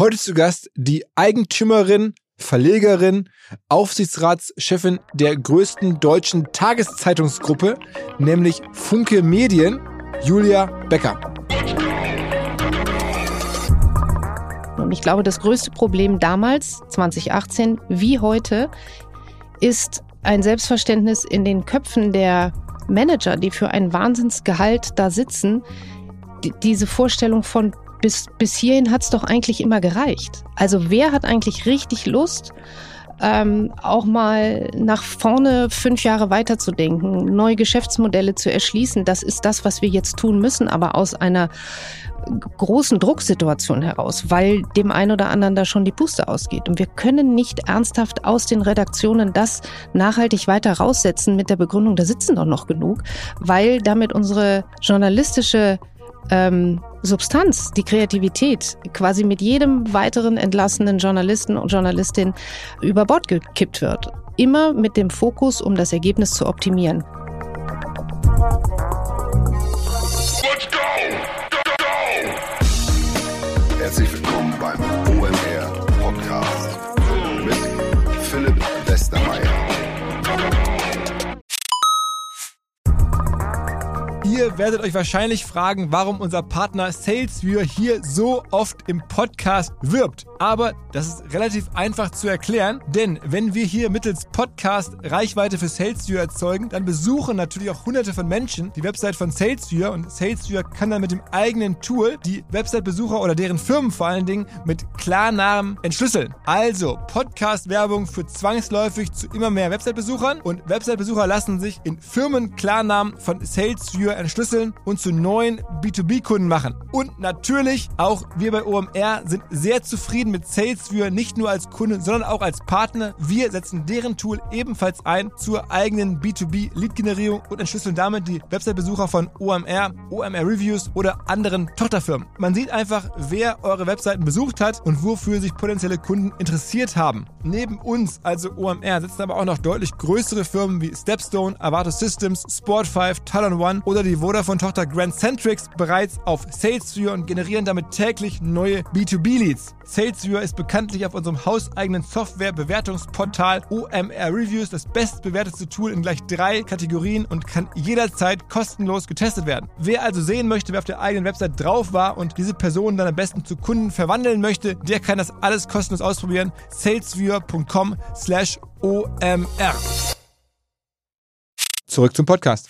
Heute zu Gast die Eigentümerin, Verlegerin, Aufsichtsratschefin der größten deutschen Tageszeitungsgruppe, nämlich Funke Medien, Julia Becker. Und ich glaube, das größte Problem damals, 2018, wie heute, ist ein Selbstverständnis in den Köpfen der Manager, die für ein Wahnsinnsgehalt da sitzen, diese Vorstellung von bis, bis hierhin hat es doch eigentlich immer gereicht. Also wer hat eigentlich richtig Lust, ähm, auch mal nach vorne fünf Jahre weiterzudenken, neue Geschäftsmodelle zu erschließen? Das ist das, was wir jetzt tun müssen, aber aus einer großen Drucksituation heraus, weil dem einen oder anderen da schon die Puste ausgeht. Und wir können nicht ernsthaft aus den Redaktionen das nachhaltig weiter raussetzen mit der Begründung, da sitzen doch noch genug, weil damit unsere journalistische ähm, Substanz, die Kreativität quasi mit jedem weiteren entlassenen Journalisten und Journalistin über Bord gekippt wird. Immer mit dem Fokus, um das Ergebnis zu optimieren. Ihr werdet euch wahrscheinlich fragen, warum unser Partner SalesViewer hier so oft im Podcast wirbt. Aber das ist relativ einfach zu erklären, denn wenn wir hier mittels Podcast Reichweite für SalesViewer erzeugen, dann besuchen natürlich auch hunderte von Menschen die Website von SalesViewer und SalesViewer kann dann mit dem eigenen Tool die Website-Besucher oder deren Firmen vor allen Dingen mit Klarnamen entschlüsseln. Also Podcast-Werbung führt zwangsläufig zu immer mehr Website-Besuchern und Website-Besucher lassen sich in Firmen Klarnamen von SalesViewer entschlüsseln und zu neuen B2B-Kunden machen. Und natürlich auch wir bei OMR sind sehr zufrieden mit SalesViewer nicht nur als Kunde, sondern auch als Partner. Wir setzen deren Tool ebenfalls ein zur eigenen B2B-Lead-Generierung und entschlüsseln damit die Website-Besucher von OMR, OMR Reviews oder anderen Tochterfirmen. Man sieht einfach, wer eure Webseiten besucht hat und wofür sich potenzielle Kunden interessiert haben. Neben uns, also OMR, sitzen aber auch noch deutlich größere Firmen wie Stepstone, Avato Systems, Sport5, Talon One oder die Vodafone-Tochter Grand Centrix bereits auf SalesViewer und generieren damit täglich neue B2B-Leads. SalesViewer ist bekanntlich auf unserem hauseigenen Software-Bewertungsportal OMR Reviews das bestbewertete Tool in gleich drei Kategorien und kann jederzeit kostenlos getestet werden. Wer also sehen möchte, wer auf der eigenen Website drauf war und diese Person dann am besten zu Kunden verwandeln möchte, der kann das alles kostenlos ausprobieren. salesviewer.com slash OMR. Zurück zum Podcast.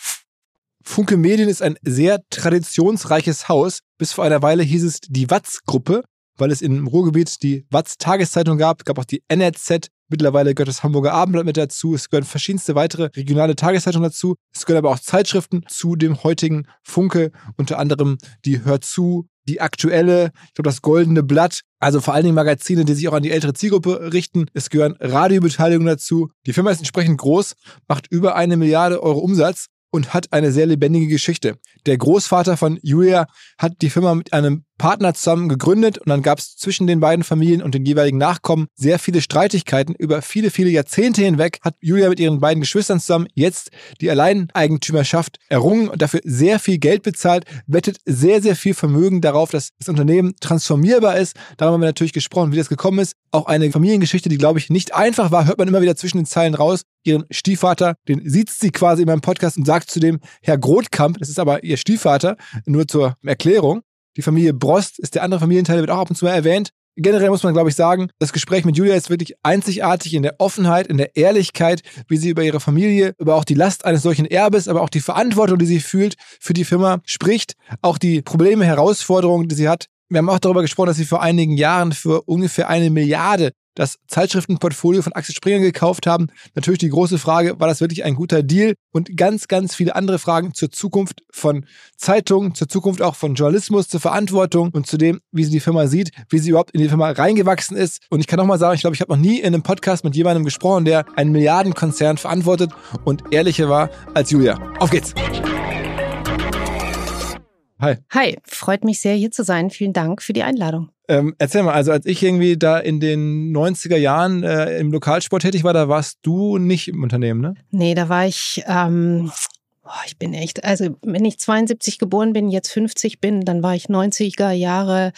Funke Medien ist ein sehr traditionsreiches Haus. Bis vor einer Weile hieß es die Watz-Gruppe, weil es im Ruhrgebiet die Watz-Tageszeitung gab, gab auch die NRZ. Mittlerweile gehört das Hamburger Abendblatt mit dazu. Es gehören verschiedenste weitere regionale Tageszeitungen dazu. Es gehören aber auch Zeitschriften zu dem heutigen Funke, unter anderem die Hör zu, die aktuelle, ich glaube das Goldene Blatt, also vor allen Dingen Magazine, die sich auch an die ältere Zielgruppe richten. Es gehören Radiobeteiligungen dazu. Die Firma ist entsprechend groß, macht über eine Milliarde Euro Umsatz und hat eine sehr lebendige Geschichte. Der Großvater von Julia hat die Firma mit einem Partner zusammen gegründet und dann gab es zwischen den beiden Familien und den jeweiligen Nachkommen sehr viele Streitigkeiten. Über viele, viele Jahrzehnte hinweg hat Julia mit ihren beiden Geschwistern zusammen jetzt die Alleineigentümerschaft errungen und dafür sehr viel Geld bezahlt, wettet sehr, sehr viel Vermögen darauf, dass das Unternehmen transformierbar ist. Darüber haben wir natürlich gesprochen, wie das gekommen ist. Auch eine Familiengeschichte, die, glaube ich, nicht einfach war, hört man immer wieder zwischen den Zeilen raus. Ihren Stiefvater, den sieht sie quasi in meinem Podcast und sagt zu dem Herr Grotkamp, das ist aber ihr Stiefvater, nur zur Erklärung. Die Familie Brost ist der andere Familienteil, der wird auch ab und zu mal erwähnt. Generell muss man, glaube ich, sagen, das Gespräch mit Julia ist wirklich einzigartig in der Offenheit, in der Ehrlichkeit, wie sie über ihre Familie, über auch die Last eines solchen Erbes, aber auch die Verantwortung, die sie fühlt für die Firma spricht, auch die Probleme, Herausforderungen, die sie hat. Wir haben auch darüber gesprochen, dass sie vor einigen Jahren für ungefähr eine Milliarde das Zeitschriftenportfolio von Axel Springer gekauft haben. Natürlich die große Frage, war das wirklich ein guter Deal? Und ganz, ganz viele andere Fragen zur Zukunft von Zeitungen, zur Zukunft auch von Journalismus, zur Verantwortung und zu dem, wie sie die Firma sieht, wie sie überhaupt in die Firma reingewachsen ist. Und ich kann nochmal sagen, ich glaube, ich habe noch nie in einem Podcast mit jemandem gesprochen, der einen Milliardenkonzern verantwortet und ehrlicher war als Julia. Auf geht's! Hi. Hi, freut mich sehr, hier zu sein. Vielen Dank für die Einladung. Ähm, erzähl mal, also als ich irgendwie da in den 90er Jahren äh, im Lokalsport tätig war, da warst du nicht im Unternehmen, ne? Nee, da war ich, ähm, Oh, ich bin echt, also wenn ich 72 geboren bin, jetzt 50 bin, dann war ich 90er Jahre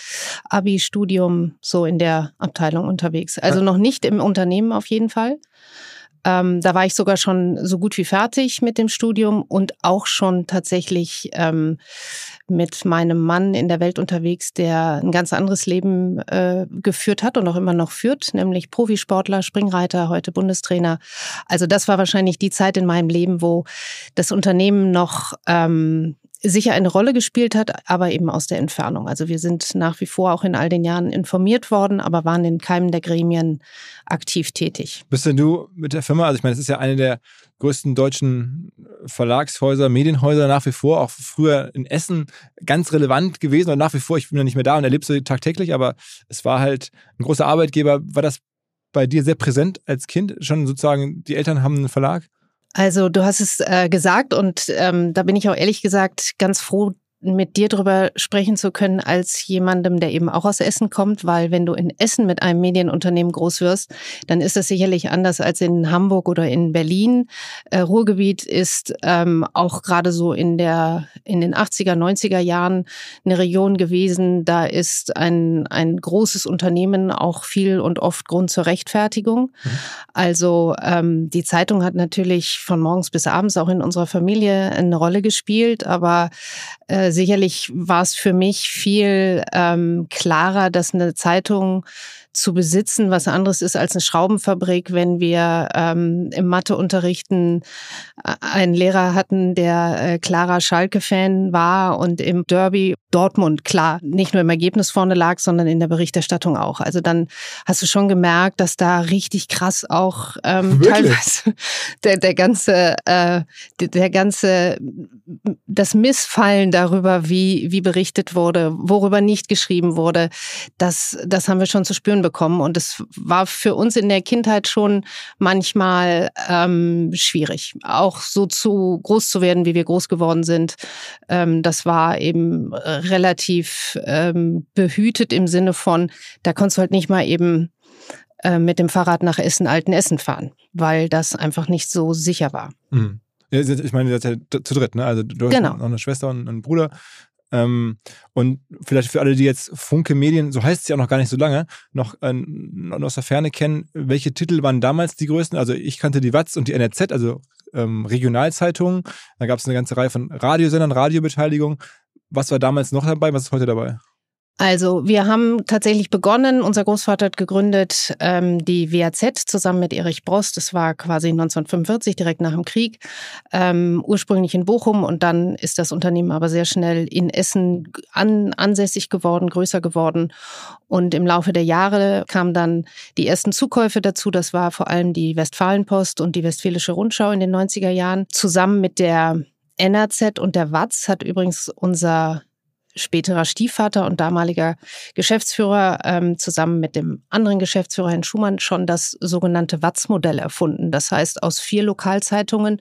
Abi-Studium so in der Abteilung unterwegs. Also noch nicht im Unternehmen auf jeden Fall. Ähm, da war ich sogar schon so gut wie fertig mit dem Studium und auch schon tatsächlich ähm, mit meinem Mann in der Welt unterwegs, der ein ganz anderes Leben äh, geführt hat und auch immer noch führt, nämlich Profisportler, Springreiter, heute Bundestrainer. Also das war wahrscheinlich die Zeit in meinem Leben, wo das Unternehmen noch ähm, sicher eine Rolle gespielt hat, aber eben aus der Entfernung. Also wir sind nach wie vor auch in all den Jahren informiert worden, aber waren in keinem der Gremien aktiv tätig. Bist denn du mit der Firma, also ich meine, es ist ja eine der größten deutschen Verlagshäuser, Medienhäuser nach wie vor, auch früher in Essen ganz relevant gewesen und nach wie vor, ich bin ja nicht mehr da und erlebe sie tagtäglich, aber es war halt ein großer Arbeitgeber. War das bei dir sehr präsent als Kind? Schon sozusagen, die Eltern haben einen Verlag? Also du hast es äh, gesagt und ähm, da bin ich auch ehrlich gesagt ganz froh, mit dir darüber sprechen zu können als jemandem, der eben auch aus Essen kommt, weil wenn du in Essen mit einem Medienunternehmen groß wirst, dann ist das sicherlich anders als in Hamburg oder in Berlin. Äh, Ruhrgebiet ist ähm, auch gerade so in der in den 80er, 90er Jahren eine Region gewesen. Da ist ein ein großes Unternehmen auch viel und oft Grund zur Rechtfertigung. Mhm. Also ähm, die Zeitung hat natürlich von morgens bis abends auch in unserer Familie eine Rolle gespielt, aber äh, sicherlich war es für mich viel ähm, klarer, dass eine Zeitung zu besitzen was anderes ist als eine Schraubenfabrik, wenn wir ähm, im Matheunterrichten einen Lehrer hatten, der äh, klarer Schalke-Fan war und im Derby Dortmund klar nicht nur im Ergebnis vorne lag, sondern in der Berichterstattung auch. Also dann hast du schon gemerkt, dass da richtig krass auch ähm, teilweise der, der ganze, äh, der, der ganze, das Missfallen darüber, wie, wie berichtet wurde, worüber nicht geschrieben wurde, das, das haben wir schon zu spüren bekommen. Und es war für uns in der Kindheit schon manchmal ähm, schwierig, auch so zu groß zu werden, wie wir groß geworden sind. Ähm, das war eben relativ ähm, behütet im Sinne von, da konntest du halt nicht mal eben äh, mit dem Fahrrad nach Essen, Alten Essen fahren, weil das einfach nicht so sicher war. Mhm. Ich meine, ihr seid ja zu dritt, ne? Also du hast genau. noch eine Schwester und einen Bruder. Ähm, und vielleicht für alle, die jetzt Funke Medien, so heißt es ja auch noch gar nicht so lange, noch, äh, noch aus der Ferne kennen, welche Titel waren damals die größten? Also ich kannte die Watz und die NRZ, also ähm, Regionalzeitungen. Da gab es eine ganze Reihe von Radiosendern, Radiobeteiligung. Was war damals noch dabei? Was ist heute dabei? Also wir haben tatsächlich begonnen, unser Großvater hat gegründet ähm, die WAZ zusammen mit Erich Brost. Das war quasi 1945, direkt nach dem Krieg, ähm, ursprünglich in Bochum und dann ist das Unternehmen aber sehr schnell in Essen an, ansässig geworden, größer geworden. Und im Laufe der Jahre kamen dann die ersten Zukäufe dazu. Das war vor allem die Westfalenpost und die Westfälische Rundschau in den 90er Jahren. Zusammen mit der NRZ und der Watz hat übrigens unser späterer Stiefvater und damaliger Geschäftsführer ähm, zusammen mit dem anderen Geschäftsführer Herrn Schumann schon das sogenannte Watz-Modell erfunden. Das heißt, aus vier Lokalzeitungen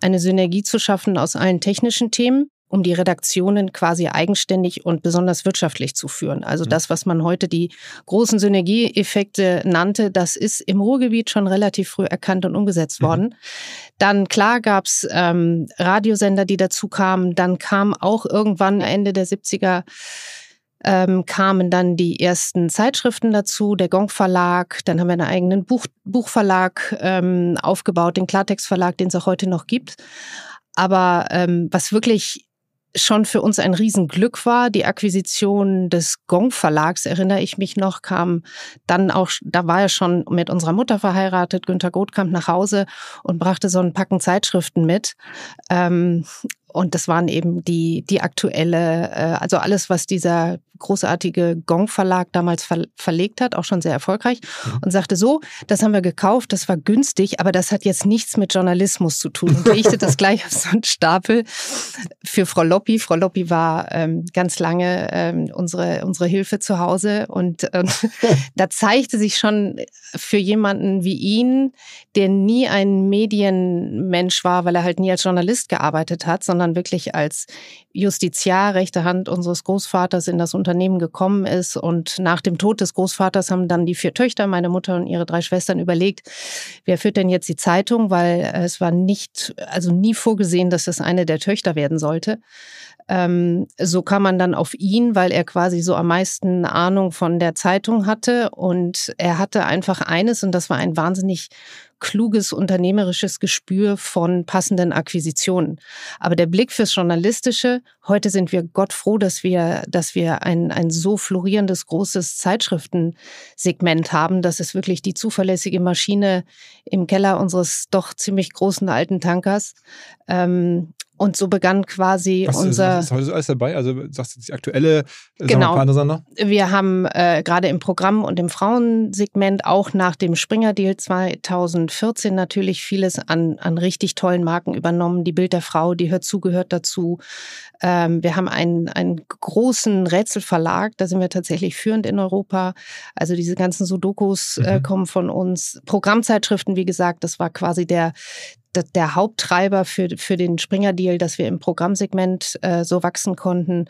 eine Synergie zu schaffen aus allen technischen Themen um die Redaktionen quasi eigenständig und besonders wirtschaftlich zu führen. Also mhm. das, was man heute die großen Synergieeffekte nannte, das ist im Ruhrgebiet schon relativ früh erkannt und umgesetzt mhm. worden. Dann klar gab's ähm, Radiosender, die dazu kamen. Dann kam auch irgendwann Ende der 70er ähm, kamen dann die ersten Zeitschriften dazu, der Gong Verlag, dann haben wir einen eigenen Buch, Buchverlag ähm, aufgebaut, den Klartext Verlag, den es auch heute noch gibt. Aber ähm, was wirklich schon für uns ein Riesenglück war. Die Akquisition des Gong Verlags, erinnere ich mich noch, kam dann auch, da war er schon mit unserer Mutter verheiratet. Günter Goth kam nach Hause und brachte so ein Packen Zeitschriften mit. Ähm, und das waren eben die, die aktuelle, äh, also alles, was dieser großartige Gong Verlag damals ver verlegt hat, auch schon sehr erfolgreich. Mhm. Und sagte so, das haben wir gekauft, das war günstig, aber das hat jetzt nichts mit Journalismus zu tun. Und legte das gleich auf so einen Stapel für Frau Loppi. Frau Loppi war ähm, ganz lange ähm, unsere, unsere Hilfe zu Hause. Und ähm, da zeigte sich schon für jemanden wie ihn, der nie ein Medienmensch war, weil er halt nie als Journalist gearbeitet hat, sondern wirklich als Justiziar, rechte Hand unseres Großvaters in das Unternehmen gekommen ist. Und nach dem Tod des Großvaters haben dann die vier Töchter, meine Mutter und ihre drei Schwestern überlegt, wer führt denn jetzt die Zeitung, weil es war nicht, also nie vorgesehen, dass das eine der Töchter werden sollte. Ähm, so kam man dann auf ihn, weil er quasi so am meisten Ahnung von der Zeitung hatte. Und er hatte einfach eines, und das war ein wahnsinnig kluges unternehmerisches Gespür von passenden Akquisitionen. Aber der Blick fürs Journalistische, heute sind wir Gott froh, dass wir, dass wir ein, ein so florierendes, großes Zeitschriftensegment haben. Das ist wirklich die zuverlässige Maschine im Keller unseres doch ziemlich großen alten Tankers. Ähm, und so begann quasi was, unser. Was ist heute so alles dabei? Also sagst du die aktuelle genau. Sagen wir, noch? wir haben äh, gerade im Programm und im Frauensegment auch nach dem Springer-Deal 2014 natürlich vieles an, an richtig tollen Marken übernommen. Die Bild der Frau, die hört zugehört dazu. Ähm, wir haben einen, einen großen Rätselverlag, da sind wir tatsächlich führend in Europa. Also diese ganzen Sudokus äh, mhm. kommen von uns. Programmzeitschriften, wie gesagt, das war quasi der, der Haupttreiber für, für den Springer-Deal, dass wir im Programmsegment äh, so wachsen konnten.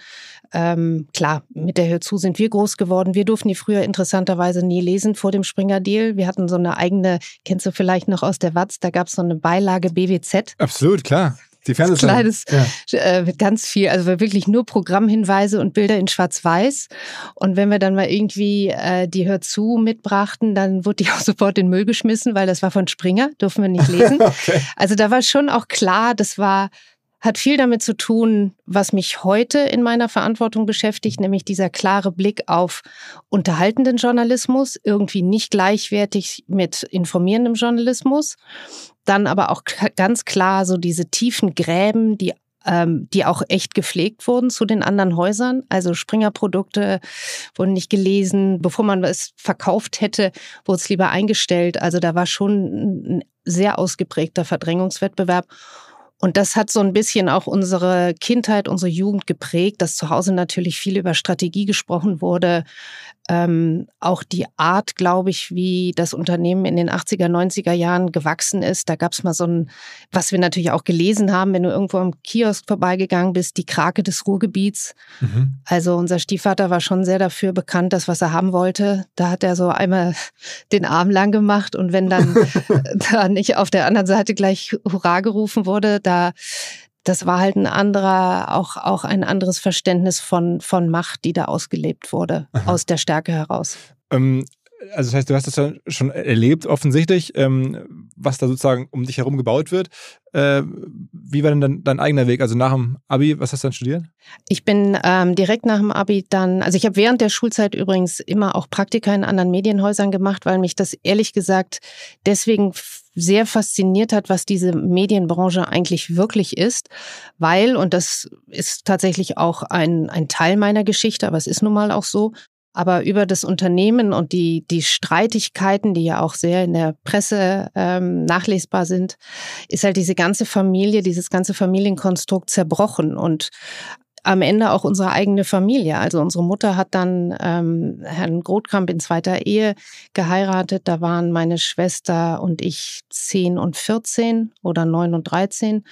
Ähm, klar, mit der Hörzu sind wir groß geworden. Wir durften die früher interessanterweise nie lesen vor dem Springer-Deal. Wir hatten so eine eigene, kennst du vielleicht noch aus der Watz, da gab es so eine Beilage BWZ. Absolut, klar. Die Fernsehsendung. Kleines, ja. äh, mit ganz viel, also wirklich nur Programmhinweise und Bilder in Schwarz-Weiß. Und wenn wir dann mal irgendwie äh, die Hör zu mitbrachten, dann wurde die auch sofort in den Müll geschmissen, weil das war von Springer, dürfen wir nicht lesen. okay. Also da war schon auch klar, das war hat viel damit zu tun, was mich heute in meiner Verantwortung beschäftigt, nämlich dieser klare Blick auf unterhaltenden Journalismus, irgendwie nicht gleichwertig mit informierendem Journalismus. Dann aber auch ganz klar so diese tiefen Gräben, die ähm, die auch echt gepflegt wurden zu den anderen Häusern. Also Springer-Produkte wurden nicht gelesen. Bevor man es verkauft hätte, wurde es lieber eingestellt. Also da war schon ein sehr ausgeprägter Verdrängungswettbewerb. Und das hat so ein bisschen auch unsere Kindheit, unsere Jugend geprägt, dass zu Hause natürlich viel über Strategie gesprochen wurde, ähm, auch die Art, glaube ich, wie das Unternehmen in den 80er, 90er Jahren gewachsen ist. Da gab es mal so ein, was wir natürlich auch gelesen haben, wenn du irgendwo am Kiosk vorbeigegangen bist, die Krake des Ruhrgebiets. Mhm. Also unser Stiefvater war schon sehr dafür bekannt, das, was er haben wollte. Da hat er so einmal den Arm lang gemacht und wenn dann da nicht auf der anderen Seite gleich Hurra gerufen wurde, da das war halt ein anderer, auch, auch ein anderes Verständnis von, von Macht, die da ausgelebt wurde, Aha. aus der Stärke heraus. Ähm, also das heißt, du hast das ja schon erlebt, offensichtlich, ähm, was da sozusagen um dich herum gebaut wird. Äh, wie war denn dein, dein, eigener Weg? Also nach dem Abi, was hast du dann studiert? Ich bin ähm, direkt nach dem Abi dann, also ich habe während der Schulzeit übrigens immer auch Praktika in anderen Medienhäusern gemacht, weil mich das ehrlich gesagt deswegen sehr fasziniert hat, was diese Medienbranche eigentlich wirklich ist, weil, und das ist tatsächlich auch ein, ein Teil meiner Geschichte, aber es ist nun mal auch so, aber über das Unternehmen und die, die Streitigkeiten, die ja auch sehr in der Presse ähm, nachlesbar sind, ist halt diese ganze Familie, dieses ganze Familienkonstrukt zerbrochen. Und am Ende auch unsere eigene Familie. Also unsere Mutter hat dann ähm, Herrn Grotkamp in zweiter Ehe geheiratet. Da waren meine Schwester und ich zehn und vierzehn oder neun und dreizehn.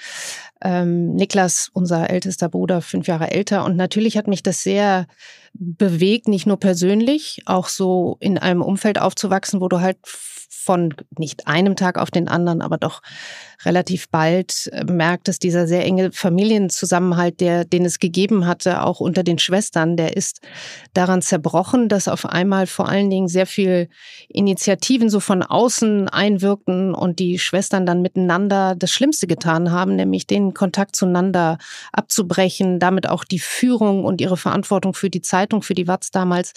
Ähm, Niklas, unser ältester Bruder, fünf Jahre älter. Und natürlich hat mich das sehr bewegt, nicht nur persönlich, auch so in einem Umfeld aufzuwachsen, wo du halt von nicht einem Tag auf den anderen, aber doch relativ bald äh, merkt, dass dieser sehr enge Familienzusammenhalt, der, den es gegeben hatte, auch unter den Schwestern, der ist daran zerbrochen, dass auf einmal vor allen Dingen sehr viel Initiativen so von außen einwirkten und die Schwestern dann miteinander das Schlimmste getan haben, nämlich den Kontakt zueinander abzubrechen, damit auch die Führung und ihre Verantwortung für die Zeitung, für die Watz damals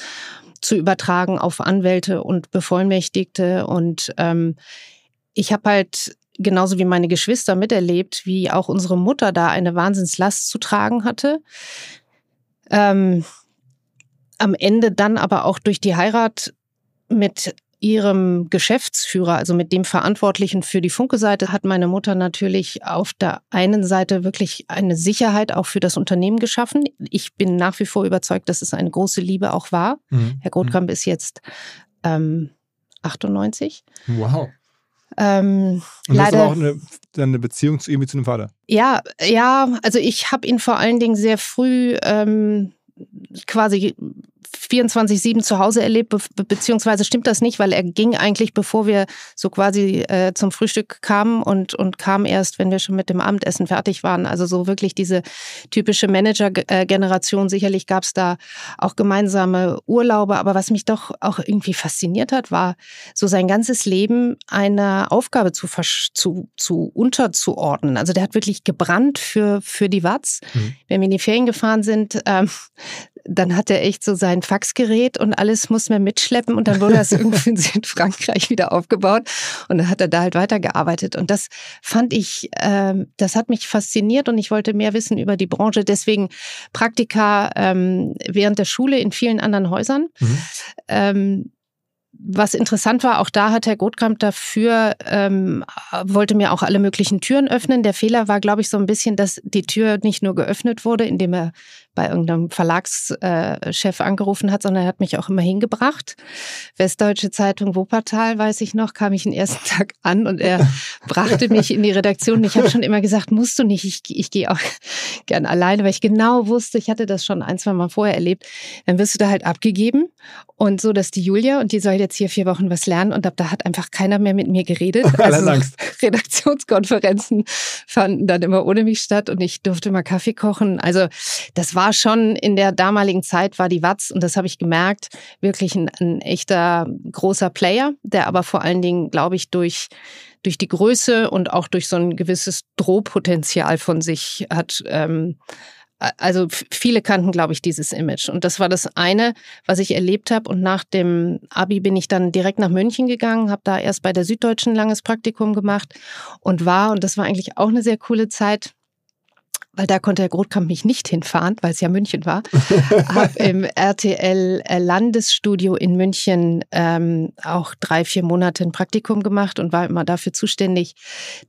zu übertragen auf Anwälte und Bevollmächtigte. Und ähm, ich habe halt genauso wie meine Geschwister miterlebt, wie auch unsere Mutter da eine Wahnsinnslast zu tragen hatte. Ähm, am Ende dann aber auch durch die Heirat mit ihrem Geschäftsführer, also mit dem Verantwortlichen für die Funke-Seite, hat meine Mutter natürlich auf der einen Seite wirklich eine Sicherheit auch für das Unternehmen geschaffen. Ich bin nach wie vor überzeugt, dass es eine große Liebe auch war. Mhm. Herr Grotkamp mhm. ist jetzt ähm, 98. Wow. Ähm, Und leider, hast du auch eine, eine Beziehung zu ihm wie zu dem Vater? Ja, ja, also ich habe ihn vor allen Dingen sehr früh ähm, quasi 24-7 zu Hause erlebt, be beziehungsweise stimmt das nicht, weil er ging eigentlich, bevor wir so quasi äh, zum Frühstück kamen und, und kam erst, wenn wir schon mit dem Abendessen fertig waren. Also so wirklich diese typische Manager-Generation. Sicherlich gab es da auch gemeinsame Urlaube, aber was mich doch auch irgendwie fasziniert hat, war so sein ganzes Leben einer Aufgabe zu, zu, zu unterzuordnen. Also der hat wirklich gebrannt für, für die Watz. Mhm. Wenn wir in die Ferien gefahren sind, ähm, dann hat er echt so sein Faxgerät und alles muss man mitschleppen und dann wurde das irgendwie in Frankreich wieder aufgebaut und dann hat er da halt weitergearbeitet und das fand ich, äh, das hat mich fasziniert und ich wollte mehr wissen über die Branche. Deswegen Praktika ähm, während der Schule in vielen anderen Häusern. Mhm. Ähm, was interessant war, auch da hat Herr Gottkamp dafür, ähm, wollte mir auch alle möglichen Türen öffnen. Der Fehler war, glaube ich, so ein bisschen, dass die Tür nicht nur geöffnet wurde, indem er bei irgendeinem Verlagschef angerufen hat, sondern er hat mich auch immer hingebracht. Westdeutsche Zeitung Wuppertal, weiß ich noch, kam ich den ersten Tag an und er brachte mich in die Redaktion. Ich habe schon immer gesagt, musst du nicht, ich, ich gehe auch gern alleine, weil ich genau wusste, ich hatte das schon ein, zwei Mal vorher erlebt. Dann wirst du da halt abgegeben und so, dass die Julia und die soll jetzt hier vier Wochen was lernen und ab da hat einfach keiner mehr mit mir geredet. Also Redaktionskonferenzen fanden dann immer ohne mich statt und ich durfte mal Kaffee kochen. Also das war war schon in der damaligen Zeit, war die Watz, und das habe ich gemerkt, wirklich ein, ein echter großer Player, der aber vor allen Dingen, glaube ich, durch durch die Größe und auch durch so ein gewisses Drohpotenzial von sich hat. Ähm, also viele kannten, glaube ich, dieses Image. Und das war das eine, was ich erlebt habe. Und nach dem Abi bin ich dann direkt nach München gegangen, habe da erst bei der Süddeutschen langes Praktikum gemacht und war, und das war eigentlich auch eine sehr coole Zeit, weil da konnte Herr Grotkamp mich nicht hinfahren, weil es ja München war, habe im RTL äh, Landesstudio in München ähm, auch drei, vier Monate ein Praktikum gemacht und war immer dafür zuständig,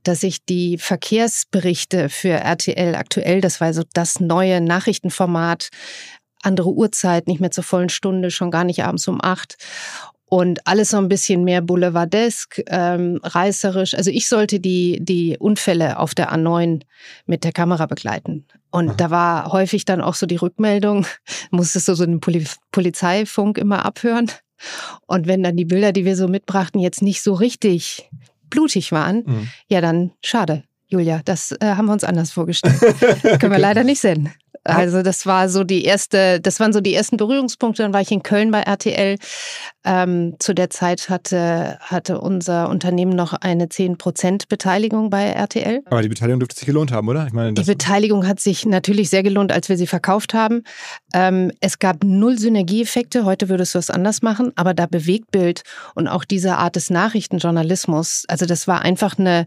dass ich die Verkehrsberichte für RTL aktuell, das war so das neue Nachrichtenformat, andere Uhrzeit, nicht mehr zur vollen Stunde, schon gar nicht abends um acht und alles so ein bisschen mehr boulevardesk, ähm, reißerisch. Also ich sollte die, die Unfälle auf der A9 mit der Kamera begleiten. Und Aha. da war häufig dann auch so die Rückmeldung, musstest du so einen Poli Polizeifunk immer abhören. Und wenn dann die Bilder, die wir so mitbrachten, jetzt nicht so richtig blutig waren, mhm. ja dann schade. Julia, das äh, haben wir uns anders vorgestellt. Können wir leider nicht senden. Also das war so die erste, das waren so die ersten Berührungspunkte. Dann war ich in Köln bei RTL. Ähm, zu der Zeit hatte, hatte unser Unternehmen noch eine 10% Beteiligung bei RTL. Aber die Beteiligung dürfte sich gelohnt haben, oder? Ich meine, die Beteiligung hat sich natürlich sehr gelohnt, als wir sie verkauft haben. Ähm, es gab null Synergieeffekte. Heute würdest du es anders machen. Aber da Bewegtbild und auch diese Art des Nachrichtenjournalismus, also das war einfach eine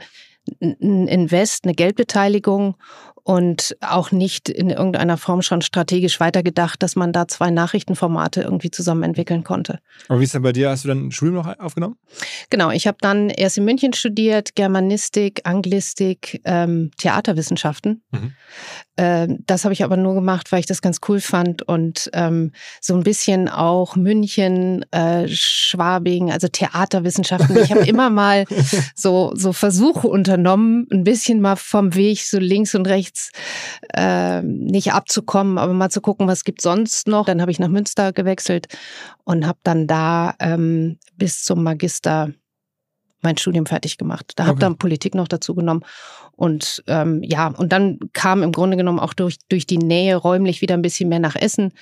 ein Invest, eine Geldbeteiligung und auch nicht in irgendeiner Form schon strategisch weitergedacht, dass man da zwei Nachrichtenformate irgendwie zusammen entwickeln konnte. Aber wie ist denn bei dir? Hast du dann Studium noch aufgenommen? Genau, ich habe dann erst in München studiert, Germanistik, Anglistik, ähm, Theaterwissenschaften. Mhm. Ähm, das habe ich aber nur gemacht, weil ich das ganz cool fand und ähm, so ein bisschen auch München, äh, Schwabing, also Theaterwissenschaften. Ich habe immer mal so, so Versuche unternommen, ein bisschen mal vom Weg so links und rechts nichts, äh, nicht abzukommen, aber mal zu gucken, was gibt sonst noch. Dann habe ich nach Münster gewechselt und habe dann da ähm, bis zum Magister mein Studium fertig gemacht. Da okay. habe dann Politik noch dazu genommen. Und ähm, ja, und dann kam im Grunde genommen auch durch, durch die Nähe räumlich wieder ein bisschen mehr nach Essen.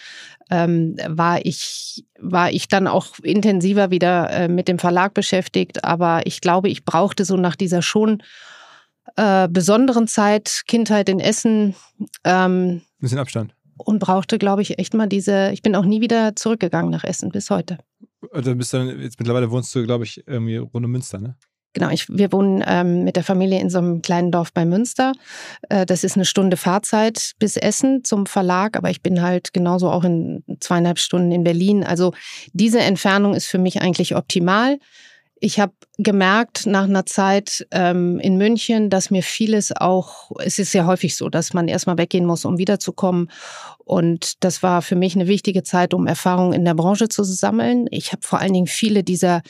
Ähm, war, ich, war ich dann auch intensiver wieder äh, mit dem Verlag beschäftigt. Aber ich glaube, ich brauchte so nach dieser schon äh, besonderen Zeit, Kindheit in Essen. Ähm, Ein bisschen Abstand. Und brauchte, glaube ich, echt mal diese. Ich bin auch nie wieder zurückgegangen nach Essen bis heute. Also bist du jetzt mittlerweile wohnst du, glaube ich, irgendwie rund um Münster, ne? Genau, ich, wir wohnen ähm, mit der Familie in so einem kleinen Dorf bei Münster. Äh, das ist eine Stunde Fahrzeit bis Essen zum Verlag, aber ich bin halt genauso auch in zweieinhalb Stunden in Berlin. Also diese Entfernung ist für mich eigentlich optimal. Ich habe gemerkt nach einer Zeit ähm, in München, dass mir vieles auch, es ist ja häufig so, dass man erstmal weggehen muss, um wiederzukommen. Und das war für mich eine wichtige Zeit, um Erfahrungen in der Branche zu sammeln. Ich habe vor allen Dingen viele dieser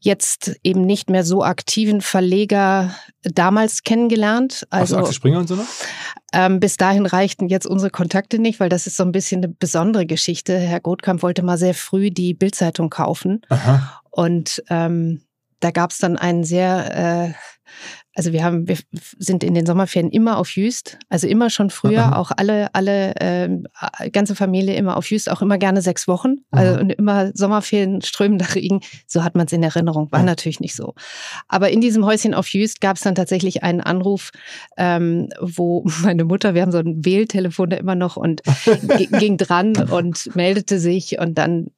jetzt eben nicht mehr so aktiven Verleger damals kennengelernt. Also Axel Springer und so noch? Ähm, bis dahin reichten jetzt unsere Kontakte nicht, weil das ist so ein bisschen eine besondere Geschichte. Herr Gottkamp wollte mal sehr früh die Bildzeitung kaufen. Aha. Und ähm, da gab es dann einen sehr äh, also wir haben, wir sind in den Sommerferien immer auf Jüst, also immer schon früher, Aha. auch alle, alle, äh, ganze Familie immer auf Jüst, auch immer gerne sechs Wochen, also und immer Sommerferien, strömender Regen, so hat man es in Erinnerung, war ja. natürlich nicht so. Aber in diesem Häuschen auf Jüst gab es dann tatsächlich einen Anruf, ähm, wo meine Mutter, wir haben so ein Wähltelefon da immer noch und ging dran und meldete sich und dann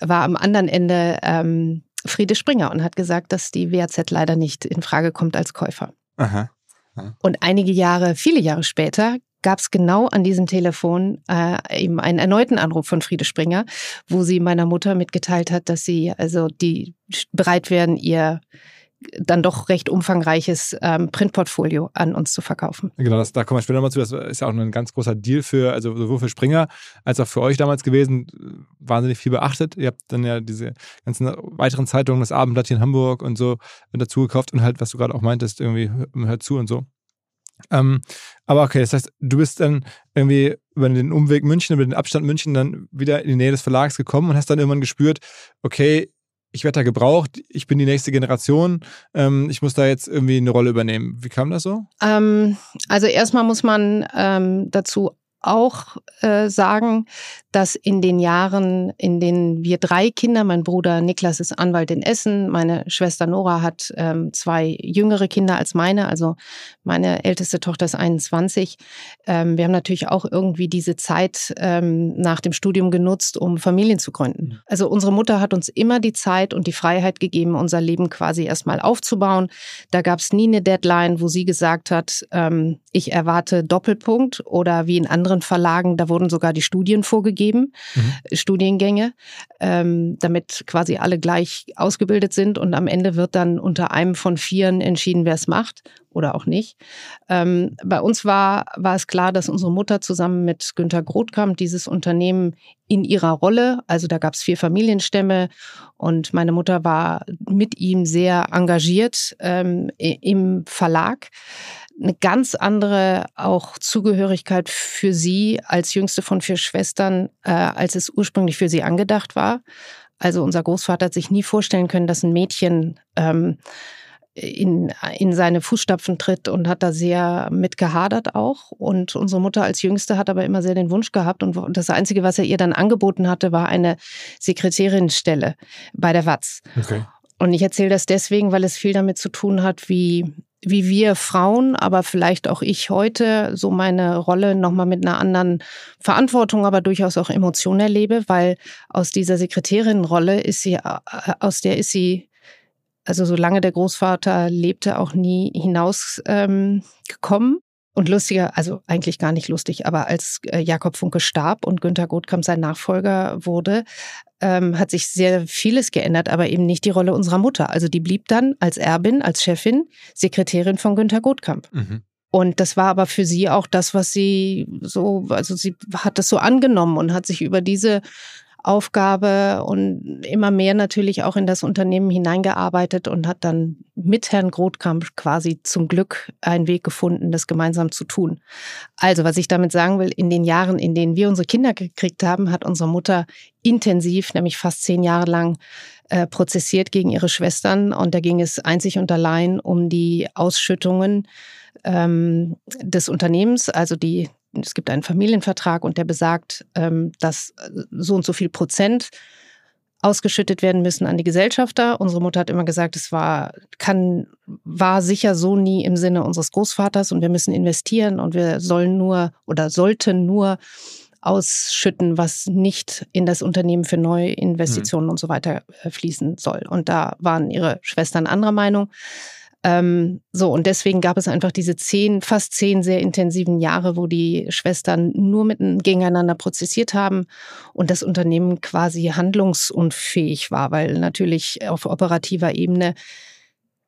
war am anderen Ende ähm, Friede Springer und hat gesagt, dass die WAZ leider nicht in Frage kommt als Käufer. Aha. Aha. Und einige Jahre, viele Jahre später, gab es genau an diesem Telefon äh, eben einen erneuten Anruf von Friede Springer, wo sie meiner Mutter mitgeteilt hat, dass sie also die bereit wären, ihr dann doch recht umfangreiches ähm, Printportfolio an uns zu verkaufen. Genau, das, da kommen wir später nochmal zu. Das ist ja auch ein ganz großer Deal für, also sowohl für Springer als auch für euch damals gewesen. Wahnsinnig viel beachtet. Ihr habt dann ja diese ganzen weiteren Zeitungen, das Abendblatt hier in Hamburg und so dazu gekauft und halt, was du gerade auch meintest, irgendwie hört zu und so. Ähm, aber okay, das heißt, du bist dann irgendwie über den Umweg München, über den Abstand München dann wieder in die Nähe des Verlags gekommen und hast dann irgendwann gespürt, okay, ich werde da gebraucht, ich bin die nächste Generation, ähm, ich muss da jetzt irgendwie eine Rolle übernehmen. Wie kam das so? Ähm, also erstmal muss man ähm, dazu auch äh, sagen, dass in den Jahren, in denen wir drei Kinder, mein Bruder Niklas ist Anwalt in Essen, meine Schwester Nora hat ähm, zwei jüngere Kinder als meine, also meine älteste Tochter ist 21. Ähm, wir haben natürlich auch irgendwie diese Zeit ähm, nach dem Studium genutzt, um Familien zu gründen. Also unsere Mutter hat uns immer die Zeit und die Freiheit gegeben, unser Leben quasi erstmal aufzubauen. Da gab es nie eine Deadline, wo sie gesagt hat, ähm, ich erwarte Doppelpunkt oder wie in anderen Verlagen, da wurden sogar die Studien vorgegeben, mhm. Studiengänge, ähm, damit quasi alle gleich ausgebildet sind und am Ende wird dann unter einem von vieren entschieden, wer es macht oder auch nicht. Ähm, bei uns war, war es klar, dass unsere Mutter zusammen mit Günter Grothkamp dieses Unternehmen in ihrer Rolle, also da gab es vier Familienstämme und meine Mutter war mit ihm sehr engagiert ähm, im Verlag eine ganz andere auch Zugehörigkeit für sie als jüngste von vier Schwestern, äh, als es ursprünglich für sie angedacht war. Also unser Großvater hat sich nie vorstellen können, dass ein Mädchen ähm, in, in seine Fußstapfen tritt und hat da sehr mit gehadert auch. Und unsere Mutter als Jüngste hat aber immer sehr den Wunsch gehabt. Und das Einzige, was er ihr dann angeboten hatte, war eine Sekretärinstelle bei der Watz. Okay. Und ich erzähle das deswegen, weil es viel damit zu tun hat, wie wie wir Frauen, aber vielleicht auch ich heute so meine Rolle nochmal mit einer anderen Verantwortung, aber durchaus auch Emotion erlebe, weil aus dieser Sekretärinnenrolle ist sie, äh, aus der ist sie, also solange der Großvater lebte, auch nie hinausgekommen. Ähm, und lustiger, also eigentlich gar nicht lustig, aber als äh, Jakob Funke starb und Günter Gottkamp sein Nachfolger wurde, ähm, hat sich sehr vieles geändert, aber eben nicht die Rolle unserer Mutter. Also die blieb dann als Erbin, als Chefin, Sekretärin von Günter Gottkamp. Mhm. Und das war aber für sie auch das, was sie so, also sie hat das so angenommen und hat sich über diese Aufgabe und immer mehr natürlich auch in das Unternehmen hineingearbeitet und hat dann mit Herrn Grothkamp quasi zum Glück einen Weg gefunden, das gemeinsam zu tun. Also, was ich damit sagen will, in den Jahren, in denen wir unsere Kinder gekriegt haben, hat unsere Mutter intensiv, nämlich fast zehn Jahre lang, äh, prozessiert gegen ihre Schwestern. Und da ging es einzig und allein um die Ausschüttungen ähm, des Unternehmens, also die es gibt einen Familienvertrag und der besagt, ähm, dass äh, so und so viel Prozent ausgeschüttet werden müssen an die Gesellschafter. Unsere Mutter hat immer gesagt, es war, kann, war sicher so nie im Sinne unseres Großvaters und wir müssen investieren und wir sollen nur oder sollten nur ausschütten, was nicht in das Unternehmen für neue Investitionen mhm. und so weiter äh, fließen soll. Und da waren ihre Schwestern anderer Meinung. Ähm, so, und deswegen gab es einfach diese zehn, fast zehn sehr intensiven Jahre, wo die Schwestern nur mit, gegeneinander prozessiert haben und das Unternehmen quasi handlungsunfähig war, weil natürlich auf operativer Ebene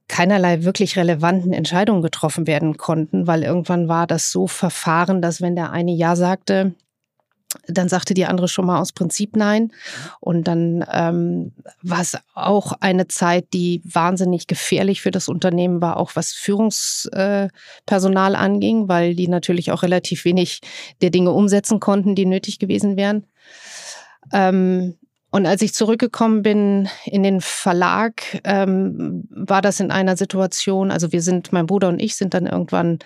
keinerlei wirklich relevanten Entscheidungen getroffen werden konnten, weil irgendwann war das so verfahren, dass wenn der eine Ja sagte, dann sagte die andere schon mal aus Prinzip nein. Und dann ähm, war es auch eine Zeit, die wahnsinnig gefährlich für das Unternehmen war, auch was Führungspersonal äh, anging, weil die natürlich auch relativ wenig der Dinge umsetzen konnten, die nötig gewesen wären. Ähm, und als ich zurückgekommen bin in den Verlag, ähm, war das in einer Situation, also wir sind, mein Bruder und ich sind dann irgendwann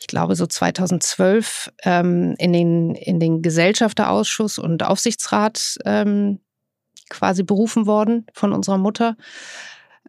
ich glaube so 2012 ähm, in, den, in den Gesellschafterausschuss und Aufsichtsrat ähm, quasi berufen worden von unserer Mutter.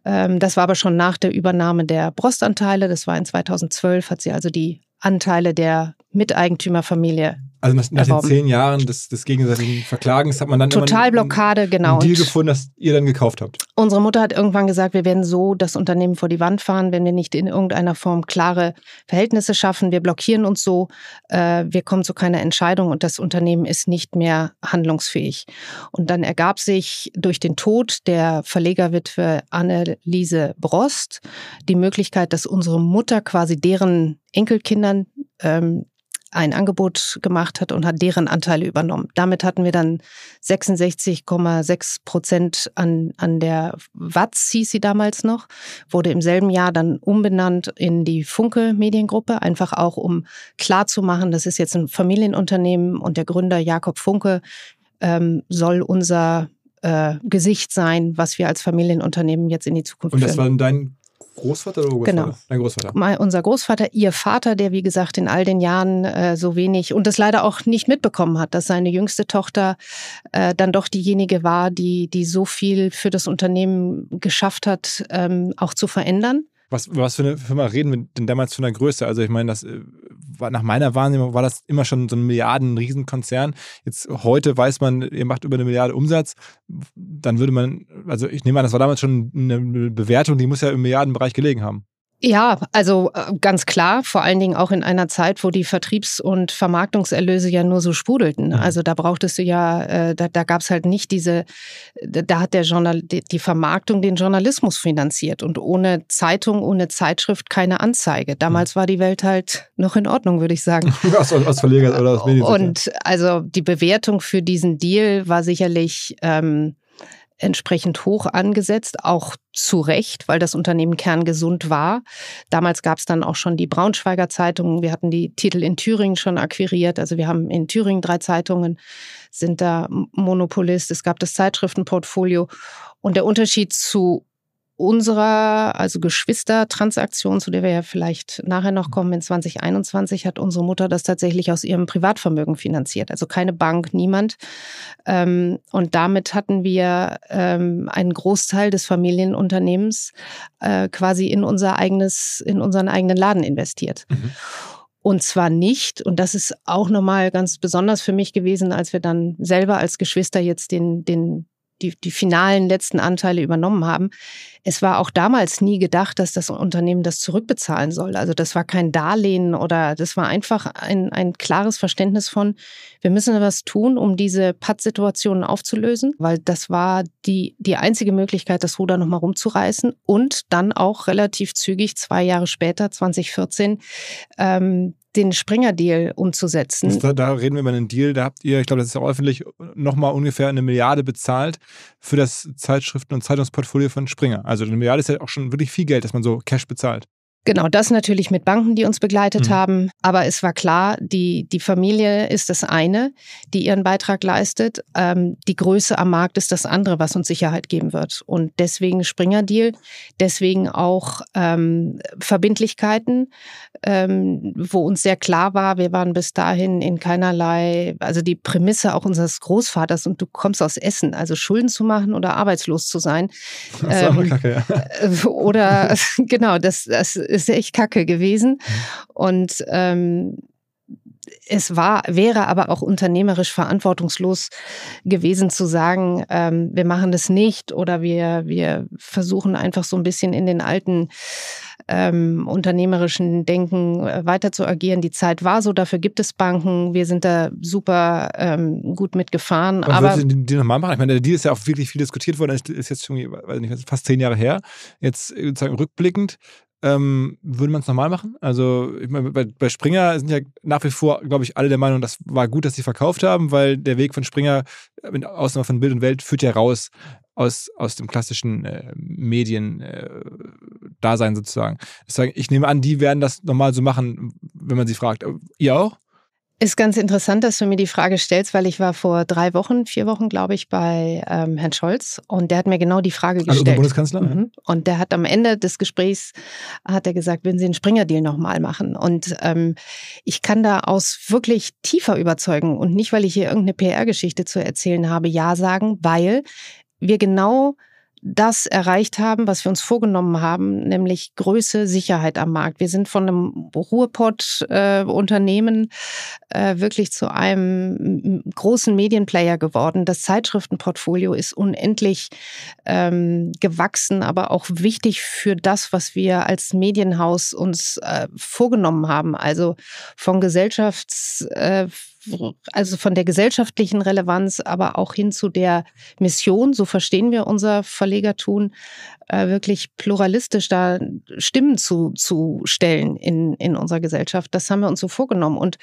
Ähm, das war aber schon nach der Übernahme der Brostanteile. Das war in 2012, hat sie also die Anteile der Miteigentümerfamilie also nach, nach den zehn Jahren des, des gegenseitigen Verklagens hat man dann Totalblockade, einen, genau. einen Deal gefunden, das ihr dann gekauft habt. Unsere Mutter hat irgendwann gesagt, wir werden so das Unternehmen vor die Wand fahren, wenn wir nicht in irgendeiner Form klare Verhältnisse schaffen. Wir blockieren uns so, äh, wir kommen zu keiner Entscheidung und das Unternehmen ist nicht mehr handlungsfähig. Und dann ergab sich durch den Tod der Verlegerwitwe Anneliese Brost die Möglichkeit, dass unsere Mutter quasi deren Enkelkindern ähm, ein Angebot gemacht hat und hat deren Anteile übernommen. Damit hatten wir dann 66,6 Prozent an, an der Watz, hieß sie damals noch, wurde im selben Jahr dann umbenannt in die Funke Mediengruppe, einfach auch um klarzumachen, das ist jetzt ein Familienunternehmen und der Gründer Jakob Funke ähm, soll unser äh, Gesicht sein, was wir als Familienunternehmen jetzt in die Zukunft Und das führen. war dein Großvater oder Großvater? Genau. Dein Großvater. Mal unser Großvater, ihr Vater, der wie gesagt in all den Jahren äh, so wenig und das leider auch nicht mitbekommen hat, dass seine jüngste Tochter äh, dann doch diejenige war, die, die so viel für das Unternehmen geschafft hat, ähm, auch zu verändern. Was, was für eine Firma reden wir denn damals von der Größe? Also ich meine, das äh, nach meiner Wahrnehmung war das immer schon so ein Milliarden-Riesenkonzern. Jetzt heute weiß man, ihr macht über eine Milliarde Umsatz. Dann würde man, also ich nehme an, das war damals schon eine Bewertung, die muss ja im Milliardenbereich gelegen haben. Ja, also äh, ganz klar, vor allen Dingen auch in einer Zeit, wo die Vertriebs- und Vermarktungserlöse ja nur so sprudelten. Mhm. Also da brauchtest du ja, äh, da, da gab es halt nicht diese, da hat der Journal, die Vermarktung den Journalismus finanziert und ohne Zeitung, ohne Zeitschrift keine Anzeige. Damals mhm. war die Welt halt noch in Ordnung, würde ich sagen. aus, aus Verleger oder aus Medien. Und also die Bewertung für diesen Deal war sicherlich ähm, entsprechend hoch angesetzt, auch zu Recht, weil das Unternehmen kerngesund war. Damals gab es dann auch schon die Braunschweiger Zeitungen. Wir hatten die Titel in Thüringen schon akquiriert. Also wir haben in Thüringen drei Zeitungen, sind da Monopolist. Es gab das Zeitschriftenportfolio. Und der Unterschied zu unserer, also Geschwistertransaktion, zu der wir ja vielleicht nachher noch kommen, in 2021 hat unsere Mutter das tatsächlich aus ihrem Privatvermögen finanziert. Also keine Bank, niemand. Ähm, und damit hatten wir ähm, einen Großteil des Familienunternehmens äh, quasi in unser eigenes, in unseren eigenen Laden investiert. Mhm. Und zwar nicht, und das ist auch nochmal ganz besonders für mich gewesen, als wir dann selber als Geschwister jetzt den, den die, die finalen letzten Anteile übernommen haben. Es war auch damals nie gedacht, dass das Unternehmen das zurückbezahlen soll. Also das war kein Darlehen oder das war einfach ein, ein klares Verständnis von, wir müssen was tun, um diese Pattsituationen aufzulösen, weil das war die, die einzige Möglichkeit, das Ruder nochmal rumzureißen und dann auch relativ zügig, zwei Jahre später, 2014, ähm, den Springer-Deal umzusetzen. Da, da, reden wir über einen Deal, da habt ihr, ich glaube, das ist auch öffentlich, nochmal ungefähr eine Milliarde bezahlt für das Zeitschriften- und Zeitungsportfolio von Springer. Also eine Milliarde ist ja auch schon wirklich viel Geld, dass man so Cash bezahlt. Genau, das natürlich mit Banken, die uns begleitet mhm. haben. Aber es war klar, die, die Familie ist das eine, die ihren Beitrag leistet. Ähm, die Größe am Markt ist das andere, was uns Sicherheit geben wird. Und deswegen Springer Deal, deswegen auch ähm, Verbindlichkeiten, ähm, wo uns sehr klar war, wir waren bis dahin in keinerlei, also die Prämisse auch unseres Großvaters und du kommst aus Essen, also Schulden zu machen oder arbeitslos zu sein. Das ist ähm, Kacke, ja. Äh, oder genau, das, das ist echt kacke gewesen. Mhm. Und ähm, es war, wäre aber auch unternehmerisch verantwortungslos gewesen zu sagen, ähm, wir machen das nicht oder wir, wir versuchen einfach so ein bisschen in den alten ähm, unternehmerischen Denken äh, weiter zu agieren. Die Zeit war so, dafür gibt es Banken. Wir sind da super ähm, gut mitgefahren. Und aber würdest du die nochmal machen? Ich meine, der Deal ist ja auch wirklich viel diskutiert worden. Ist jetzt schon weiß nicht, fast zehn Jahre her. Jetzt sozusagen rückblickend ähm, würde man es nochmal machen? Also, ich meine, bei, bei, Springer sind ja nach wie vor, glaube ich, alle der Meinung, das war gut, dass sie verkauft haben, weil der Weg von Springer, mit Ausnahme von Bild und Welt, führt ja raus aus, aus dem klassischen äh, Medien-Dasein äh, sozusagen. Deswegen, ich nehme an, die werden das nochmal so machen, wenn man sie fragt. Ihr auch? Ist ganz interessant, dass du mir die Frage stellst, weil ich war vor drei Wochen, vier Wochen, glaube ich, bei ähm, Herrn Scholz und der hat mir genau die Frage gestellt. Also der Bundeskanzler? Mhm. Und der hat am Ende des Gesprächs hat er gesagt, würden Sie einen Springer-Deal nochmal machen? Und ähm, ich kann da aus wirklich tiefer überzeugen und nicht, weil ich hier irgendeine PR-Geschichte zu erzählen habe, ja sagen, weil wir genau das erreicht haben, was wir uns vorgenommen haben, nämlich Größe, Sicherheit am Markt. Wir sind von einem Ruhrpott-Unternehmen äh, äh, wirklich zu einem großen Medienplayer geworden. Das Zeitschriftenportfolio ist unendlich ähm, gewachsen, aber auch wichtig für das, was wir als Medienhaus uns äh, vorgenommen haben. Also von Gesellschafts äh, also von der gesellschaftlichen Relevanz, aber auch hin zu der Mission, so verstehen wir unser Verlegertun, äh, wirklich pluralistisch da Stimmen zu, zu stellen in, in unserer Gesellschaft. Das haben wir uns so vorgenommen. Und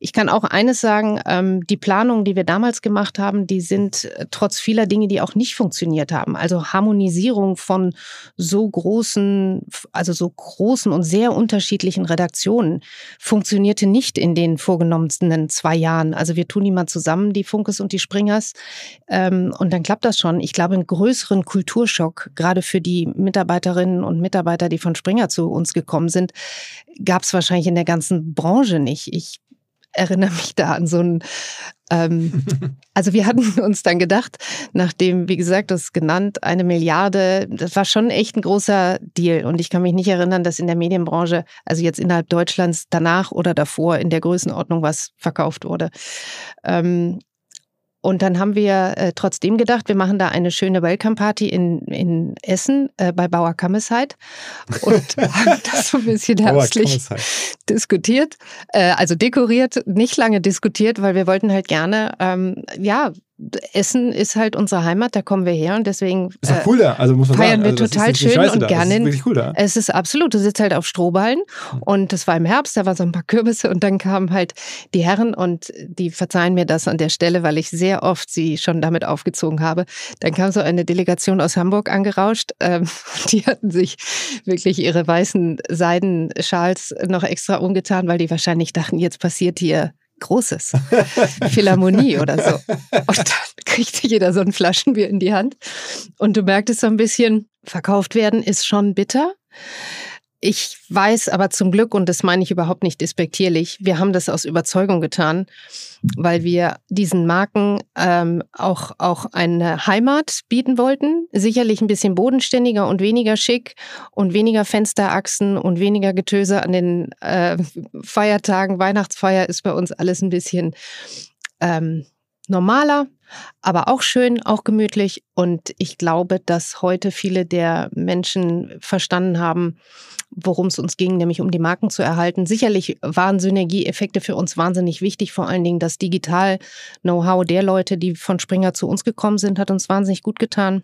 ich kann auch eines sagen, ähm, die Planungen, die wir damals gemacht haben, die sind äh, trotz vieler Dinge, die auch nicht funktioniert haben. Also Harmonisierung von so großen, also so großen und sehr unterschiedlichen Redaktionen funktionierte nicht in den vorgenommenen zwei Jahren. Also wir tun die mal zusammen, die Funkes und die Springers. Ähm, und dann klappt das schon. Ich glaube, einen größeren Kulturschock, gerade für die die Mitarbeiterinnen und Mitarbeiter, die von Springer zu uns gekommen sind, gab es wahrscheinlich in der ganzen Branche nicht. Ich erinnere mich da an so ein, ähm, also wir hatten uns dann gedacht, nachdem, wie gesagt, das genannt, eine Milliarde, das war schon echt ein großer Deal. Und ich kann mich nicht erinnern, dass in der Medienbranche, also jetzt innerhalb Deutschlands danach oder davor in der Größenordnung was verkauft wurde. Ähm, und dann haben wir äh, trotzdem gedacht, wir machen da eine schöne Welcome-Party in, in Essen äh, bei Bauer Kammersheit und haben das so ein bisschen herzlich diskutiert, äh, also dekoriert, nicht lange diskutiert, weil wir wollten halt gerne, ähm, ja, Essen ist halt unsere Heimat, da kommen wir her und deswegen ist auch cool da. Also muss man feiern sagen. wir also total schön und da. gerne. Das ist cool da. Es ist absolut, du sitzt halt auf Strohballen und es war im Herbst, da war so ein paar Kürbisse und dann kamen halt die Herren und die verzeihen mir das an der Stelle, weil ich sehr oft sie schon damit aufgezogen habe. Dann kam so eine Delegation aus Hamburg angerauscht. Ähm, die hatten sich wirklich ihre weißen Seidenschals noch extra umgetan, weil die wahrscheinlich dachten, jetzt passiert hier Großes. Philharmonie oder so. Und dann kriegte jeder so ein Flaschenbier in die Hand. Und du merktest so ein bisschen, verkauft werden ist schon bitter. Ich weiß aber zum Glück, und das meine ich überhaupt nicht despektierlich, wir haben das aus Überzeugung getan, weil wir diesen Marken ähm, auch, auch eine Heimat bieten wollten. Sicherlich ein bisschen bodenständiger und weniger schick und weniger Fensterachsen und weniger Getöse an den äh, Feiertagen. Weihnachtsfeier ist bei uns alles ein bisschen ähm, normaler, aber auch schön, auch gemütlich. Und ich glaube, dass heute viele der Menschen verstanden haben, worum es uns ging, nämlich um die Marken zu erhalten. Sicherlich waren Synergieeffekte für uns wahnsinnig wichtig, vor allen Dingen das Digital-Know-how der Leute, die von Springer zu uns gekommen sind, hat uns wahnsinnig gut getan.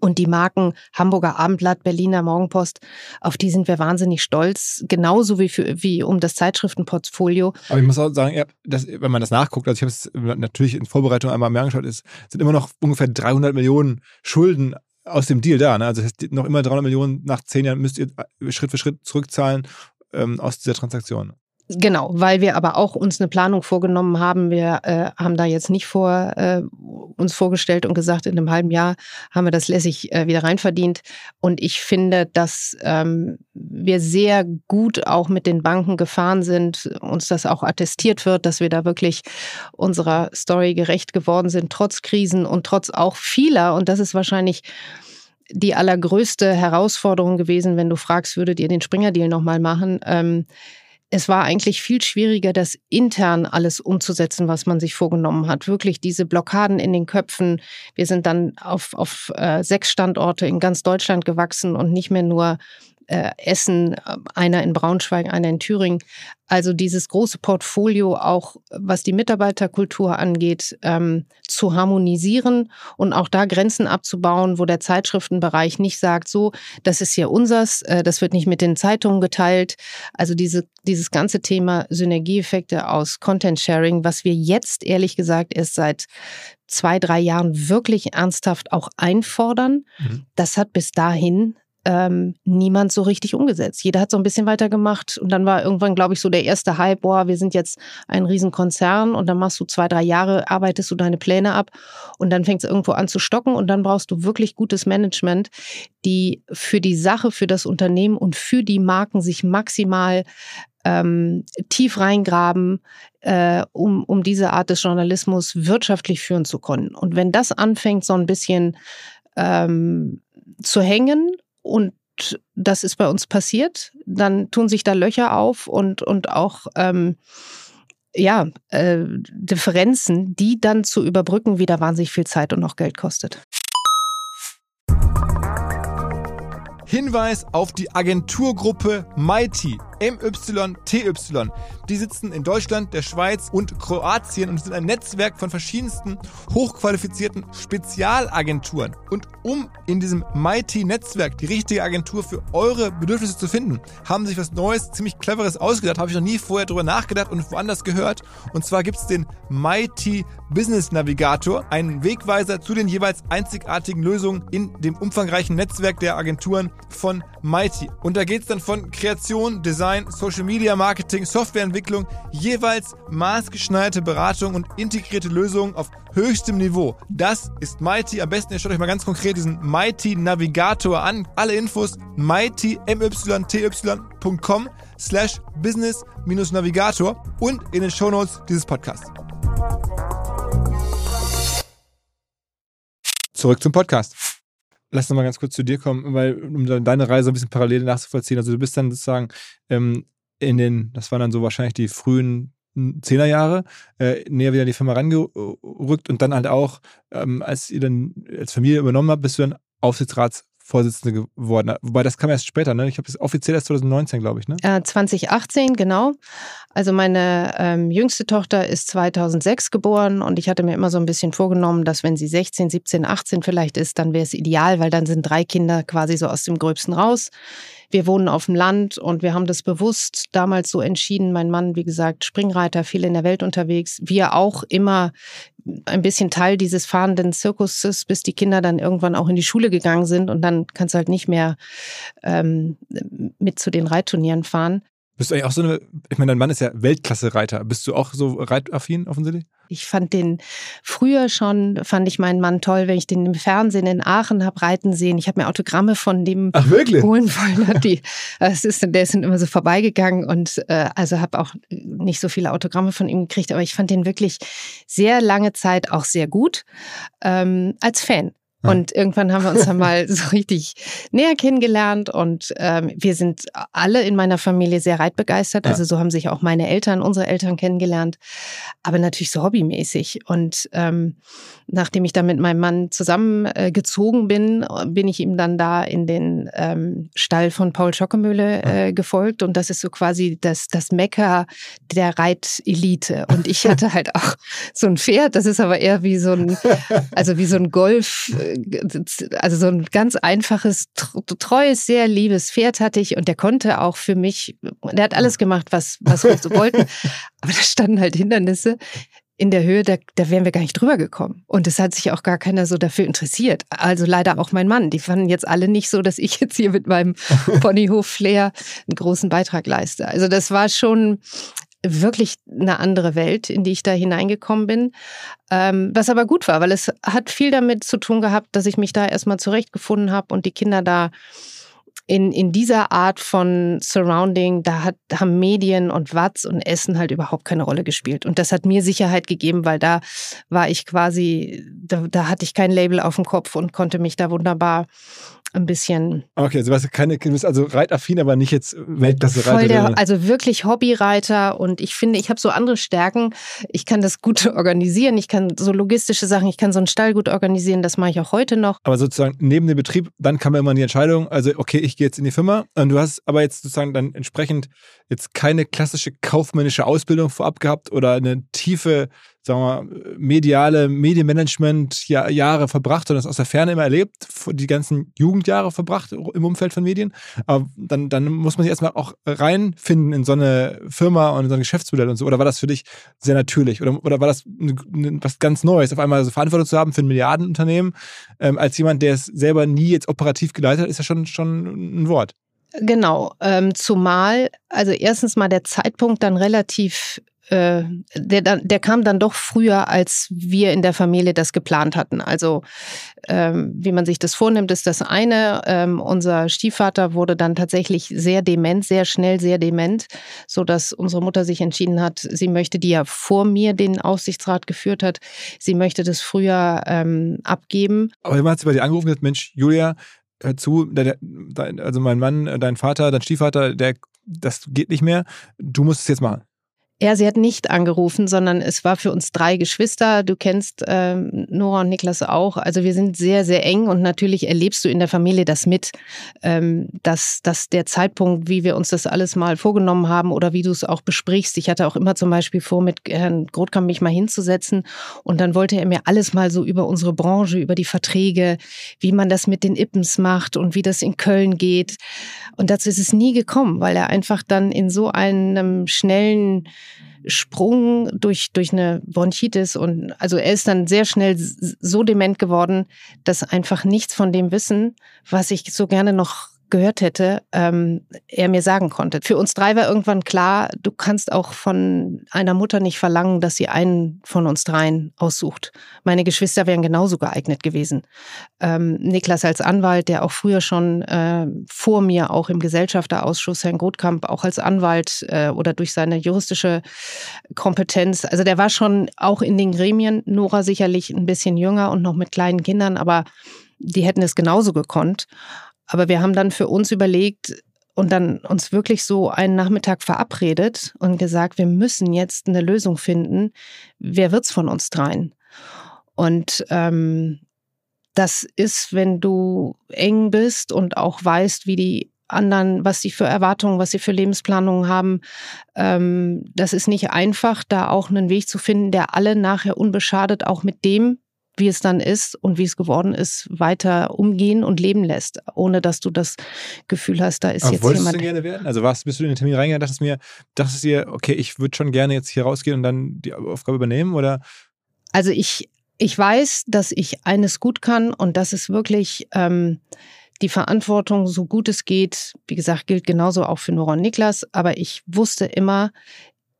Und die Marken Hamburger Abendblatt, Berliner Morgenpost, auf die sind wir wahnsinnig stolz, genauso wie, für, wie um das Zeitschriftenportfolio. Aber ich muss auch sagen, ja, das, wenn man das nachguckt, also ich habe es natürlich in Vorbereitung einmal mehr angeschaut, es sind immer noch ungefähr 300 Millionen Schulden aus dem Deal da. Ne? Also noch immer 300 Millionen nach zehn Jahren müsst ihr Schritt für Schritt zurückzahlen ähm, aus dieser Transaktion. Genau, weil wir aber auch uns eine Planung vorgenommen haben. Wir äh, haben da jetzt nicht vor äh, uns vorgestellt und gesagt, in einem halben Jahr haben wir das lässig äh, wieder reinverdient. Und ich finde, dass ähm, wir sehr gut auch mit den Banken gefahren sind, uns das auch attestiert wird, dass wir da wirklich unserer Story gerecht geworden sind, trotz Krisen und trotz auch vieler. Und das ist wahrscheinlich die allergrößte Herausforderung gewesen, wenn du fragst, würdet ihr den Springer-Deal nochmal machen? Ähm, es war eigentlich viel schwieriger, das intern alles umzusetzen, was man sich vorgenommen hat. Wirklich diese Blockaden in den Köpfen. Wir sind dann auf, auf äh, sechs Standorte in ganz Deutschland gewachsen und nicht mehr nur äh, Essen, äh, einer in Braunschweig, einer in Thüringen. Also dieses große Portfolio auch, was die Mitarbeiterkultur angeht, ähm, zu harmonisieren und auch da Grenzen abzubauen, wo der Zeitschriftenbereich nicht sagt, so, das ist hier unsers, äh, das wird nicht mit den Zeitungen geteilt. Also diese, dieses ganze Thema Synergieeffekte aus Content Sharing, was wir jetzt ehrlich gesagt erst seit zwei, drei Jahren wirklich ernsthaft auch einfordern, mhm. das hat bis dahin ähm, niemand so richtig umgesetzt. Jeder hat so ein bisschen weitergemacht und dann war irgendwann, glaube ich, so der erste Hype, boah, wir sind jetzt ein Riesenkonzern und dann machst du zwei, drei Jahre, arbeitest du deine Pläne ab und dann fängt es irgendwo an zu stocken und dann brauchst du wirklich gutes Management, die für die Sache, für das Unternehmen und für die Marken sich maximal ähm, tief reingraben, äh, um, um diese Art des Journalismus wirtschaftlich führen zu können. Und wenn das anfängt, so ein bisschen ähm, zu hängen und das ist bei uns passiert. Dann tun sich da Löcher auf und, und auch ähm, ja, äh, Differenzen, die dann zu überbrücken wieder wahnsinnig viel Zeit und auch Geld kostet. Hinweis auf die Agenturgruppe Mighty. MYTY. Die sitzen in Deutschland, der Schweiz und Kroatien und sind ein Netzwerk von verschiedensten hochqualifizierten Spezialagenturen. Und um in diesem Mighty-Netzwerk die richtige Agentur für eure Bedürfnisse zu finden, haben sich was Neues, ziemlich Cleveres ausgedacht. Habe ich noch nie vorher drüber nachgedacht und woanders gehört. Und zwar gibt es den Mighty Business Navigator, einen Wegweiser zu den jeweils einzigartigen Lösungen in dem umfangreichen Netzwerk der Agenturen von Mighty. Und da geht es dann von Kreation, Design, Design, Social Media Marketing, Softwareentwicklung, jeweils maßgeschneiderte Beratung und integrierte Lösungen auf höchstem Niveau. Das ist Mighty. Am besten ihr schaut euch mal ganz konkret diesen Mighty Navigator an. Alle Infos mightymyty.com slash business-navigator und in den Shownotes dieses Podcasts. Zurück zum Podcast lass noch mal ganz kurz zu dir kommen, weil um deine Reise ein bisschen parallel nachzuvollziehen. Also du bist dann sozusagen ähm, in den, das waren dann so wahrscheinlich die frühen Zehnerjahre, äh, näher wieder in die Firma rangerückt und dann halt auch, ähm, als ihr dann als Familie übernommen habt, bist du dann Aufsichtsrats Vorsitzende geworden. Wobei das kam erst später, ne? Ich habe es offiziell erst 2019, glaube ich, ne? Äh, 2018, genau. Also meine ähm, jüngste Tochter ist 2006 geboren und ich hatte mir immer so ein bisschen vorgenommen, dass wenn sie 16, 17, 18 vielleicht ist, dann wäre es ideal, weil dann sind drei Kinder quasi so aus dem Gröbsten raus. Wir wohnen auf dem Land und wir haben das bewusst damals so entschieden. Mein Mann, wie gesagt, Springreiter, viel in der Welt unterwegs. Wir auch immer ein bisschen Teil dieses fahrenden Zirkuses, bis die Kinder dann irgendwann auch in die Schule gegangen sind und dann kannst du halt nicht mehr ähm, mit zu den Reitturnieren fahren. Bist du eigentlich auch so eine, ich meine, dein Mann ist ja Weltklasse-Reiter. Bist du auch so reitaffin offensichtlich? Ich fand den früher schon, fand ich meinen Mann toll, wenn ich den im Fernsehen in Aachen habe reiten sehen. Ich habe mir Autogramme von dem Ach, wirklich? holen wollen. Die, es ist, der ist immer so vorbeigegangen und äh, also habe auch nicht so viele Autogramme von ihm gekriegt, aber ich fand den wirklich sehr lange Zeit auch sehr gut ähm, als Fan. Und irgendwann haben wir uns dann mal so richtig näher kennengelernt und ähm, wir sind alle in meiner Familie sehr reitbegeistert. Also so haben sich auch meine Eltern, unsere Eltern kennengelernt, aber natürlich so hobbymäßig. Und ähm, nachdem ich dann mit meinem Mann zusammengezogen äh, bin, bin ich ihm dann da in den ähm, Stall von Paul Schockemühle äh, gefolgt und das ist so quasi das, das Mekka der Reitelite. Und ich hatte halt auch so ein Pferd, das ist aber eher wie so ein, also wie so ein Golf also so ein ganz einfaches, treues, sehr liebes Pferd hatte ich und der konnte auch für mich, der hat alles gemacht, was, was wir so wollten. Aber da standen halt Hindernisse in der Höhe, da, da wären wir gar nicht drüber gekommen. Und es hat sich auch gar keiner so dafür interessiert. Also leider auch mein Mann. Die fanden jetzt alle nicht so, dass ich jetzt hier mit meinem Ponyhof-Flair einen großen Beitrag leiste. Also das war schon wirklich eine andere Welt, in die ich da hineingekommen bin. Ähm, was aber gut war, weil es hat viel damit zu tun gehabt, dass ich mich da erstmal zurechtgefunden habe und die Kinder da in, in dieser Art von Surrounding, da hat, haben Medien und Watz und Essen halt überhaupt keine Rolle gespielt. Und das hat mir Sicherheit gegeben, weil da war ich quasi, da, da hatte ich kein Label auf dem Kopf und konnte mich da wunderbar ein bisschen. Okay, also, du, keine, du bist also reitaffin, aber nicht jetzt Weltklasse-Reiter. Also wirklich Hobbyreiter und ich finde, ich habe so andere Stärken. Ich kann das gut organisieren, ich kann so logistische Sachen, ich kann so einen Stall gut organisieren, das mache ich auch heute noch. Aber sozusagen neben dem Betrieb, dann kam immer die Entscheidung, also okay, ich gehe jetzt in die Firma und du hast aber jetzt sozusagen dann entsprechend jetzt keine klassische kaufmännische Ausbildung vorab gehabt oder eine tiefe sagen wir mediale Medienmanagement Jahre verbracht und das aus der Ferne immer erlebt, die ganzen Jugendjahre verbracht im Umfeld von Medien. Aber dann, dann muss man sich erstmal auch reinfinden in so eine Firma und in so ein Geschäftsmodell und so. Oder war das für dich sehr natürlich? Oder, oder war das was ganz Neues, auf einmal so Verantwortung zu haben für ein Milliardenunternehmen, ähm, als jemand, der es selber nie jetzt operativ geleitet hat, ist ja schon, schon ein Wort. Genau, ähm, zumal, also erstens mal der Zeitpunkt dann relativ äh, der, der kam dann doch früher, als wir in der Familie das geplant hatten. Also ähm, wie man sich das vornimmt, ist das eine. Ähm, unser Stiefvater wurde dann tatsächlich sehr dement, sehr schnell sehr dement, so dass unsere Mutter sich entschieden hat, sie möchte, die ja vor mir den Aufsichtsrat geführt hat, sie möchte das früher ähm, abgeben. Aber immer hat sie bei dir angerufen und gesagt, Mensch, Julia, hör zu, also mein Mann, dein Vater, dein Stiefvater, der, das geht nicht mehr, du musst es jetzt machen. Ja, sie hat nicht angerufen, sondern es war für uns drei Geschwister. Du kennst ähm, Nora und Niklas auch. Also wir sind sehr, sehr eng und natürlich erlebst du in der Familie das mit, ähm, dass, dass der Zeitpunkt, wie wir uns das alles mal vorgenommen haben oder wie du es auch besprichst. Ich hatte auch immer zum Beispiel vor, mit Herrn Grotkamp mich mal hinzusetzen und dann wollte er mir alles mal so über unsere Branche, über die Verträge, wie man das mit den Ippens macht und wie das in Köln geht. Und dazu ist es nie gekommen, weil er einfach dann in so einem schnellen Sprung durch, durch eine Bronchitis und also er ist dann sehr schnell so dement geworden, dass einfach nichts von dem Wissen, was ich so gerne noch gehört hätte, ähm, er mir sagen konnte. Für uns drei war irgendwann klar, du kannst auch von einer Mutter nicht verlangen, dass sie einen von uns dreien aussucht. Meine Geschwister wären genauso geeignet gewesen. Ähm, Niklas als Anwalt, der auch früher schon äh, vor mir auch im Gesellschafterausschuss, Herrn Grotkamp, auch als Anwalt äh, oder durch seine juristische Kompetenz, also der war schon auch in den Gremien, Nora sicherlich ein bisschen jünger und noch mit kleinen Kindern, aber die hätten es genauso gekonnt. Aber wir haben dann für uns überlegt und dann uns wirklich so einen Nachmittag verabredet und gesagt, wir müssen jetzt eine Lösung finden. Wer wird's von uns dreien? Und ähm, das ist, wenn du eng bist und auch weißt, wie die anderen, was sie für Erwartungen, was sie für Lebensplanungen haben. Ähm, das ist nicht einfach, da auch einen Weg zu finden, der alle nachher unbeschadet auch mit dem wie es dann ist und wie es geworden ist, weiter umgehen und leben lässt, ohne dass du das Gefühl hast, da ist Aber jetzt wolltest jemand. Wolltest du denn gerne werden? Also warst, bist du in den Termin reingegangen, dachtest mir, dachtest dir, okay, ich würde schon gerne jetzt hier rausgehen und dann die Aufgabe übernehmen oder? Also ich, ich weiß, dass ich eines gut kann und das ist wirklich ähm, die Verantwortung, so gut es geht. Wie gesagt, gilt genauso auch für Nora und Niklas. Aber ich wusste immer,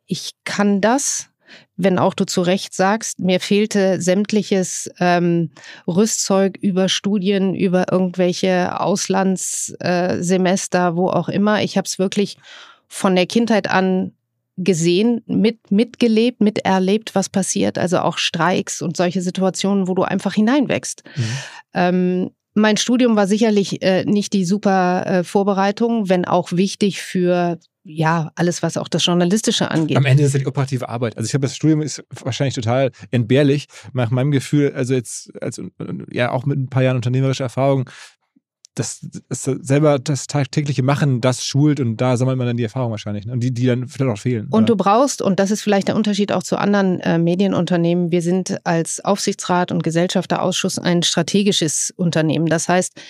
ich kann das wenn auch du zu Recht sagst, mir fehlte sämtliches ähm, Rüstzeug über Studien, über irgendwelche Auslandssemester, äh, wo auch immer. Ich habe es wirklich von der Kindheit an gesehen, mit, mitgelebt, miterlebt, was passiert. Also auch Streiks und solche Situationen, wo du einfach hineinwächst. Mhm. Ähm, mein Studium war sicherlich äh, nicht die super äh, Vorbereitung, wenn auch wichtig für ja, alles, was auch das Journalistische angeht. Am Ende ist es ja die operative Arbeit. Also ich habe das Studium ist wahrscheinlich total entbehrlich. Nach meinem Gefühl, also jetzt, also ja, auch mit ein paar Jahren unternehmerischer Erfahrung, das, das selber das tagtägliche Machen, das schult und da sammelt man dann die Erfahrung wahrscheinlich. Ne? Und die, die dann vielleicht auch fehlen. Und oder? du brauchst, und das ist vielleicht der Unterschied auch zu anderen äh, Medienunternehmen, wir sind als Aufsichtsrat und Gesellschafterausschuss ein strategisches Unternehmen. Das heißt,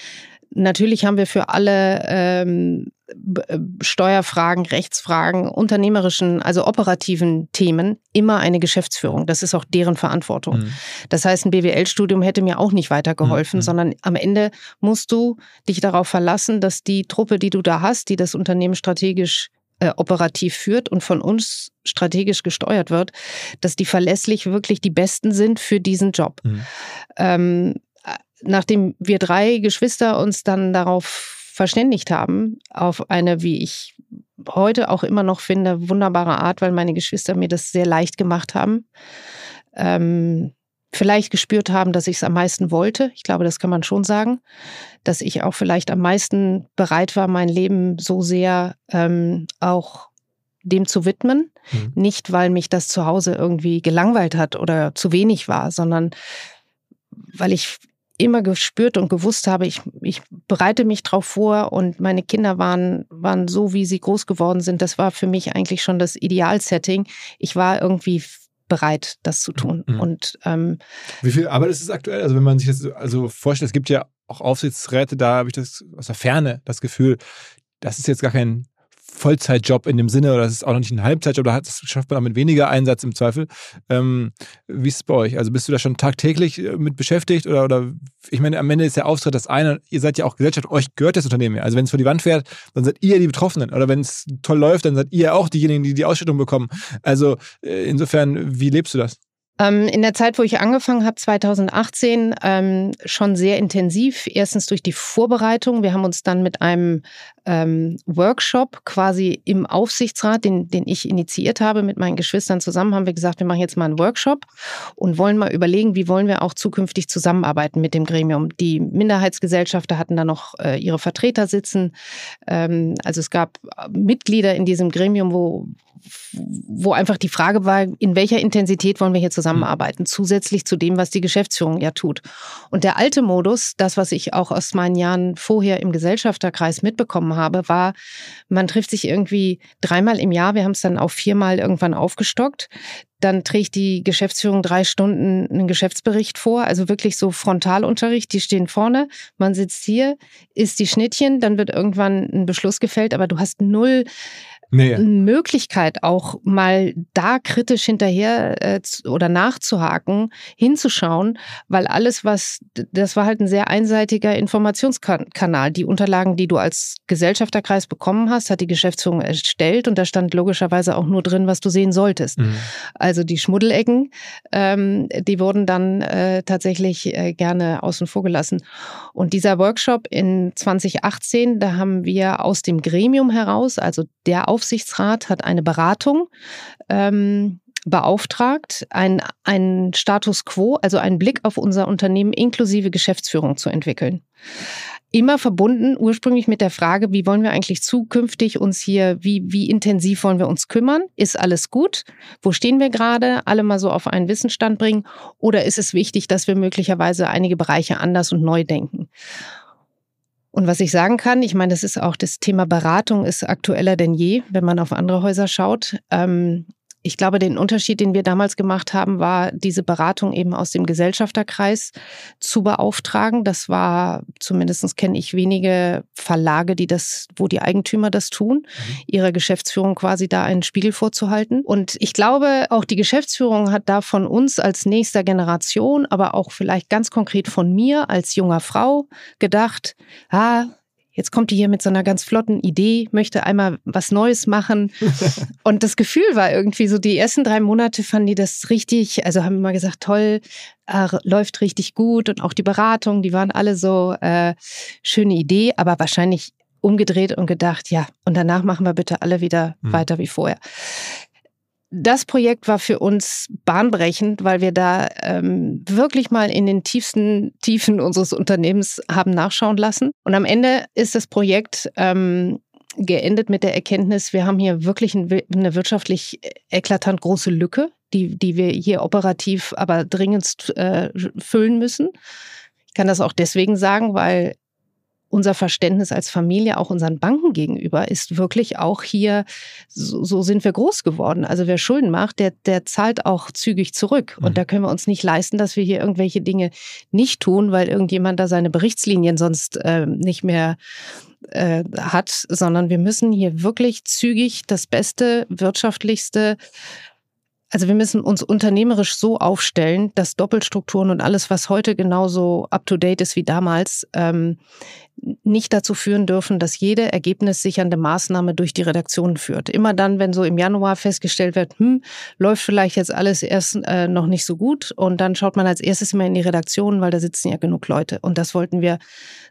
Natürlich haben wir für alle ähm, äh, Steuerfragen, Rechtsfragen, unternehmerischen, also operativen Themen immer eine Geschäftsführung. Das ist auch deren Verantwortung. Mhm. Das heißt, ein BWL-Studium hätte mir auch nicht weitergeholfen, mhm. sondern am Ende musst du dich darauf verlassen, dass die Truppe, die du da hast, die das Unternehmen strategisch äh, operativ führt und von uns strategisch gesteuert wird, dass die verlässlich wirklich die Besten sind für diesen Job. Mhm. Ähm, nachdem wir drei Geschwister uns dann darauf verständigt haben, auf eine, wie ich heute auch immer noch finde, wunderbare Art, weil meine Geschwister mir das sehr leicht gemacht haben, ähm, vielleicht gespürt haben, dass ich es am meisten wollte. Ich glaube, das kann man schon sagen, dass ich auch vielleicht am meisten bereit war, mein Leben so sehr ähm, auch dem zu widmen. Mhm. Nicht, weil mich das zu Hause irgendwie gelangweilt hat oder zu wenig war, sondern weil ich immer gespürt und gewusst habe, ich, ich bereite mich drauf vor und meine Kinder waren, waren so, wie sie groß geworden sind. Das war für mich eigentlich schon das Idealsetting. Ich war irgendwie bereit, das zu tun. Mhm. Und ähm, wie viel Arbeit ist es aktuell? Also wenn man sich das also vorstellt, es gibt ja auch Aufsichtsräte, da habe ich das aus der Ferne das Gefühl, das ist jetzt gar kein Vollzeitjob in dem Sinne, oder das ist auch noch nicht ein Halbzeitjob, da das schafft man auch mit weniger Einsatz im Zweifel. Ähm, wie ist es bei euch? Also bist du da schon tagtäglich äh, mit beschäftigt oder, oder ich meine, am Ende ist der Auftritt das eine, ihr seid ja auch Gesellschaft, euch gehört das Unternehmen ja. Also wenn es vor die Wand fährt, dann seid ihr die Betroffenen. Oder wenn es toll läuft, dann seid ihr auch diejenigen, die die Ausstattung bekommen. Also äh, insofern, wie lebst du das? Ähm, in der Zeit, wo ich angefangen habe, 2018, ähm, schon sehr intensiv. Erstens durch die Vorbereitung. Wir haben uns dann mit einem ähm, Workshop quasi im Aufsichtsrat, den, den ich initiiert habe mit meinen Geschwistern zusammen, haben wir gesagt, wir machen jetzt mal einen Workshop und wollen mal überlegen, wie wollen wir auch zukünftig zusammenarbeiten mit dem Gremium. Die Minderheitsgesellschafter hatten da noch äh, ihre Vertreter sitzen. Also es gab Mitglieder in diesem Gremium, wo, wo einfach die Frage war, in welcher Intensität wollen wir hier zusammenarbeiten, mhm. zusätzlich zu dem, was die Geschäftsführung ja tut. Und der alte Modus, das, was ich auch aus meinen Jahren vorher im Gesellschafterkreis mitbekommen habe, war, man trifft sich irgendwie dreimal im Jahr, wir haben es dann auf viermal irgendwann aufgestockt. Dann trägt die Geschäftsführung drei Stunden einen Geschäftsbericht vor, also wirklich so Frontalunterricht. Die stehen vorne, man sitzt hier, isst die Schnittchen, dann wird irgendwann ein Beschluss gefällt, aber du hast null nee. Möglichkeit, auch mal da kritisch hinterher äh, oder nachzuhaken, hinzuschauen, weil alles, was, das war halt ein sehr einseitiger Informationskanal. Die Unterlagen, die du als Gesellschafterkreis bekommen hast, hat die Geschäftsführung erstellt und da stand logischerweise auch nur drin, was du sehen solltest. Mhm. Also die Schmuddelecken, ähm, die wurden dann äh, tatsächlich äh, gerne außen vor gelassen. Und dieser Workshop in 2018, da haben wir aus dem Gremium heraus, also der Aufsichtsrat hat eine Beratung ähm, beauftragt, einen Status quo, also einen Blick auf unser Unternehmen inklusive Geschäftsführung zu entwickeln. Immer verbunden ursprünglich mit der Frage, wie wollen wir eigentlich zukünftig uns hier, wie, wie intensiv wollen wir uns kümmern? Ist alles gut? Wo stehen wir gerade? Alle mal so auf einen Wissensstand bringen? Oder ist es wichtig, dass wir möglicherweise einige Bereiche anders und neu denken? Und was ich sagen kann, ich meine, das ist auch das Thema Beratung ist aktueller denn je, wenn man auf andere Häuser schaut. Ähm, ich glaube, den Unterschied, den wir damals gemacht haben, war diese Beratung eben aus dem Gesellschafterkreis zu beauftragen. Das war, zumindest kenne ich wenige Verlage, die das, wo die Eigentümer das tun, mhm. ihrer Geschäftsführung quasi da einen Spiegel vorzuhalten. Und ich glaube, auch die Geschäftsführung hat da von uns als nächster Generation, aber auch vielleicht ganz konkret von mir als junger Frau gedacht, ah, jetzt kommt die hier mit so einer ganz flotten Idee, möchte einmal was Neues machen. und das Gefühl war irgendwie so, die ersten drei Monate fanden die das richtig, also haben immer gesagt, toll, äh, läuft richtig gut und auch die Beratung, die waren alle so äh, schöne Idee, aber wahrscheinlich umgedreht und gedacht, ja, und danach machen wir bitte alle wieder hm. weiter wie vorher das Projekt war für uns bahnbrechend, weil wir da ähm, wirklich mal in den tiefsten Tiefen unseres Unternehmens haben nachschauen lassen. Und am Ende ist das Projekt ähm, geendet mit der Erkenntnis, wir haben hier wirklich eine wirtschaftlich eklatant große Lücke, die, die wir hier operativ aber dringendst äh, füllen müssen. Ich kann das auch deswegen sagen, weil unser Verständnis als Familie auch unseren Banken gegenüber ist wirklich auch hier, so, so, sind wir groß geworden. Also wer Schulden macht, der, der zahlt auch zügig zurück. Und mhm. da können wir uns nicht leisten, dass wir hier irgendwelche Dinge nicht tun, weil irgendjemand da seine Berichtslinien sonst äh, nicht mehr äh, hat, sondern wir müssen hier wirklich zügig das Beste, wirtschaftlichste also wir müssen uns unternehmerisch so aufstellen, dass Doppelstrukturen und alles, was heute genauso up-to-date ist wie damals, ähm, nicht dazu führen dürfen, dass jede ergebnissichernde Maßnahme durch die Redaktion führt. Immer dann, wenn so im Januar festgestellt wird, hm, läuft vielleicht jetzt alles erst äh, noch nicht so gut und dann schaut man als erstes immer in die Redaktion, weil da sitzen ja genug Leute und das wollten wir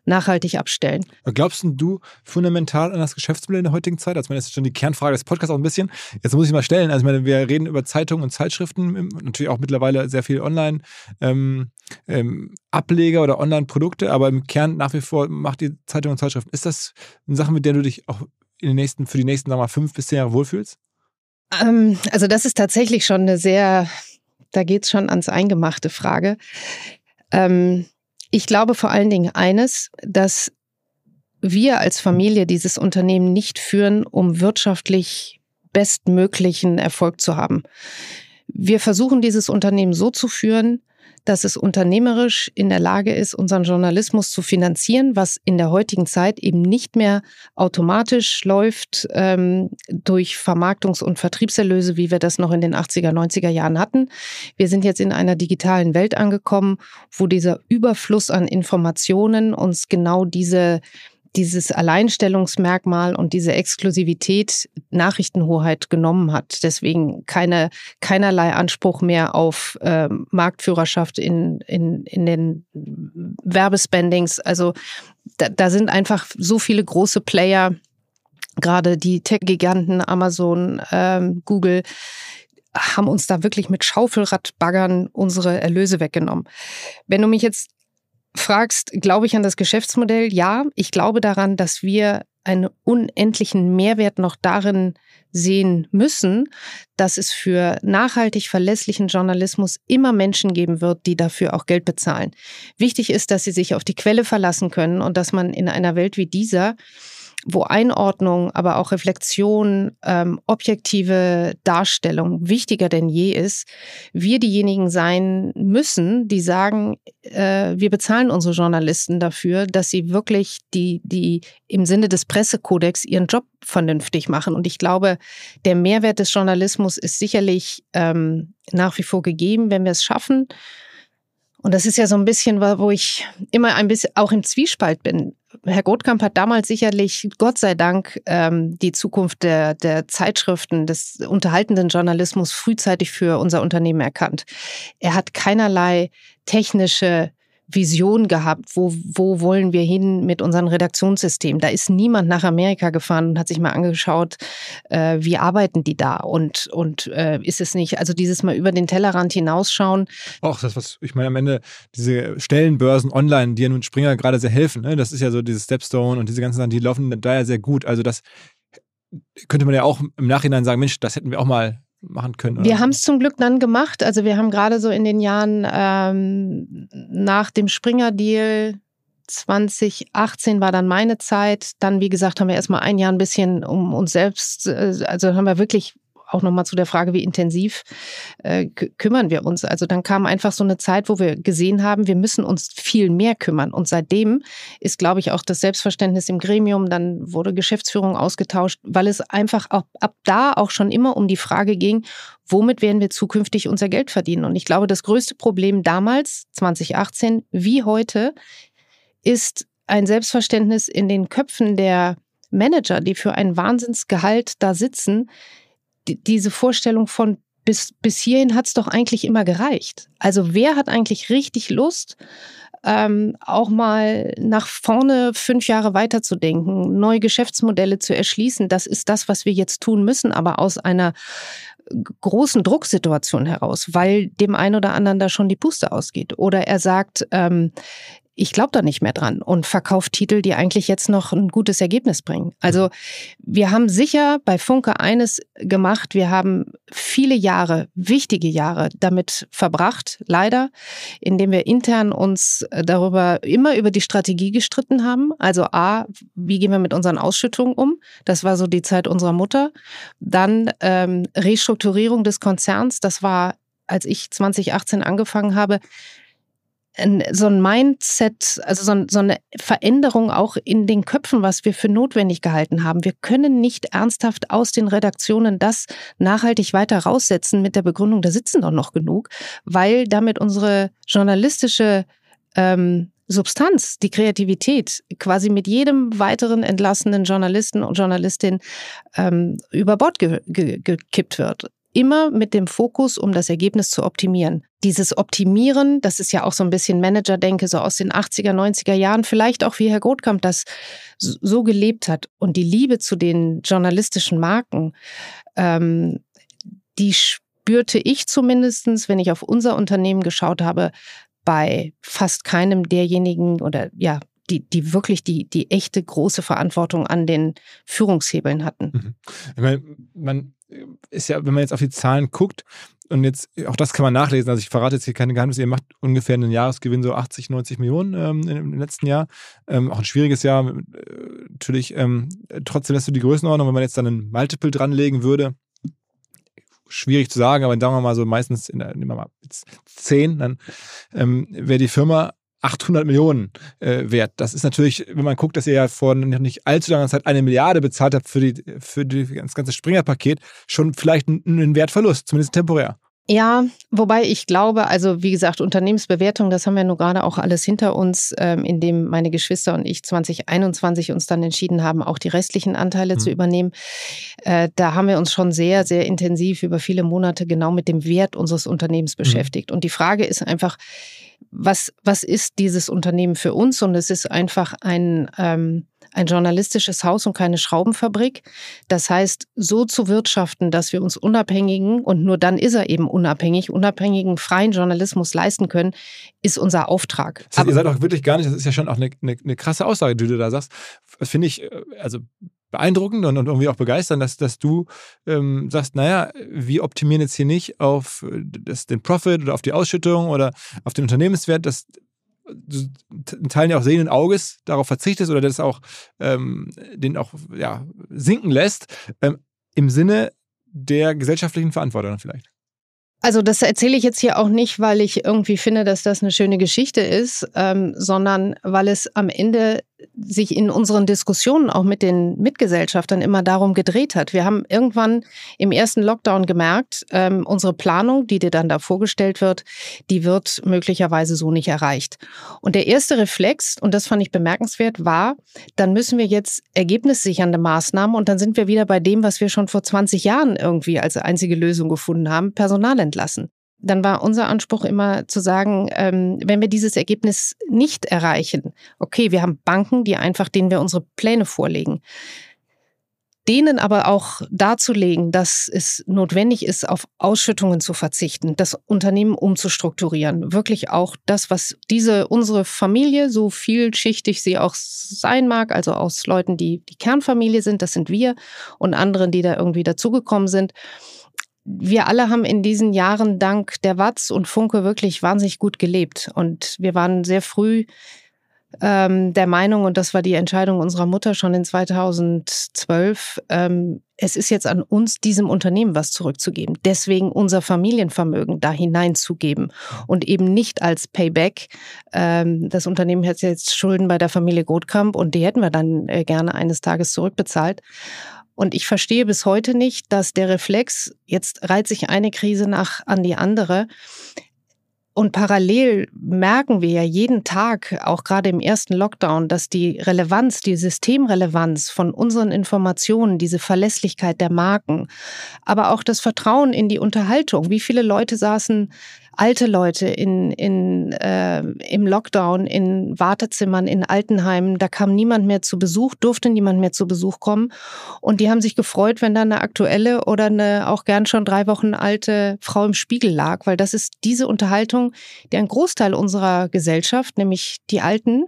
nachhaltig abstellen. Glaubst du fundamental an das Geschäftsmodell in der heutigen Zeit? Also, das ist schon die Kernfrage des Podcasts auch ein bisschen. Jetzt muss ich mal stellen. Also, ich meine, wir reden über Zeitungen und Zeitschriften, natürlich auch mittlerweile sehr viel online. Ähm, ähm, Ableger oder Online-Produkte, aber im Kern nach wie vor macht die Zeitung und Zeitschriften. Ist das eine Sache, mit der du dich auch in den nächsten, für die nächsten sagen wir mal, fünf bis zehn Jahre wohlfühlst? Ähm, also das ist tatsächlich schon eine sehr, da geht es schon ans Eingemachte Frage. Ähm, ich glaube vor allen Dingen eines, dass wir als Familie dieses Unternehmen nicht führen, um wirtschaftlich bestmöglichen Erfolg zu haben. Wir versuchen dieses Unternehmen so zu führen, dass es unternehmerisch in der Lage ist, unseren Journalismus zu finanzieren, was in der heutigen Zeit eben nicht mehr automatisch läuft ähm, durch Vermarktungs- und Vertriebserlöse, wie wir das noch in den 80er, 90er Jahren hatten. Wir sind jetzt in einer digitalen Welt angekommen, wo dieser Überfluss an Informationen uns genau diese dieses Alleinstellungsmerkmal und diese Exklusivität Nachrichtenhoheit genommen hat. Deswegen keine, keinerlei Anspruch mehr auf äh, Marktführerschaft in, in, in den Werbespendings. Also da, da sind einfach so viele große Player, gerade die Tech-Giganten, Amazon, ähm, Google, haben uns da wirklich mit Schaufelradbaggern unsere Erlöse weggenommen. Wenn du mich jetzt fragst, glaube ich an das Geschäftsmodell? Ja, ich glaube daran, dass wir einen unendlichen Mehrwert noch darin sehen müssen, dass es für nachhaltig verlässlichen Journalismus immer Menschen geben wird, die dafür auch Geld bezahlen. Wichtig ist, dass sie sich auf die Quelle verlassen können und dass man in einer Welt wie dieser wo Einordnung, aber auch Reflexion, ähm, objektive Darstellung wichtiger denn je ist, wir diejenigen sein müssen, die sagen, äh, wir bezahlen unsere Journalisten dafür, dass sie wirklich die, die im Sinne des Pressekodex ihren Job vernünftig machen. Und ich glaube, der Mehrwert des Journalismus ist sicherlich ähm, nach wie vor gegeben, wenn wir es schaffen. Und das ist ja so ein bisschen, wo ich immer ein bisschen auch im Zwiespalt bin. Herr Gottkamp hat damals sicherlich, Gott sei Dank, ähm, die Zukunft der, der Zeitschriften, des unterhaltenden Journalismus frühzeitig für unser Unternehmen erkannt. Er hat keinerlei technische Vision gehabt, wo, wo wollen wir hin mit unserem Redaktionssystem. Da ist niemand nach Amerika gefahren und hat sich mal angeschaut, äh, wie arbeiten die da und, und äh, ist es nicht, also dieses Mal über den Tellerrand hinausschauen. Auch das, was ich meine, am Ende diese Stellenbörsen online, die ja nun Springer gerade sehr helfen, ne? das ist ja so dieses Stepstone und diese ganzen Sachen, die laufen da ja sehr gut. Also das könnte man ja auch im Nachhinein sagen, Mensch, das hätten wir auch mal machen können? Oder? Wir haben es zum Glück dann gemacht. Also wir haben gerade so in den Jahren ähm, nach dem Springer-Deal 2018 war dann meine Zeit. Dann, wie gesagt, haben wir erstmal ein Jahr ein bisschen um uns selbst, äh, also haben wir wirklich auch nochmal zu der Frage, wie intensiv äh, kümmern wir uns. Also dann kam einfach so eine Zeit, wo wir gesehen haben, wir müssen uns viel mehr kümmern. Und seitdem ist, glaube ich, auch das Selbstverständnis im Gremium, dann wurde Geschäftsführung ausgetauscht, weil es einfach auch, ab da auch schon immer um die Frage ging, womit werden wir zukünftig unser Geld verdienen. Und ich glaube, das größte Problem damals, 2018, wie heute, ist ein Selbstverständnis in den Köpfen der Manager, die für ein Wahnsinnsgehalt da sitzen, diese Vorstellung von bis, bis hierhin hat es doch eigentlich immer gereicht. Also wer hat eigentlich richtig Lust, ähm, auch mal nach vorne fünf Jahre weiterzudenken, neue Geschäftsmodelle zu erschließen? Das ist das, was wir jetzt tun müssen, aber aus einer großen Drucksituation heraus, weil dem einen oder anderen da schon die Puste ausgeht. Oder er sagt, ähm, ich glaube da nicht mehr dran und verkauft Titel, die eigentlich jetzt noch ein gutes Ergebnis bringen. Also wir haben sicher bei Funke eines gemacht. Wir haben viele Jahre, wichtige Jahre damit verbracht, leider, indem wir intern uns darüber immer über die Strategie gestritten haben. Also A, wie gehen wir mit unseren Ausschüttungen um? Das war so die Zeit unserer Mutter. Dann ähm, Restrukturierung des Konzerns. Das war, als ich 2018 angefangen habe, so ein Mindset, also so, so, eine Veränderung auch in den Köpfen, was wir für notwendig gehalten haben. Wir können nicht ernsthaft aus den Redaktionen das nachhaltig weiter raussetzen mit der Begründung, da sitzen doch noch genug, weil damit unsere journalistische ähm, Substanz, die Kreativität quasi mit jedem weiteren entlassenen Journalisten und Journalistin ähm, über Bord ge ge gekippt wird. Immer mit dem Fokus, um das Ergebnis zu optimieren. Dieses Optimieren, das ist ja auch so ein bisschen Manager-Denke, so aus den 80er, 90er Jahren, vielleicht auch wie Herr Grotkamp das so gelebt hat. Und die Liebe zu den journalistischen Marken, ähm, die spürte ich zumindestens, wenn ich auf unser Unternehmen geschaut habe, bei fast keinem derjenigen oder ja, die, die wirklich die, die echte große Verantwortung an den Führungshebeln hatten. Mhm. Ich meine, man ist ja, wenn man jetzt auf die Zahlen guckt, und jetzt, auch das kann man nachlesen, also ich verrate jetzt hier keine Geheimnisse, ihr macht ungefähr einen Jahresgewinn so 80, 90 Millionen ähm, im letzten Jahr. Ähm, auch ein schwieriges Jahr, äh, natürlich. Ähm, trotzdem lässt du die Größenordnung, wenn man jetzt dann ein Multiple dranlegen würde, schwierig zu sagen, aber sagen wir mal so meistens in der, nehmen wir mal 10, dann ähm, wäre die Firma 800 Millionen äh, wert. Das ist natürlich, wenn man guckt, dass ihr ja vor nicht allzu langer Zeit eine Milliarde bezahlt habt für, die, für die, das ganze Springer-Paket, schon vielleicht ein, Wertverlust, zumindest temporär. Ja, wobei ich glaube, also wie gesagt, Unternehmensbewertung, das haben wir nur gerade auch alles hinter uns, ähm, indem meine Geschwister und ich 2021 uns dann entschieden haben, auch die restlichen Anteile mhm. zu übernehmen. Äh, da haben wir uns schon sehr, sehr intensiv über viele Monate genau mit dem Wert unseres Unternehmens mhm. beschäftigt. Mhm. Und die Frage ist einfach, was, was ist dieses Unternehmen für uns? Und es ist einfach ein, ähm, ein journalistisches Haus und keine Schraubenfabrik. Das heißt, so zu wirtschaften, dass wir uns unabhängigen, und nur dann ist er eben unabhängig, unabhängigen freien Journalismus leisten können, ist unser Auftrag. Das heißt, ihr seid auch wirklich gar nicht, das ist ja schon auch eine, eine, eine krasse Aussage, die du da sagst. Finde ich, äh, also beeindruckend und, und, irgendwie auch begeisternd, dass, dass du ähm, sagst, naja, wir optimieren jetzt hier nicht auf äh, das, den Profit oder auf die Ausschüttung oder auf den Unternehmenswert, dass du in Teilen ja auch sehenden Auges darauf verzichtest oder das auch ähm, den auch ja, sinken lässt, ähm, im Sinne der gesellschaftlichen Verantwortung vielleicht. Also das erzähle ich jetzt hier auch nicht, weil ich irgendwie finde, dass das eine schöne Geschichte ist, ähm, sondern weil es am Ende sich in unseren Diskussionen auch mit den Mitgesellschaftern immer darum gedreht hat. Wir haben irgendwann im ersten Lockdown gemerkt, ähm, unsere Planung, die dir dann da vorgestellt wird, die wird möglicherweise so nicht erreicht. Und der erste Reflex, und das fand ich bemerkenswert, war, dann müssen wir jetzt ergebnissichernde Maßnahmen und dann sind wir wieder bei dem, was wir schon vor 20 Jahren irgendwie als einzige Lösung gefunden haben, Personal entlassen dann war unser Anspruch immer zu sagen, ähm, wenn wir dieses Ergebnis nicht erreichen, okay, wir haben Banken, die einfach, denen wir unsere Pläne vorlegen, denen aber auch darzulegen, dass es notwendig ist, auf Ausschüttungen zu verzichten, das Unternehmen umzustrukturieren, wirklich auch das, was diese unsere Familie, so vielschichtig sie auch sein mag, also aus Leuten, die die Kernfamilie sind, das sind wir und anderen, die da irgendwie dazugekommen sind, wir alle haben in diesen Jahren dank der Watz und Funke wirklich wahnsinnig gut gelebt. Und wir waren sehr früh ähm, der Meinung, und das war die Entscheidung unserer Mutter schon in 2012, ähm, es ist jetzt an uns, diesem Unternehmen was zurückzugeben. Deswegen unser Familienvermögen da hineinzugeben und eben nicht als Payback. Ähm, das Unternehmen hat jetzt Schulden bei der Familie Gotkamp und die hätten wir dann äh, gerne eines Tages zurückbezahlt. Und ich verstehe bis heute nicht, dass der Reflex, jetzt reiht sich eine Krise nach an die andere. Und parallel merken wir ja jeden Tag, auch gerade im ersten Lockdown, dass die Relevanz, die Systemrelevanz von unseren Informationen, diese Verlässlichkeit der Marken, aber auch das Vertrauen in die Unterhaltung. Wie viele Leute saßen alte Leute in, in, äh, im Lockdown, in Wartezimmern, in Altenheimen. Da kam niemand mehr zu Besuch, durfte niemand mehr zu Besuch kommen. Und die haben sich gefreut, wenn da eine aktuelle oder eine auch gern schon drei Wochen alte Frau im Spiegel lag, weil das ist diese Unterhaltung, die ein Großteil unserer Gesellschaft, nämlich die Alten,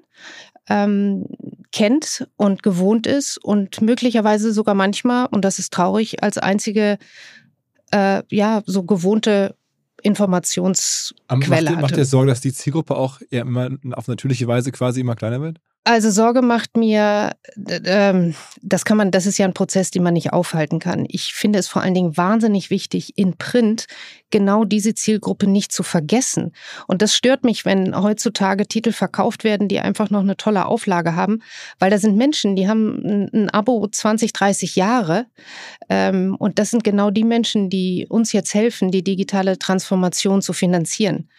ähm, kennt und gewohnt ist und möglicherweise sogar manchmal, und das ist traurig, als einzige äh, ja so gewohnte Informationsquelle macht, Macht ihr Sorge, dass die Zielgruppe auch eher immer auf natürliche Weise quasi immer kleiner wird? Also Sorge macht mir, ähm, das kann man, das ist ja ein Prozess, den man nicht aufhalten kann. Ich finde es vor allen Dingen wahnsinnig wichtig, in Print genau diese Zielgruppe nicht zu vergessen. Und das stört mich, wenn heutzutage Titel verkauft werden, die einfach noch eine tolle Auflage haben, weil da sind Menschen, die haben ein, Abo 20, 30 Jahre. Ähm, und das sind genau die Menschen, die uns jetzt helfen, die digitale Transformation zu finanzieren.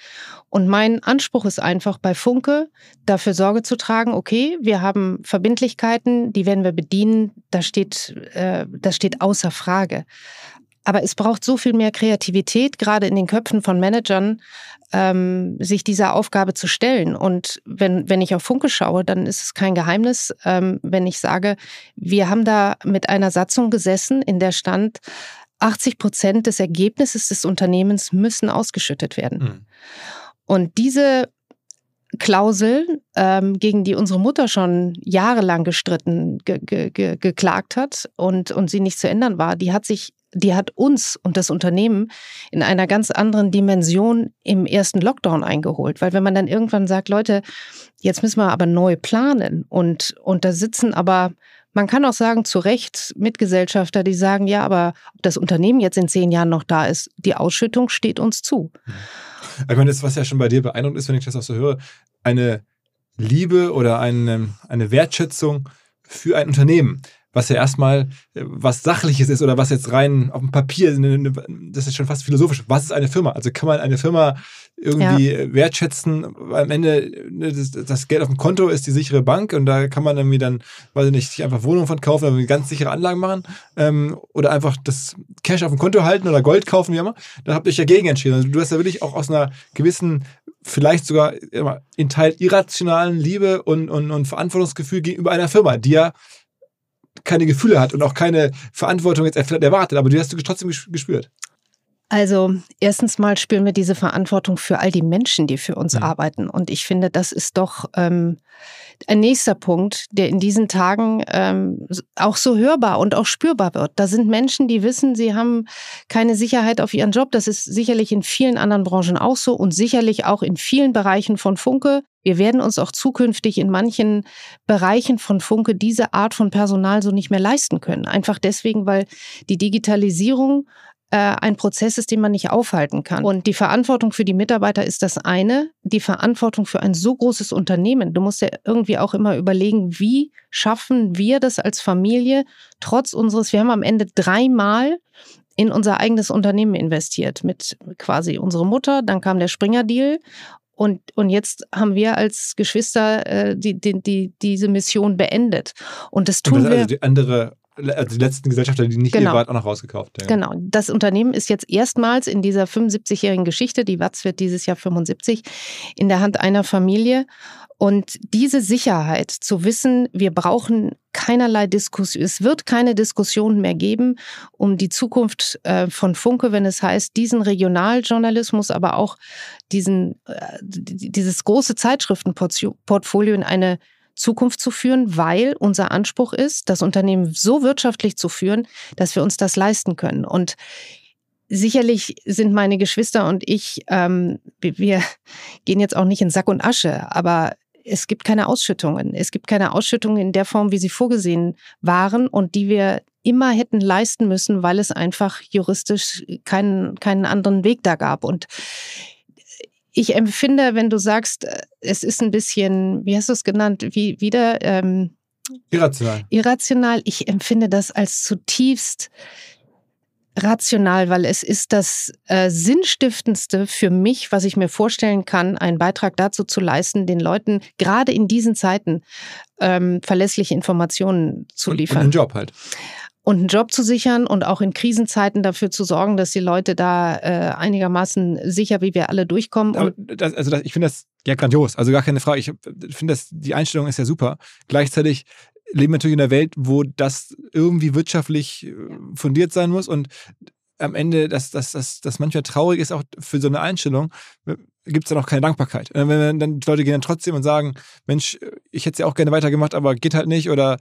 Und mein Anspruch ist einfach bei Funke dafür Sorge zu tragen, okay, wir haben Verbindlichkeiten, die werden wir bedienen, das steht, äh, das steht außer Frage. Aber es braucht so viel mehr Kreativität, gerade in den Köpfen von Managern, ähm, sich dieser Aufgabe zu stellen. Und wenn, wenn ich auf Funke schaue, dann ist es kein Geheimnis, ähm, wenn ich sage, wir haben da mit einer Satzung gesessen, in der stand, 80 Prozent des Ergebnisses des Unternehmens müssen ausgeschüttet werden. Mhm. Und diese Klausel, ähm, gegen die unsere Mutter schon jahrelang gestritten, ge ge geklagt hat und, und sie nicht zu ändern war, die hat sich, die hat uns und das Unternehmen in einer ganz anderen Dimension im ersten Lockdown eingeholt. Weil wenn man dann irgendwann sagt, Leute, jetzt müssen wir aber neu planen und, und da sitzen aber man kann auch sagen, zu Recht Mitgesellschafter, die sagen, ja, aber ob das Unternehmen jetzt in zehn Jahren noch da ist, die Ausschüttung steht uns zu. Ich meine, das, was ja schon bei dir beeindruckend ist, wenn ich das auch so höre, eine Liebe oder eine, eine Wertschätzung für ein Unternehmen was ja erstmal äh, was Sachliches ist oder was jetzt rein auf dem Papier, das ist schon fast philosophisch. Was ist eine Firma? Also kann man eine Firma irgendwie ja. wertschätzen? Am Ende, ne, das, Geld auf dem Konto ist die sichere Bank und da kann man irgendwie dann, weiß ich nicht, sich einfach Wohnungen von kaufen, oder ganz sichere Anlagen machen ähm, oder einfach das Cash auf dem Konto halten oder Gold kaufen, wie immer. Da habt ihr euch dagegen entschieden. Also du hast ja wirklich auch aus einer gewissen vielleicht sogar in Teil irrationalen Liebe und, und, und Verantwortungsgefühl gegenüber einer Firma, die ja keine Gefühle hat und auch keine Verantwortung jetzt erwartet, aber die hast du trotzdem gespürt. Also erstens mal spüren wir diese Verantwortung für all die Menschen, die für uns mhm. arbeiten. Und ich finde, das ist doch ähm, ein nächster Punkt, der in diesen Tagen ähm, auch so hörbar und auch spürbar wird. Da sind Menschen, die wissen, sie haben keine Sicherheit auf ihren Job. Das ist sicherlich in vielen anderen Branchen auch so und sicherlich auch in vielen Bereichen von Funke. Wir werden uns auch zukünftig in manchen Bereichen von Funke diese Art von Personal so nicht mehr leisten können. Einfach deswegen, weil die Digitalisierung ein Prozess ist, den man nicht aufhalten kann. Und die Verantwortung für die Mitarbeiter ist das eine. Die Verantwortung für ein so großes Unternehmen. Du musst ja irgendwie auch immer überlegen, wie schaffen wir das als Familie, trotz unseres, wir haben am Ende dreimal in unser eigenes Unternehmen investiert mit quasi unserer Mutter, dann kam der Springer-Deal und, und jetzt haben wir als Geschwister äh, die, die, die, diese Mission beendet. Und das tun und das wir. Also die andere also die letzten Gesellschafter, die nicht genau. hier waren, auch noch rausgekauft. Ja. Genau. Das Unternehmen ist jetzt erstmals in dieser 75-jährigen Geschichte, die Watz wird dieses Jahr 75, in der Hand einer Familie. Und diese Sicherheit zu wissen, wir brauchen keinerlei Diskussion, es wird keine Diskussion mehr geben um die Zukunft äh, von Funke, wenn es heißt, diesen Regionaljournalismus, aber auch diesen, äh, dieses große Zeitschriftenportfolio in eine Zukunft zu führen, weil unser Anspruch ist, das Unternehmen so wirtschaftlich zu führen, dass wir uns das leisten können. Und sicherlich sind meine Geschwister und ich, ähm, wir gehen jetzt auch nicht in Sack und Asche, aber es gibt keine Ausschüttungen. Es gibt keine Ausschüttungen in der Form, wie sie vorgesehen waren und die wir immer hätten leisten müssen, weil es einfach juristisch keinen, keinen anderen Weg da gab. Und ich empfinde, wenn du sagst, äh, es ist ein bisschen, wie hast du es genannt, wie wieder ähm, irrational. Irrational. Ich empfinde das als zutiefst rational, weil es ist das äh, sinnstiftendste für mich, was ich mir vorstellen kann, einen Beitrag dazu zu leisten, den Leuten gerade in diesen Zeiten ähm, verlässliche Informationen zu liefern. Und, und einen Job halt und einen Job zu sichern und auch in Krisenzeiten dafür zu sorgen, dass die Leute da äh, einigermaßen sicher, wie wir alle durchkommen. Das, also das, ich finde das ja grandios, also gar keine Frage. Ich finde das, die Einstellung ist ja super. Gleichzeitig leben wir natürlich in einer Welt, wo das irgendwie wirtschaftlich äh, fundiert sein muss und am Ende, dass das, das, das manchmal traurig ist, auch für so eine Einstellung, gibt es dann auch keine Dankbarkeit. Äh, wenn dann die Leute gehen dann trotzdem und sagen, Mensch, ich hätte es ja auch gerne weitergemacht, aber geht halt nicht oder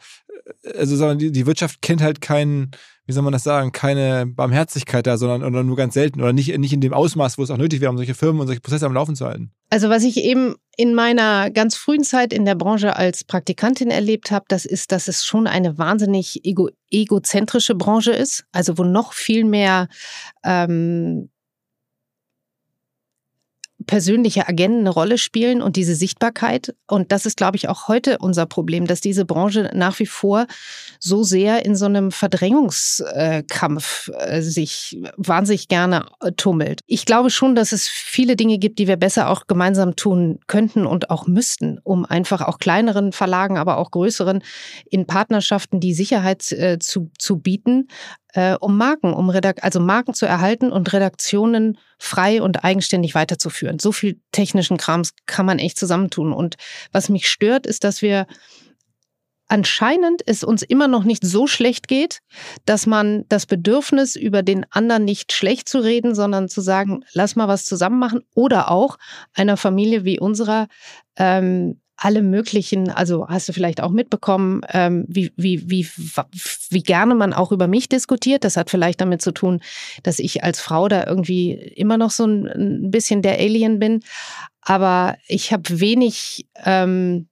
also die, die Wirtschaft kennt halt keinen, wie soll man das sagen, keine Barmherzigkeit da, sondern oder nur ganz selten oder nicht, nicht in dem Ausmaß, wo es auch nötig wäre, um solche Firmen und solche Prozesse am Laufen zu halten. Also was ich eben in meiner ganz frühen Zeit in der Branche als Praktikantin erlebt habe, das ist, dass es schon eine wahnsinnig ego egozentrische Branche ist, also wo noch viel mehr ähm, persönliche Agenten eine Rolle spielen und diese Sichtbarkeit. Und das ist, glaube ich, auch heute unser Problem, dass diese Branche nach wie vor so sehr in so einem Verdrängungskampf äh, sich wahnsinnig gerne äh, tummelt. Ich glaube schon, dass es viele Dinge gibt, die wir besser auch gemeinsam tun könnten und auch müssten, um einfach auch kleineren Verlagen, aber auch größeren in Partnerschaften die Sicherheit äh, zu, zu bieten, äh, um Marken, um Redak also Marken zu erhalten und Redaktionen frei und eigenständig weiterzuführen. So viel technischen Krams kann man echt zusammentun. Und was mich stört, ist, dass wir anscheinend es uns immer noch nicht so schlecht geht, dass man das Bedürfnis, über den anderen nicht schlecht zu reden, sondern zu sagen, lass mal was zusammen machen oder auch einer Familie wie unserer ähm, alle möglichen, also hast du vielleicht auch mitbekommen, ähm, wie, wie, wie, wie gerne man auch über mich diskutiert. Das hat vielleicht damit zu tun, dass ich als Frau da irgendwie immer noch so ein, bisschen der Alien bin. Aber ich habe wenig ähm,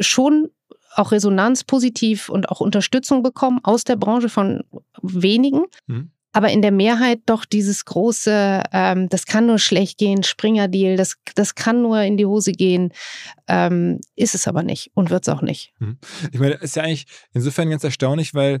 schon auch Resonanz positiv und auch Unterstützung bekommen aus der Branche von wenigen. Mhm. Aber in der Mehrheit doch dieses große, ähm, das kann nur schlecht gehen, Springer-Deal, das, das kann nur in die Hose gehen, ähm, ist es aber nicht und wird es auch nicht. Mhm. Ich meine, ist ja eigentlich insofern ganz erstaunlich, weil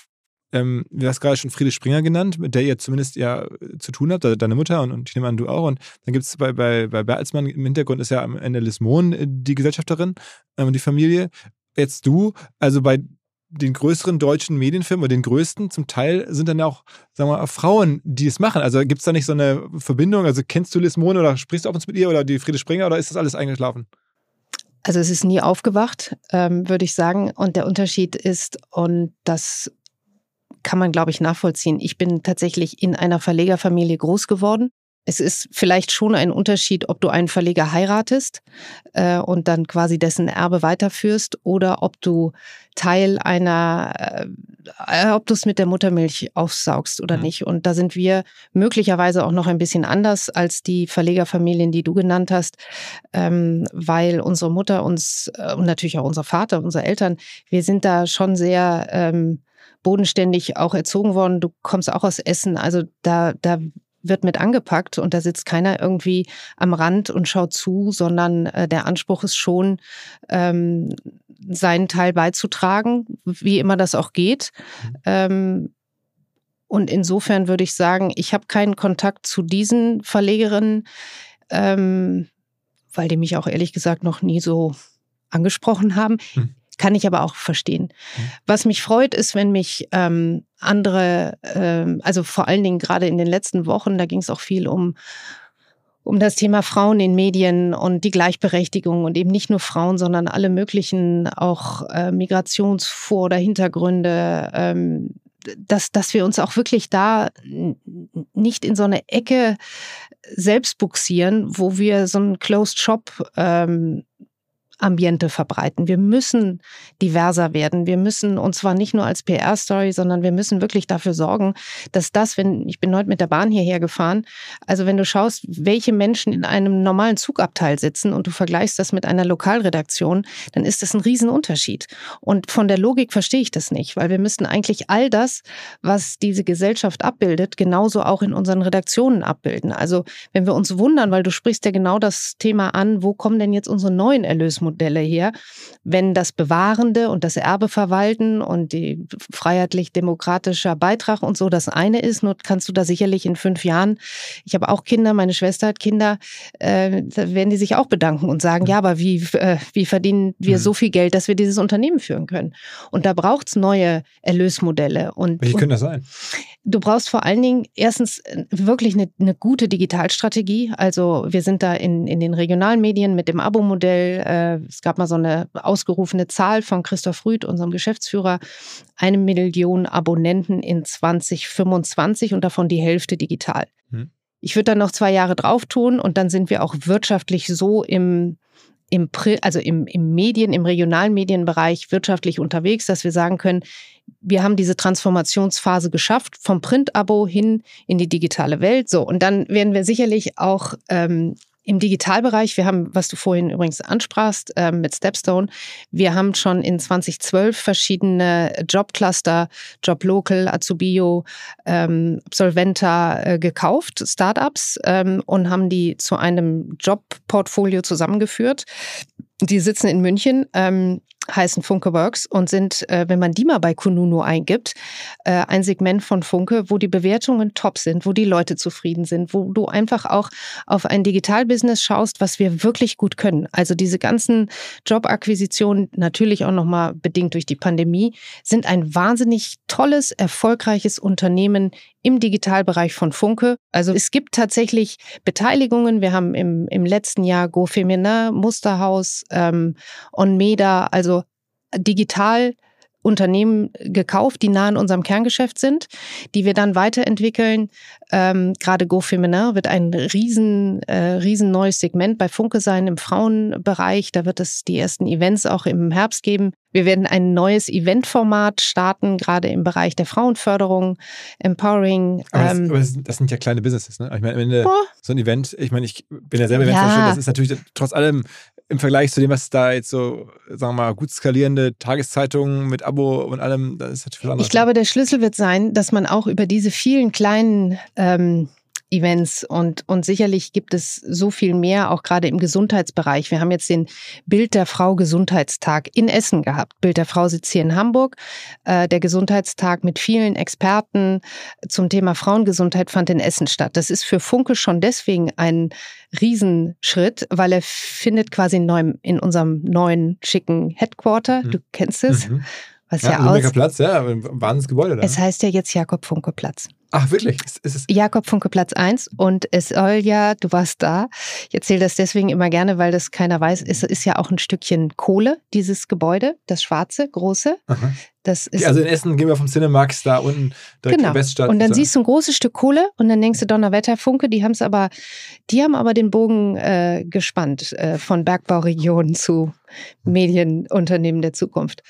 Ähm, du hast gerade schon Friede Springer genannt, mit der ihr zumindest ja zu tun habt, deine Mutter und, und ich nehme an, du auch. Und dann gibt es bei, bei, bei Bertelsmann im Hintergrund ist ja am Ende Liz Mohn äh, die Gesellschafterin ähm, und die Familie. Jetzt du, also bei den größeren deutschen Medienfirmen oder den größten, zum Teil sind dann auch, sagen wir mal, Frauen, die es machen. Also gibt es da nicht so eine Verbindung? Also kennst du Liz Mohn oder sprichst du und zu mit ihr oder die Friede Springer oder ist das alles eingeschlafen? Also es ist nie aufgewacht, ähm, würde ich sagen. Und der Unterschied ist, und das kann man, glaube ich, nachvollziehen. Ich bin tatsächlich in einer Verlegerfamilie groß geworden. Es ist vielleicht schon ein Unterschied, ob du einen Verleger heiratest äh, und dann quasi dessen Erbe weiterführst oder ob du Teil einer, äh, ob du es mit der Muttermilch aufsaugst oder mhm. nicht. Und da sind wir möglicherweise auch noch ein bisschen anders als die Verlegerfamilien, die du genannt hast, ähm, weil unsere Mutter uns äh, und natürlich auch unser Vater, unsere Eltern, wir sind da schon sehr ähm, bodenständig auch erzogen worden. Du kommst auch aus Essen, also da, da wird mit angepackt und da sitzt keiner irgendwie am Rand und schaut zu, sondern äh, der Anspruch ist schon, ähm, seinen Teil beizutragen, wie immer das auch geht. Mhm. Ähm, und insofern würde ich sagen, ich habe keinen Kontakt zu diesen Verlegerinnen, ähm, weil die mich auch ehrlich gesagt noch nie so angesprochen haben. Hm. Kann ich aber auch verstehen. Mhm. Was mich freut, ist, wenn mich ähm, andere, ähm, also vor allen Dingen gerade in den letzten Wochen, da ging es auch viel um um das Thema Frauen in Medien und die Gleichberechtigung und eben nicht nur Frauen, sondern alle möglichen auch äh, Migrationsvor- oder Hintergründe, ähm, dass, dass wir uns auch wirklich da nicht in so eine Ecke selbst buxieren, wo wir so einen Closed Shop ähm, Ambiente verbreiten. Wir müssen diverser werden. Wir müssen, und zwar nicht nur als PR-Story, sondern wir müssen wirklich dafür sorgen, dass das, wenn, ich bin heute mit der Bahn hierher gefahren, also wenn du schaust, welche Menschen in einem normalen Zugabteil sitzen und du vergleichst das mit einer Lokalredaktion, dann ist das ein Riesenunterschied. Und von der Logik verstehe ich das nicht, weil wir müssten eigentlich all das, was diese Gesellschaft abbildet, genauso auch in unseren Redaktionen abbilden. Also wenn wir uns wundern, weil du sprichst ja genau das Thema an, wo kommen denn jetzt unsere neuen Erlösmodelle her, wenn das Bewahrende und das Erbe verwalten und die freiheitlich-demokratischer Beitrag und so das eine ist, nur kannst du da sicherlich in fünf Jahren, ich habe auch Kinder, meine Schwester hat Kinder, äh, da werden die sich auch bedanken und sagen, ja, aber wie, äh, wie verdienen wir mhm. so viel Geld, dass wir dieses Unternehmen führen können? Und da braucht es neue Erlösmodelle. Und, Welche können das sein? Du brauchst vor allen Dingen erstens äh, wirklich eine, eine gute Digitalstrategie. Also wir sind da in, in den regionalen Medien mit dem Abo-Modell. Es gab mal so eine ausgerufene Zahl von Christoph Rüth, unserem Geschäftsführer. Eine Million Abonnenten in 2025 und davon die Hälfte digital. Hm. Ich würde dann noch zwei Jahre drauf tun und dann sind wir auch wirtschaftlich so im im, also im, im Medien, im regionalen Medienbereich wirtschaftlich unterwegs, dass wir sagen können, wir haben diese Transformationsphase geschafft, vom Print-Abo hin in die digitale Welt. So, und dann werden wir sicherlich auch ähm, im Digitalbereich, wir haben, was du vorhin übrigens ansprachst äh, mit Stepstone, wir haben schon in 2012 verschiedene Jobcluster, Joblocal, Azubio, ähm, Absolventa äh, gekauft, Startups, ähm, und haben die zu einem Jobportfolio zusammengeführt. Die sitzen in München. Ähm, heißen Funke Works und sind, äh, wenn man die mal bei Kununu eingibt, äh, ein Segment von Funke, wo die Bewertungen top sind, wo die Leute zufrieden sind, wo du einfach auch auf ein Digitalbusiness schaust, was wir wirklich gut können. Also diese ganzen Jobakquisitionen, natürlich auch nochmal bedingt durch die Pandemie, sind ein wahnsinnig tolles, erfolgreiches Unternehmen im Digitalbereich von Funke. Also es gibt tatsächlich Beteiligungen. Wir haben im, im letzten Jahr Go Feminin, Musterhaus, ähm, Onmeda, also digital Unternehmen gekauft, die nah an unserem Kerngeschäft sind, die wir dann weiterentwickeln. Ähm, Gerade Go Feminin wird ein riesen, äh, riesen neues Segment bei Funke sein im Frauenbereich. Da wird es die ersten Events auch im Herbst geben. Wir werden ein neues Eventformat starten, gerade im Bereich der Frauenförderung, Empowering. Aber, das, ähm, aber das, das, sind ja kleine Businesses, ne? Ich meine, am Ende boah. so ein Event, ich meine, ich bin ja selber Eventvorsteller, ja. das ist natürlich trotz allem im Vergleich zu dem, was da jetzt so, sagen wir mal, gut skalierende Tageszeitungen mit Abo und allem, das ist natürlich anders. Ich glaube, der Schlüssel wird sein, dass man auch über diese vielen kleinen ähm, Events und, und sicherlich gibt es so viel mehr, auch gerade im Gesundheitsbereich. Wir haben jetzt den Bild der Frau Gesundheitstag in Essen gehabt. Bild der Frau sitzt hier in Hamburg. Äh, der Gesundheitstag mit vielen Experten zum Thema Frauengesundheit fand in Essen statt. Das ist für Funke schon deswegen ein Riesenschritt, weil er findet quasi in, neuem, in unserem neuen schicken Headquarter. Du kennst es. Mhm. Was ja, ja aus. Platz, ja, ein Wahnsinnsgebäude da. Es heißt ja jetzt Jakob Funke Platz. Ach, wirklich? Ist, ist Jakob Funke Platz 1 und es soll ja, du warst da. Ich erzähle das deswegen immer gerne, weil das keiner weiß. Es ist ja auch ein Stückchen Kohle, dieses Gebäude, das schwarze, große. Aha. Das ist also in Essen gehen wir vom Cinemax da unten direkt genau. in Weststadt. Und dann siehst du ein großes Stück Kohle und dann denkst du Donnerwetter, Funke, die haben es aber, die haben aber den Bogen äh, gespannt äh, von Bergbauregionen zu Medienunternehmen der Zukunft.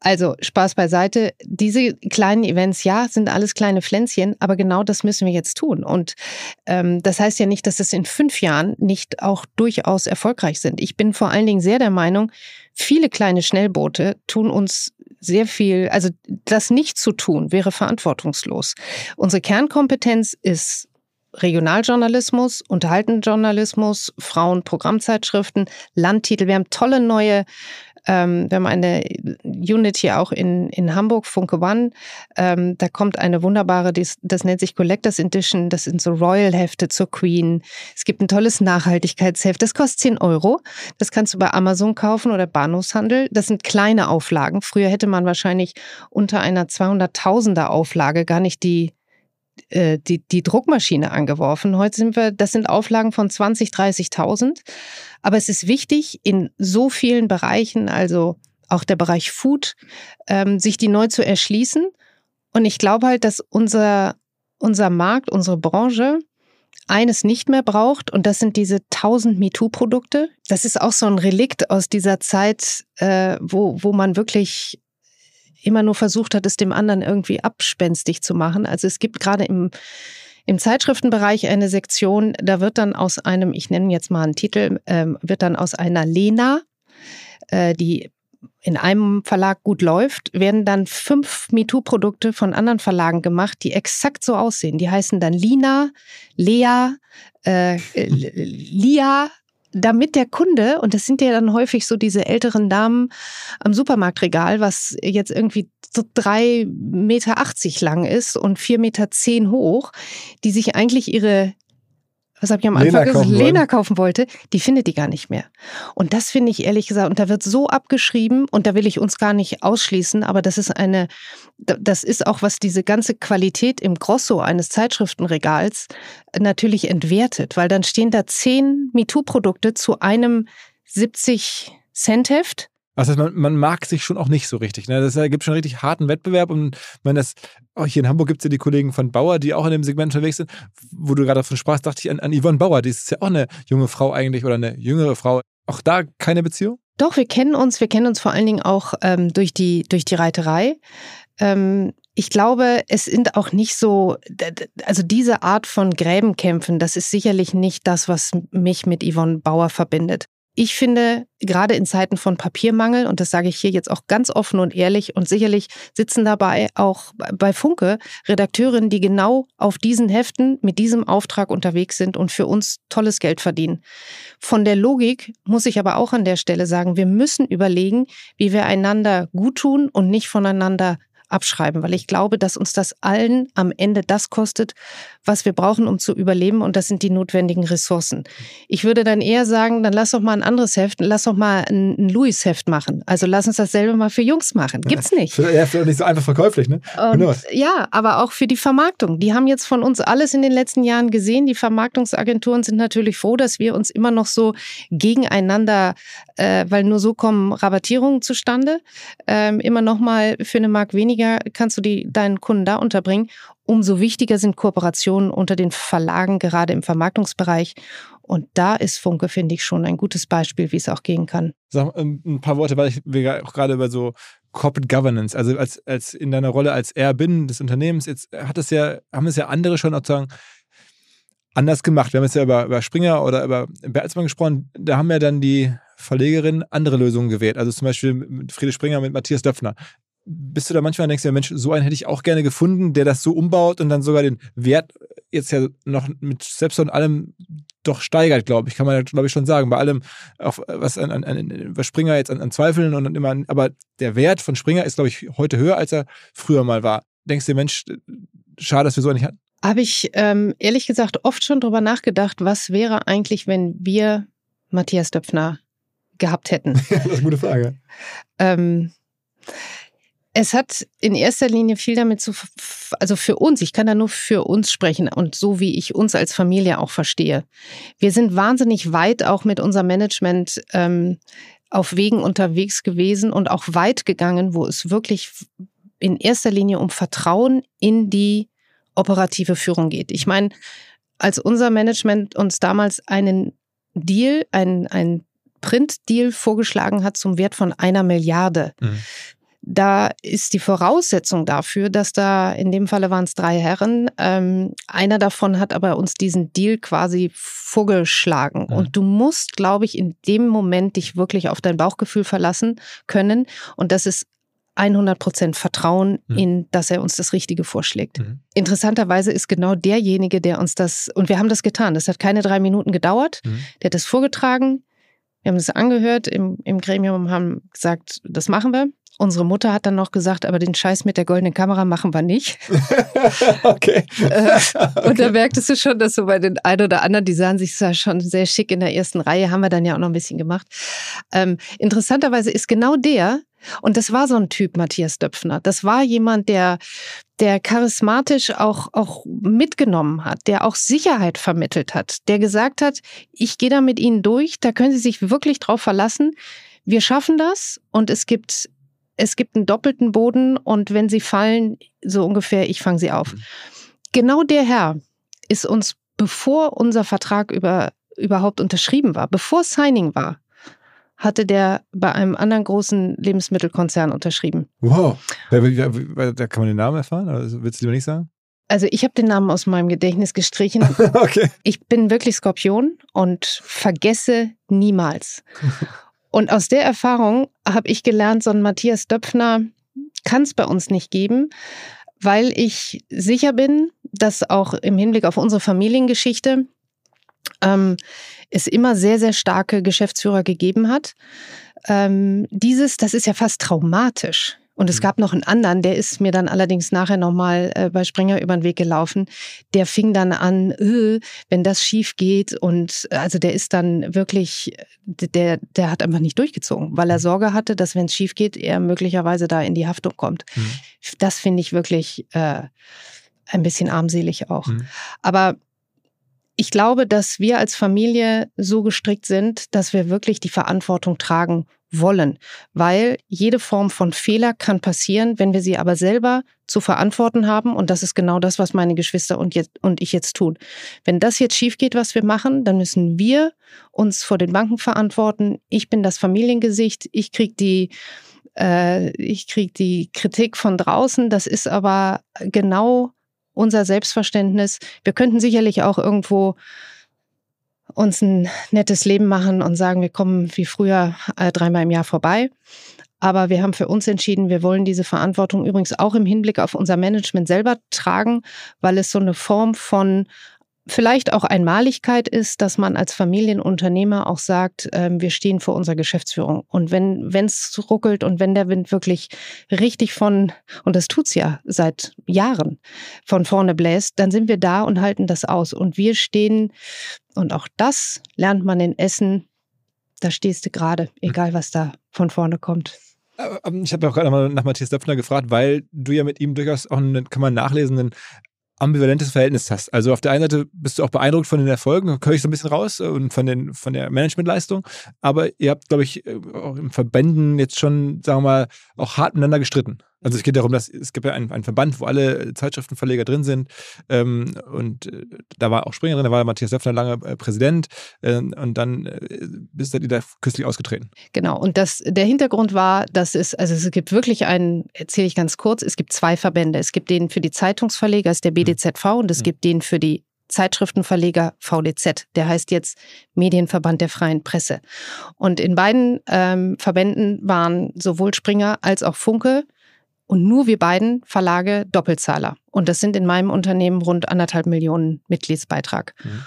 Also Spaß beiseite. Diese kleinen Events, ja, sind alles kleine Pflänzchen, aber genau das müssen wir jetzt tun. Und ähm, das heißt ja nicht, dass es in fünf Jahren nicht auch durchaus erfolgreich sind. Ich bin vor allen Dingen sehr der Meinung, viele kleine Schnellboote tun uns sehr viel, also das nicht zu tun, wäre verantwortungslos. Unsere Kernkompetenz ist Regionaljournalismus, Unterhaltenjournalismus, Frauen, Programmzeitschriften, Landtitel. Wir haben tolle neue ähm, wir haben eine Unit hier auch in, in Hamburg, Funke One. Ähm, da kommt eine wunderbare, das, das nennt sich Collectors Edition. Das sind so Royal-Hefte zur Queen. Es gibt ein tolles Nachhaltigkeitsheft. Das kostet 10 Euro. Das kannst du bei Amazon kaufen oder Bahnhofshandel. Das sind kleine Auflagen. Früher hätte man wahrscheinlich unter einer 200.000er Auflage gar nicht die äh, die, die Druckmaschine angeworfen. Heute sind wir, das sind Auflagen von 20, 30.000. Aber es ist wichtig, in so vielen Bereichen, also auch der Bereich Food, ähm, sich die neu zu erschließen. Und ich glaube halt, dass unser, unser Markt, unsere Branche eines nicht mehr braucht und das sind diese 1000 MeToo-Produkte. Das ist auch so ein Relikt aus dieser Zeit, äh, wo, wo man wirklich immer nur versucht hat, es dem anderen irgendwie abspenstig zu machen. Also es gibt gerade im, im Zeitschriftenbereich eine Sektion, da wird dann aus einem, ich nenne jetzt mal einen Titel, ähm, wird dann aus einer Lena, äh, die in einem Verlag gut läuft, werden dann fünf MeToo-Produkte von anderen Verlagen gemacht, die exakt so aussehen. Die heißen dann Lina, Lea, äh, Lia, damit der Kunde, und das sind ja dann häufig so diese älteren Damen am Supermarktregal, was jetzt irgendwie so drei Meter achtzig lang ist und vier Meter zehn hoch, die sich eigentlich ihre was habe ich am Anfang gesagt, Lena kaufen wollte, die findet die gar nicht mehr. Und das finde ich ehrlich gesagt, und da wird so abgeschrieben, und da will ich uns gar nicht ausschließen, aber das ist eine, das ist auch, was diese ganze Qualität im Grosso eines Zeitschriftenregals natürlich entwertet, weil dann stehen da zehn MeToo-Produkte zu einem 70 Cent Heft das heißt, man, man mag sich schon auch nicht so richtig. Ne? Das gibt schon richtig harten Wettbewerb. Und wenn das, oh, hier in Hamburg gibt es ja die Kollegen von Bauer, die auch in dem Segment unterwegs sind. Wo du gerade davon sprachst, dachte ich an, an Yvonne Bauer. Die ist ja auch eine junge Frau eigentlich oder eine jüngere Frau. Auch da keine Beziehung? Doch, wir kennen uns. Wir kennen uns vor allen Dingen auch ähm, durch, die, durch die Reiterei. Ähm, ich glaube, es sind auch nicht so, also diese Art von Gräbenkämpfen, das ist sicherlich nicht das, was mich mit Yvonne Bauer verbindet. Ich finde, gerade in Zeiten von Papiermangel, und das sage ich hier jetzt auch ganz offen und ehrlich, und sicherlich sitzen dabei auch bei Funke Redakteurinnen, die genau auf diesen Heften mit diesem Auftrag unterwegs sind und für uns tolles Geld verdienen. Von der Logik muss ich aber auch an der Stelle sagen, wir müssen überlegen, wie wir einander gut tun und nicht voneinander abschreiben, weil ich glaube, dass uns das allen am Ende das kostet, was wir brauchen, um zu überleben und das sind die notwendigen Ressourcen. Ich würde dann eher sagen, dann lass doch mal ein anderes Heft, lass doch mal ein, ein Louis-Heft machen. Also lass uns dasselbe mal für Jungs machen. Gibt's nicht. Ja, vielleicht nicht so einfach verkäuflich, ne? Und, ja, aber auch für die Vermarktung. Die haben jetzt von uns alles in den letzten Jahren gesehen. Die Vermarktungsagenturen sind natürlich froh, dass wir uns immer noch so gegeneinander, äh, weil nur so kommen Rabattierungen zustande, ähm, immer noch mal für eine Mark weniger weniger kannst du die, deinen Kunden da unterbringen, umso wichtiger sind Kooperationen unter den Verlagen, gerade im Vermarktungsbereich. Und da ist Funke, finde ich, schon ein gutes Beispiel, wie es auch gehen kann. Sag ähm, ein paar Worte, weil ich auch gerade über so Corporate Governance, also als, als in deiner Rolle als Erbin des Unternehmens, jetzt hat es ja, haben es ja andere schon sozusagen anders gemacht. Wir haben jetzt ja über, über Springer oder über Bertelsmann gesprochen, da haben ja dann die Verlegerinnen andere Lösungen gewählt. Also zum Beispiel mit Friede Springer mit Matthias Döpfner bist du da manchmal denkst, ja Mensch, so einen hätte ich auch gerne gefunden, der das so umbaut und dann sogar den Wert jetzt ja noch mit selbst und allem doch steigert, glaube ich, kann man ja, glaube ich, schon sagen. Bei allem, auch was an, an, an was Springer jetzt an, an Zweifeln und immer, aber der Wert von Springer ist, glaube ich, heute höher, als er früher mal war. Denkst du, Mensch, schade, dass wir so einen nicht hatten? Habe ich ähm, ehrlich gesagt oft schon drüber nachgedacht, was wäre eigentlich, wenn wir Matthias Döpfner gehabt hätten? das ist eine gute Frage. ähm, es hat in erster Linie viel damit zu, also für uns, ich kann da nur für uns sprechen und so wie ich uns als Familie auch verstehe. Wir sind wahnsinnig weit auch mit unserem Management ähm, auf Wegen unterwegs gewesen und auch weit gegangen, wo es wirklich in erster Linie um Vertrauen in die operative Führung geht. Ich meine, als unser Management uns damals einen Deal, ein, ein Print-Deal vorgeschlagen hat zum Wert von einer Milliarde. Mhm da ist die Voraussetzung dafür, dass da, in dem Falle waren es drei Herren, ähm, einer davon hat aber uns diesen Deal quasi vorgeschlagen. Mhm. Und du musst, glaube ich, in dem Moment dich wirklich auf dein Bauchgefühl verlassen können. Und das ist 100 Prozent Vertrauen mhm. in, dass er uns das Richtige vorschlägt. Mhm. Interessanterweise ist genau derjenige, der uns das, und wir haben das getan. Das hat keine drei Minuten gedauert. Mhm. Der hat das vorgetragen. Wir haben das angehört im, im Gremium und haben gesagt, das machen wir. Unsere Mutter hat dann noch gesagt, aber den Scheiß mit der goldenen Kamera machen wir nicht. okay. Äh, und da merktest du schon, dass so bei den ein oder anderen, die sahen sich schon sehr schick in der ersten Reihe, haben wir dann ja auch noch ein bisschen gemacht. Ähm, interessanterweise ist genau der, und das war so ein Typ, Matthias Döpfner. Das war jemand, der, der charismatisch auch, auch mitgenommen hat, der auch Sicherheit vermittelt hat, der gesagt hat, ich gehe da mit Ihnen durch, da können Sie sich wirklich drauf verlassen. Wir schaffen das und es gibt es gibt einen doppelten Boden und wenn sie fallen, so ungefähr, ich fange sie auf. Mhm. Genau der Herr ist uns bevor unser Vertrag über, überhaupt unterschrieben war, bevor Signing war, hatte der bei einem anderen großen Lebensmittelkonzern unterschrieben. Wow. Da, kann man den Namen erfahren? Also willst du lieber nicht sagen? Also ich habe den Namen aus meinem Gedächtnis gestrichen. okay. Ich bin wirklich Skorpion und vergesse niemals. Und aus der Erfahrung habe ich gelernt, so ein Matthias Döpfner kann es bei uns nicht geben, weil ich sicher bin, dass auch im Hinblick auf unsere Familiengeschichte ähm, es immer sehr, sehr starke Geschäftsführer gegeben hat. Ähm, dieses, das ist ja fast traumatisch. Und es mhm. gab noch einen anderen, der ist mir dann allerdings nachher nochmal äh, bei Springer über den Weg gelaufen. Der fing dann an, äh, wenn das schief geht und äh, also der ist dann wirklich, der, der hat einfach nicht durchgezogen, weil er mhm. Sorge hatte, dass wenn es schief geht, er möglicherweise da in die Haftung kommt. Mhm. Das finde ich wirklich äh, ein bisschen armselig auch. Mhm. Aber ich glaube, dass wir als Familie so gestrickt sind, dass wir wirklich die Verantwortung tragen wollen, weil jede Form von Fehler kann passieren, wenn wir sie aber selber zu verantworten haben und das ist genau das, was meine Geschwister und, jetzt, und ich jetzt tun. Wenn das jetzt schief geht, was wir machen, dann müssen wir uns vor den Banken verantworten. Ich bin das Familiengesicht, ich krieg die äh, ich krieg die Kritik von draußen, das ist aber genau unser Selbstverständnis. Wir könnten sicherlich auch irgendwo uns ein nettes Leben machen und sagen, wir kommen wie früher äh, dreimal im Jahr vorbei. Aber wir haben für uns entschieden, wir wollen diese Verantwortung übrigens auch im Hinblick auf unser Management selber tragen, weil es so eine Form von vielleicht auch Einmaligkeit ist, dass man als Familienunternehmer auch sagt, äh, wir stehen vor unserer Geschäftsführung. Und wenn es ruckelt und wenn der Wind wirklich richtig von, und das tut's ja seit Jahren, von vorne bläst, dann sind wir da und halten das aus. Und wir stehen, und auch das lernt man in Essen, da stehst du gerade, egal was da von vorne kommt. Ähm, ich habe auch gerade mal nach Matthias Döpfner gefragt, weil du ja mit ihm durchaus auch, einen, kann man nachlesen, einen ambivalentes Verhältnis hast. Also auf der einen Seite bist du auch beeindruckt von den Erfolgen, höre ich so ein bisschen raus, äh, und von, den, von der Managementleistung. Aber ihr habt, glaube ich, äh, auch im Verbänden jetzt schon, sagen wir mal, auch hart miteinander gestritten. Also es geht darum, dass es gibt ja einen, einen Verband, wo alle Zeitschriftenverleger drin sind. Ähm, und äh, da war auch Springer drin, da war Matthias Söffner lange äh, Präsident. Äh, und dann äh, bist ihr da kürzlich ausgetreten. Genau. Und das, der Hintergrund war, dass es, also es gibt wirklich einen, erzähle ich ganz kurz, es gibt zwei Verbände. Es gibt den für die Zeitungsverleger, ist der mhm. BDZV, und es mhm. gibt den für die Zeitschriftenverleger VDZ. Der heißt jetzt Medienverband der freien Presse. Und in beiden ähm, Verbänden waren sowohl Springer als auch Funke und nur wir beiden Verlage Doppelzahler. Und das sind in meinem Unternehmen rund anderthalb Millionen Mitgliedsbeitrag. Mhm.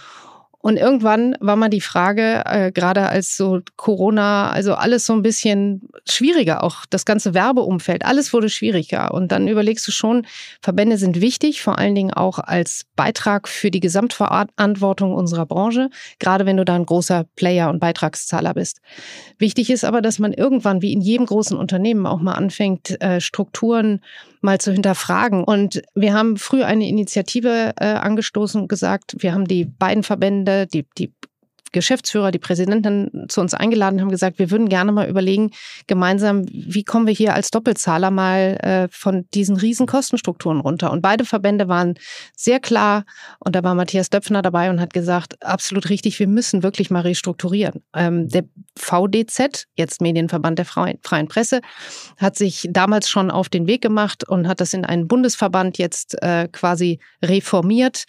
Und irgendwann war mal die Frage, äh, gerade als so Corona, also alles so ein bisschen schwieriger, auch das ganze Werbeumfeld, alles wurde schwieriger. Und dann überlegst du schon, Verbände sind wichtig, vor allen Dingen auch als Beitrag für die Gesamtverantwortung unserer Branche, gerade wenn du da ein großer Player und Beitragszahler bist. Wichtig ist aber, dass man irgendwann, wie in jedem großen Unternehmen, auch mal anfängt, äh, Strukturen mal zu hinterfragen. Und wir haben früh eine Initiative äh, angestoßen und gesagt, wir haben die beiden Verbände, die, die Geschäftsführer, die Präsidentin zu uns eingeladen, haben gesagt, wir würden gerne mal überlegen, gemeinsam, wie kommen wir hier als Doppelzahler mal äh, von diesen riesen Kostenstrukturen runter. Und beide Verbände waren sehr klar, und da war Matthias Döpfner dabei und hat gesagt, absolut richtig, wir müssen wirklich mal restrukturieren. Ähm, der VDZ, jetzt Medienverband der Freien Presse, hat sich damals schon auf den Weg gemacht und hat das in einen Bundesverband jetzt äh, quasi reformiert.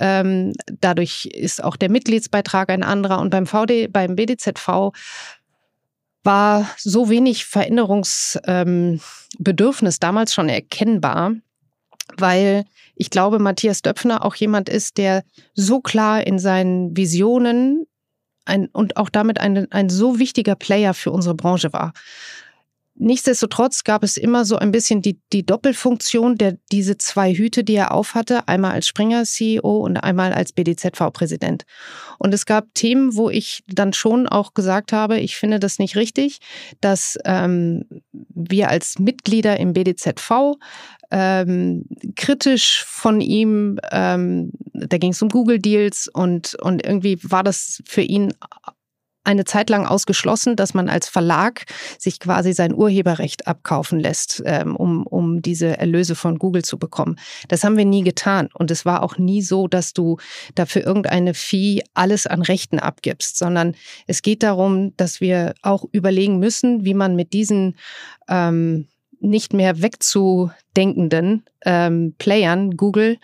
Ähm, dadurch ist auch der Mitgliedsbeitrag ein anderer anderer. Und beim VD, beim BDZV war so wenig Veränderungsbedürfnis ähm, damals schon erkennbar, weil ich glaube, Matthias Döpfner auch jemand ist, der so klar in seinen Visionen ein, und auch damit ein, ein so wichtiger Player für unsere Branche war. Nichtsdestotrotz gab es immer so ein bisschen die, die Doppelfunktion der diese zwei Hüte, die er aufhatte, einmal als Springer CEO und einmal als BDZV Präsident. Und es gab Themen, wo ich dann schon auch gesagt habe, ich finde das nicht richtig, dass ähm, wir als Mitglieder im BDZV ähm, kritisch von ihm, ähm, da ging es um Google Deals und und irgendwie war das für ihn eine Zeit lang ausgeschlossen, dass man als Verlag sich quasi sein Urheberrecht abkaufen lässt, ähm, um, um diese Erlöse von Google zu bekommen. Das haben wir nie getan. Und es war auch nie so, dass du dafür irgendeine Fee alles an Rechten abgibst, sondern es geht darum, dass wir auch überlegen müssen, wie man mit diesen ähm, nicht mehr wegzudenkenden ähm, Playern, Google,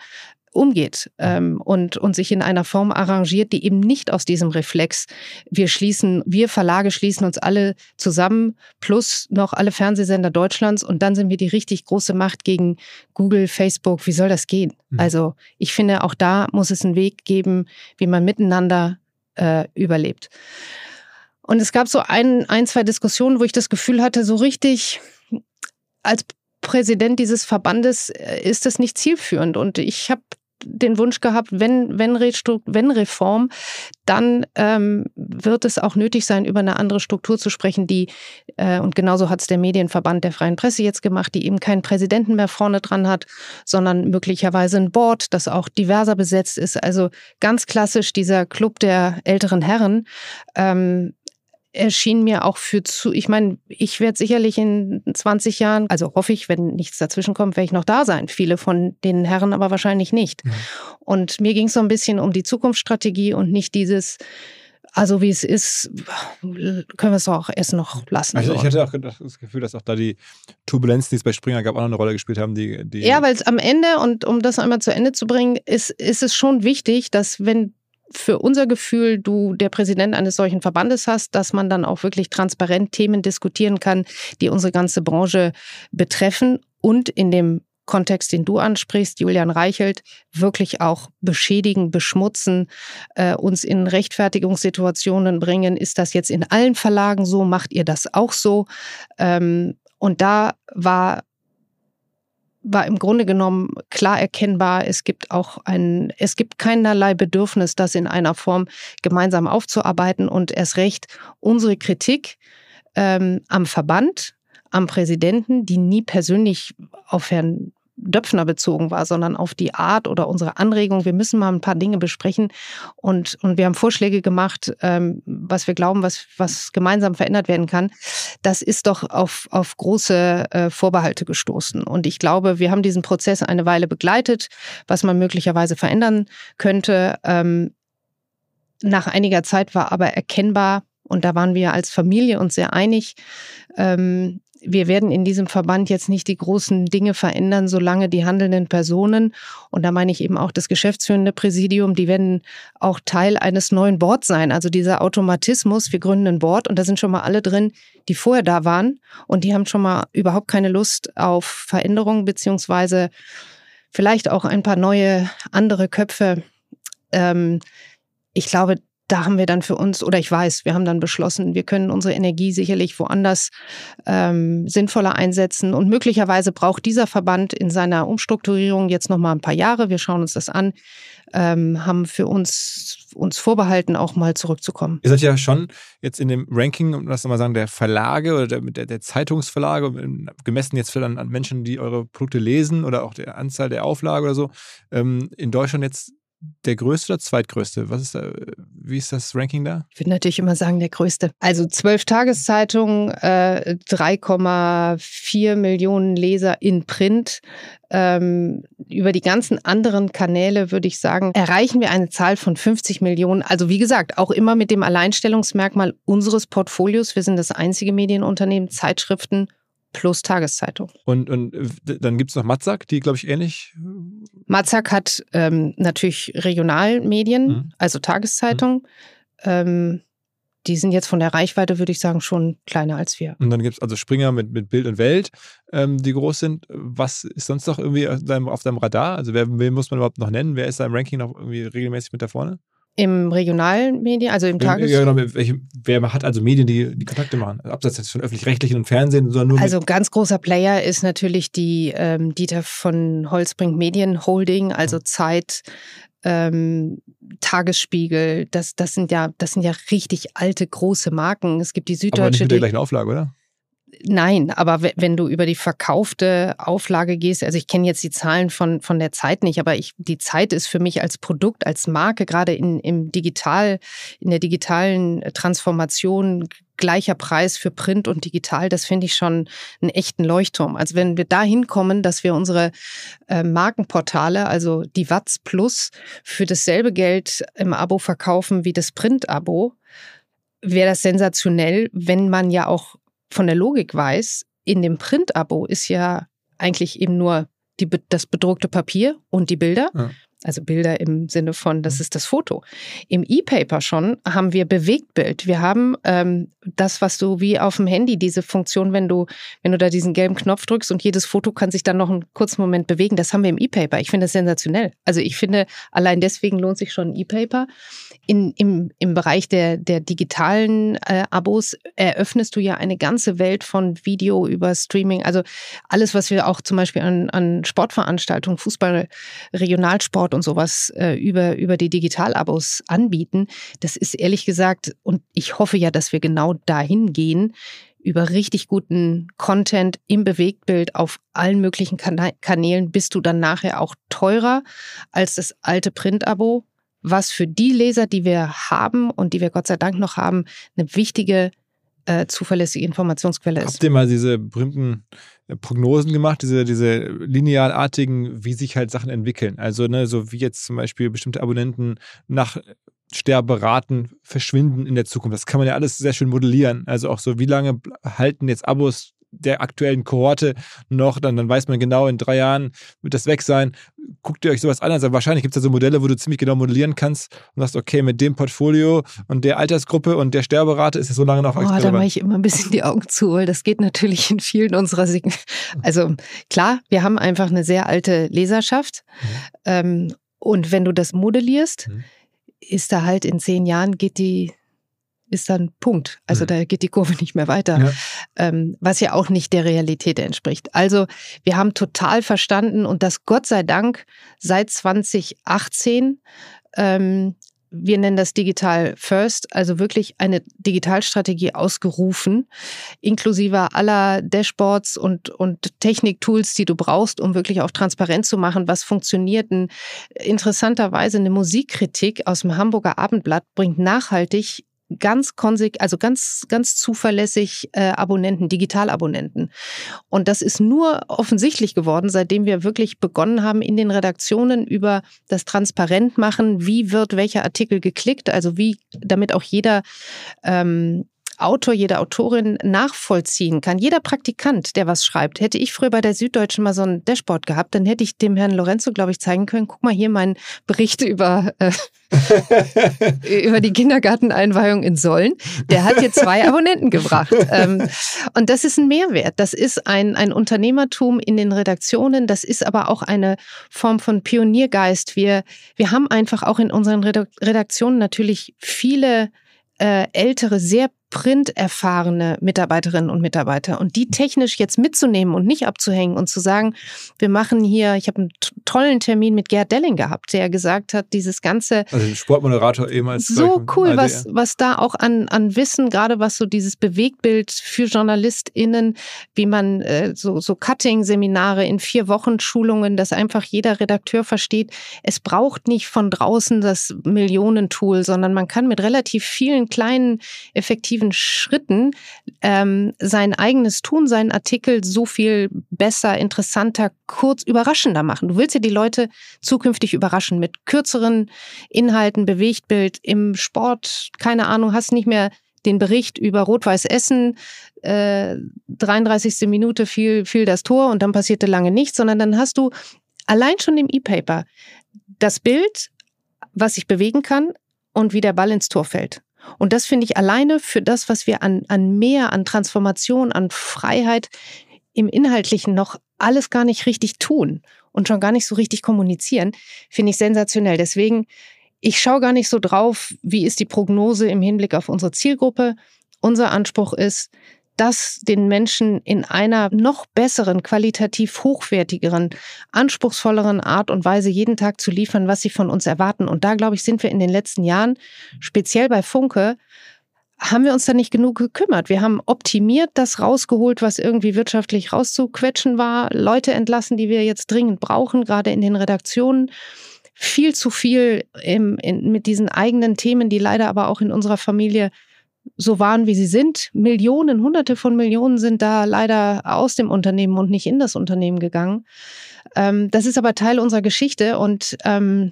umgeht ähm, und, und sich in einer Form arrangiert, die eben nicht aus diesem Reflex, wir schließen, wir Verlage schließen uns alle zusammen, plus noch alle Fernsehsender Deutschlands und dann sind wir die richtig große Macht gegen Google, Facebook. Wie soll das gehen? Mhm. Also ich finde, auch da muss es einen Weg geben, wie man miteinander äh, überlebt. Und es gab so ein, ein, zwei Diskussionen, wo ich das Gefühl hatte, so richtig als Präsident dieses Verbandes äh, ist es nicht zielführend. Und ich habe den Wunsch gehabt, wenn, wenn, wenn Reform, dann ähm, wird es auch nötig sein, über eine andere Struktur zu sprechen, die, äh, und genauso hat es der Medienverband der Freien Presse jetzt gemacht, die eben keinen Präsidenten mehr vorne dran hat, sondern möglicherweise ein Board, das auch diverser besetzt ist. Also ganz klassisch dieser Club der älteren Herren. Ähm, erschien mir auch für zu, ich meine, ich werde sicherlich in 20 Jahren, also hoffe ich, wenn nichts dazwischen kommt, werde ich noch da sein. Viele von den Herren aber wahrscheinlich nicht. Mhm. Und mir ging es so ein bisschen um die Zukunftsstrategie und nicht dieses, also wie es ist, können wir es auch erst noch lassen. Also ich hatte auch das Gefühl, dass auch da die Turbulenzen, die es bei Springer gab, auch noch eine Rolle gespielt haben. Die, die ja, weil es am Ende, und um das einmal zu Ende zu bringen, ist, ist es schon wichtig, dass wenn für unser Gefühl du der Präsident eines solchen Verbandes hast, dass man dann auch wirklich transparent Themen diskutieren kann, die unsere ganze Branche betreffen und in dem Kontext, den du ansprichst, Julian Reichelt, wirklich auch beschädigen, beschmutzen, äh, uns in Rechtfertigungssituationen bringen. Ist das jetzt in allen Verlagen so? Macht ihr das auch so? Ähm, und da war war im Grunde genommen klar erkennbar, es gibt auch ein, es gibt keinerlei Bedürfnis, das in einer Form gemeinsam aufzuarbeiten und erst recht unsere Kritik ähm, am Verband, am Präsidenten, die nie persönlich auf Herrn Döpfner bezogen war, sondern auf die Art oder unsere Anregung. Wir müssen mal ein paar Dinge besprechen und, und wir haben Vorschläge gemacht, ähm, was wir glauben, was, was gemeinsam verändert werden kann. Das ist doch auf, auf große äh, Vorbehalte gestoßen. Und ich glaube, wir haben diesen Prozess eine Weile begleitet, was man möglicherweise verändern könnte. Ähm, nach einiger Zeit war aber erkennbar, und da waren wir als Familie uns sehr einig, ähm, wir werden in diesem Verband jetzt nicht die großen Dinge verändern, solange die handelnden Personen, und da meine ich eben auch das geschäftsführende Präsidium, die werden auch Teil eines neuen Boards sein. Also dieser Automatismus, wir gründen ein Board und da sind schon mal alle drin, die vorher da waren und die haben schon mal überhaupt keine Lust auf Veränderungen, beziehungsweise vielleicht auch ein paar neue andere Köpfe. Ähm, ich glaube, da haben wir dann für uns, oder ich weiß, wir haben dann beschlossen, wir können unsere Energie sicherlich woanders ähm, sinnvoller einsetzen. Und möglicherweise braucht dieser Verband in seiner Umstrukturierung jetzt noch mal ein paar Jahre. Wir schauen uns das an, ähm, haben für uns uns vorbehalten, auch mal zurückzukommen. Ihr seid ja schon jetzt in dem Ranking, um das mal sagen, der Verlage oder der, der, der Zeitungsverlage, gemessen jetzt an, an Menschen, die eure Produkte lesen oder auch der Anzahl der Auflage oder so, ähm, in Deutschland jetzt der größte oder zweitgrößte? Was ist da, wie ist das Ranking da? Ich würde natürlich immer sagen, der größte. Also zwölf Tageszeitungen, äh, 3,4 Millionen Leser in Print. Ähm, über die ganzen anderen Kanäle würde ich sagen, erreichen wir eine Zahl von 50 Millionen. Also wie gesagt, auch immer mit dem Alleinstellungsmerkmal unseres Portfolios. Wir sind das einzige Medienunternehmen, Zeitschriften plus Tageszeitung. Und, und dann gibt es noch Matzak, die, glaube ich, ähnlich. Matzak hat ähm, natürlich Regionalmedien, mhm. also Tageszeitung. Mhm. Ähm, die sind jetzt von der Reichweite, würde ich sagen, schon kleiner als wir. Und dann gibt es also Springer mit, mit Bild und Welt, ähm, die groß sind. Was ist sonst noch irgendwie auf deinem, auf deinem Radar? Also wer, wen muss man überhaupt noch nennen? Wer ist da im Ranking noch irgendwie regelmäßig mit da vorne? Im regionalen Medien, also im Tages... Ja, genau, welche, wer hat also Medien, die die Kontakte machen? Also abseits jetzt von öffentlich-rechtlichen und Fernsehen, sondern nur... Also ganz großer Player ist natürlich die ähm, Dieter von Holzbrink Medien Holding, also ja. Zeit, ähm, Tagesspiegel, das, das sind ja, das sind ja richtig alte, große Marken. Es gibt die Süddeutsche. Aber nicht mit der gleichen Auflage, oder? Nein, aber wenn du über die verkaufte Auflage gehst, also ich kenne jetzt die Zahlen von, von der Zeit nicht, aber ich, die Zeit ist für mich als Produkt, als Marke, gerade in, im Digital, in der digitalen Transformation gleicher Preis für Print und Digital, das finde ich schon einen echten Leuchtturm. Also wenn wir da hinkommen, dass wir unsere äh, Markenportale, also die Watts Plus, für dasselbe Geld im Abo verkaufen wie das Print-Abo, wäre das sensationell, wenn man ja auch von der Logik weiß, in dem Print-Abo ist ja eigentlich eben nur die, das bedruckte Papier und die Bilder. Ja. Also Bilder im Sinne von, das mhm. ist das Foto. Im E-Paper schon haben wir Bewegtbild. Wir haben ähm, das, was du wie auf dem Handy, diese Funktion, wenn du, wenn du da diesen gelben Knopf drückst und jedes Foto kann sich dann noch einen kurzen Moment bewegen, das haben wir im E-Paper. Ich finde das sensationell. Also ich finde, allein deswegen lohnt sich schon ein E-Paper. In, im, Im Bereich der, der digitalen äh, Abos eröffnest du ja eine ganze Welt von Video über Streaming. Also alles, was wir auch zum Beispiel an, an Sportveranstaltungen, Fußball, Regionalsport, Cloud und sowas äh, über, über die Digitalabos anbieten. Das ist ehrlich gesagt, und ich hoffe ja, dass wir genau dahin gehen, über richtig guten Content im Bewegtbild auf allen möglichen Kanälen bist du dann nachher auch teurer als das alte Print-Abo, was für die Leser, die wir haben und die wir Gott sei Dank noch haben, eine wichtige äh, zuverlässige Informationsquelle ist. Habt ihr mal diese berühmten Prognosen gemacht, diese, diese linealartigen, wie sich halt Sachen entwickeln? Also, ne, so wie jetzt zum Beispiel bestimmte Abonnenten nach Sterberaten verschwinden in der Zukunft. Das kann man ja alles sehr schön modellieren. Also auch so, wie lange halten jetzt Abos der aktuellen Kohorte noch, dann, dann weiß man genau, in drei Jahren wird das weg sein. Guckt ihr euch sowas an. Also wahrscheinlich gibt es da so Modelle, wo du ziemlich genau modellieren kannst und sagst, okay, mit dem Portfolio und der Altersgruppe und der Sterberate ist es so lange noch Oh, da mache ich immer ein bisschen die Augen zu, weil das geht natürlich in vielen unserer Sign Also klar, wir haben einfach eine sehr alte Leserschaft. Mhm. Ähm, und wenn du das modellierst, mhm. ist da halt in zehn Jahren geht die ist dann Punkt. Also mhm. da geht die Kurve nicht mehr weiter, ja. Ähm, was ja auch nicht der Realität entspricht. Also wir haben total verstanden und das Gott sei Dank seit 2018 ähm, wir nennen das Digital First, also wirklich eine Digitalstrategie ausgerufen, inklusive aller Dashboards und, und Techniktools, die du brauchst, um wirklich auch transparent zu machen, was funktioniert. Und interessanterweise eine Musikkritik aus dem Hamburger Abendblatt bringt nachhaltig ganz konsig, also ganz, ganz zuverlässig äh, Abonnenten, Digitalabonnenten. Und das ist nur offensichtlich geworden, seitdem wir wirklich begonnen haben, in den Redaktionen über das transparent machen, wie wird welcher Artikel geklickt, also wie, damit auch jeder ähm, Autor, jede Autorin nachvollziehen kann. Jeder Praktikant, der was schreibt, hätte ich früher bei der Süddeutschen mal so ein Dashboard gehabt, dann hätte ich dem Herrn Lorenzo, glaube ich, zeigen können, guck mal hier mein Bericht über, äh, über die Kindergarteneinweihung in Sollen. Der hat hier zwei Abonnenten gebracht. Ähm, und das ist ein Mehrwert. Das ist ein, ein Unternehmertum in den Redaktionen. Das ist aber auch eine Form von Pioniergeist. Wir, wir haben einfach auch in unseren Redaktionen natürlich viele äh, ältere, sehr printerfahrene Mitarbeiterinnen und Mitarbeiter. Und die technisch jetzt mitzunehmen und nicht abzuhängen und zu sagen, wir machen hier, ich habe einen tollen Termin mit Gerd Delling gehabt, der gesagt hat, dieses ganze also Sportmoderator ehemals so cool, was was da auch an an Wissen, gerade was so dieses Bewegtbild für JournalistInnen, wie man äh, so so Cutting Seminare in vier Wochen Schulungen, dass einfach jeder Redakteur versteht, es braucht nicht von draußen das Millionentool, sondern man kann mit relativ vielen kleinen effektiven aktiven Schritten ähm, sein eigenes Tun, seinen Artikel so viel besser, interessanter, kurz überraschender machen. Du willst ja die Leute zukünftig überraschen mit kürzeren Inhalten, Bewegtbild im Sport, keine Ahnung, hast nicht mehr den Bericht über Rot-Weiß Essen, äh, 33. Minute fiel, fiel das Tor und dann passierte lange nichts, sondern dann hast du allein schon im E-Paper das Bild, was sich bewegen kann und wie der Ball ins Tor fällt. Und das finde ich alleine für das, was wir an, an mehr, an Transformation, an Freiheit im Inhaltlichen noch alles gar nicht richtig tun und schon gar nicht so richtig kommunizieren, finde ich sensationell. Deswegen, ich schaue gar nicht so drauf, wie ist die Prognose im Hinblick auf unsere Zielgruppe. Unser Anspruch ist, das den Menschen in einer noch besseren, qualitativ hochwertigeren, anspruchsvolleren Art und Weise jeden Tag zu liefern, was sie von uns erwarten. Und da, glaube ich, sind wir in den letzten Jahren, speziell bei Funke, haben wir uns da nicht genug gekümmert. Wir haben optimiert das rausgeholt, was irgendwie wirtschaftlich rauszuquetschen war, Leute entlassen, die wir jetzt dringend brauchen, gerade in den Redaktionen. Viel zu viel im, in, mit diesen eigenen Themen, die leider aber auch in unserer Familie so waren, wie sie sind. Millionen, hunderte von Millionen sind da leider aus dem Unternehmen und nicht in das Unternehmen gegangen. Ähm, das ist aber Teil unserer Geschichte und ähm,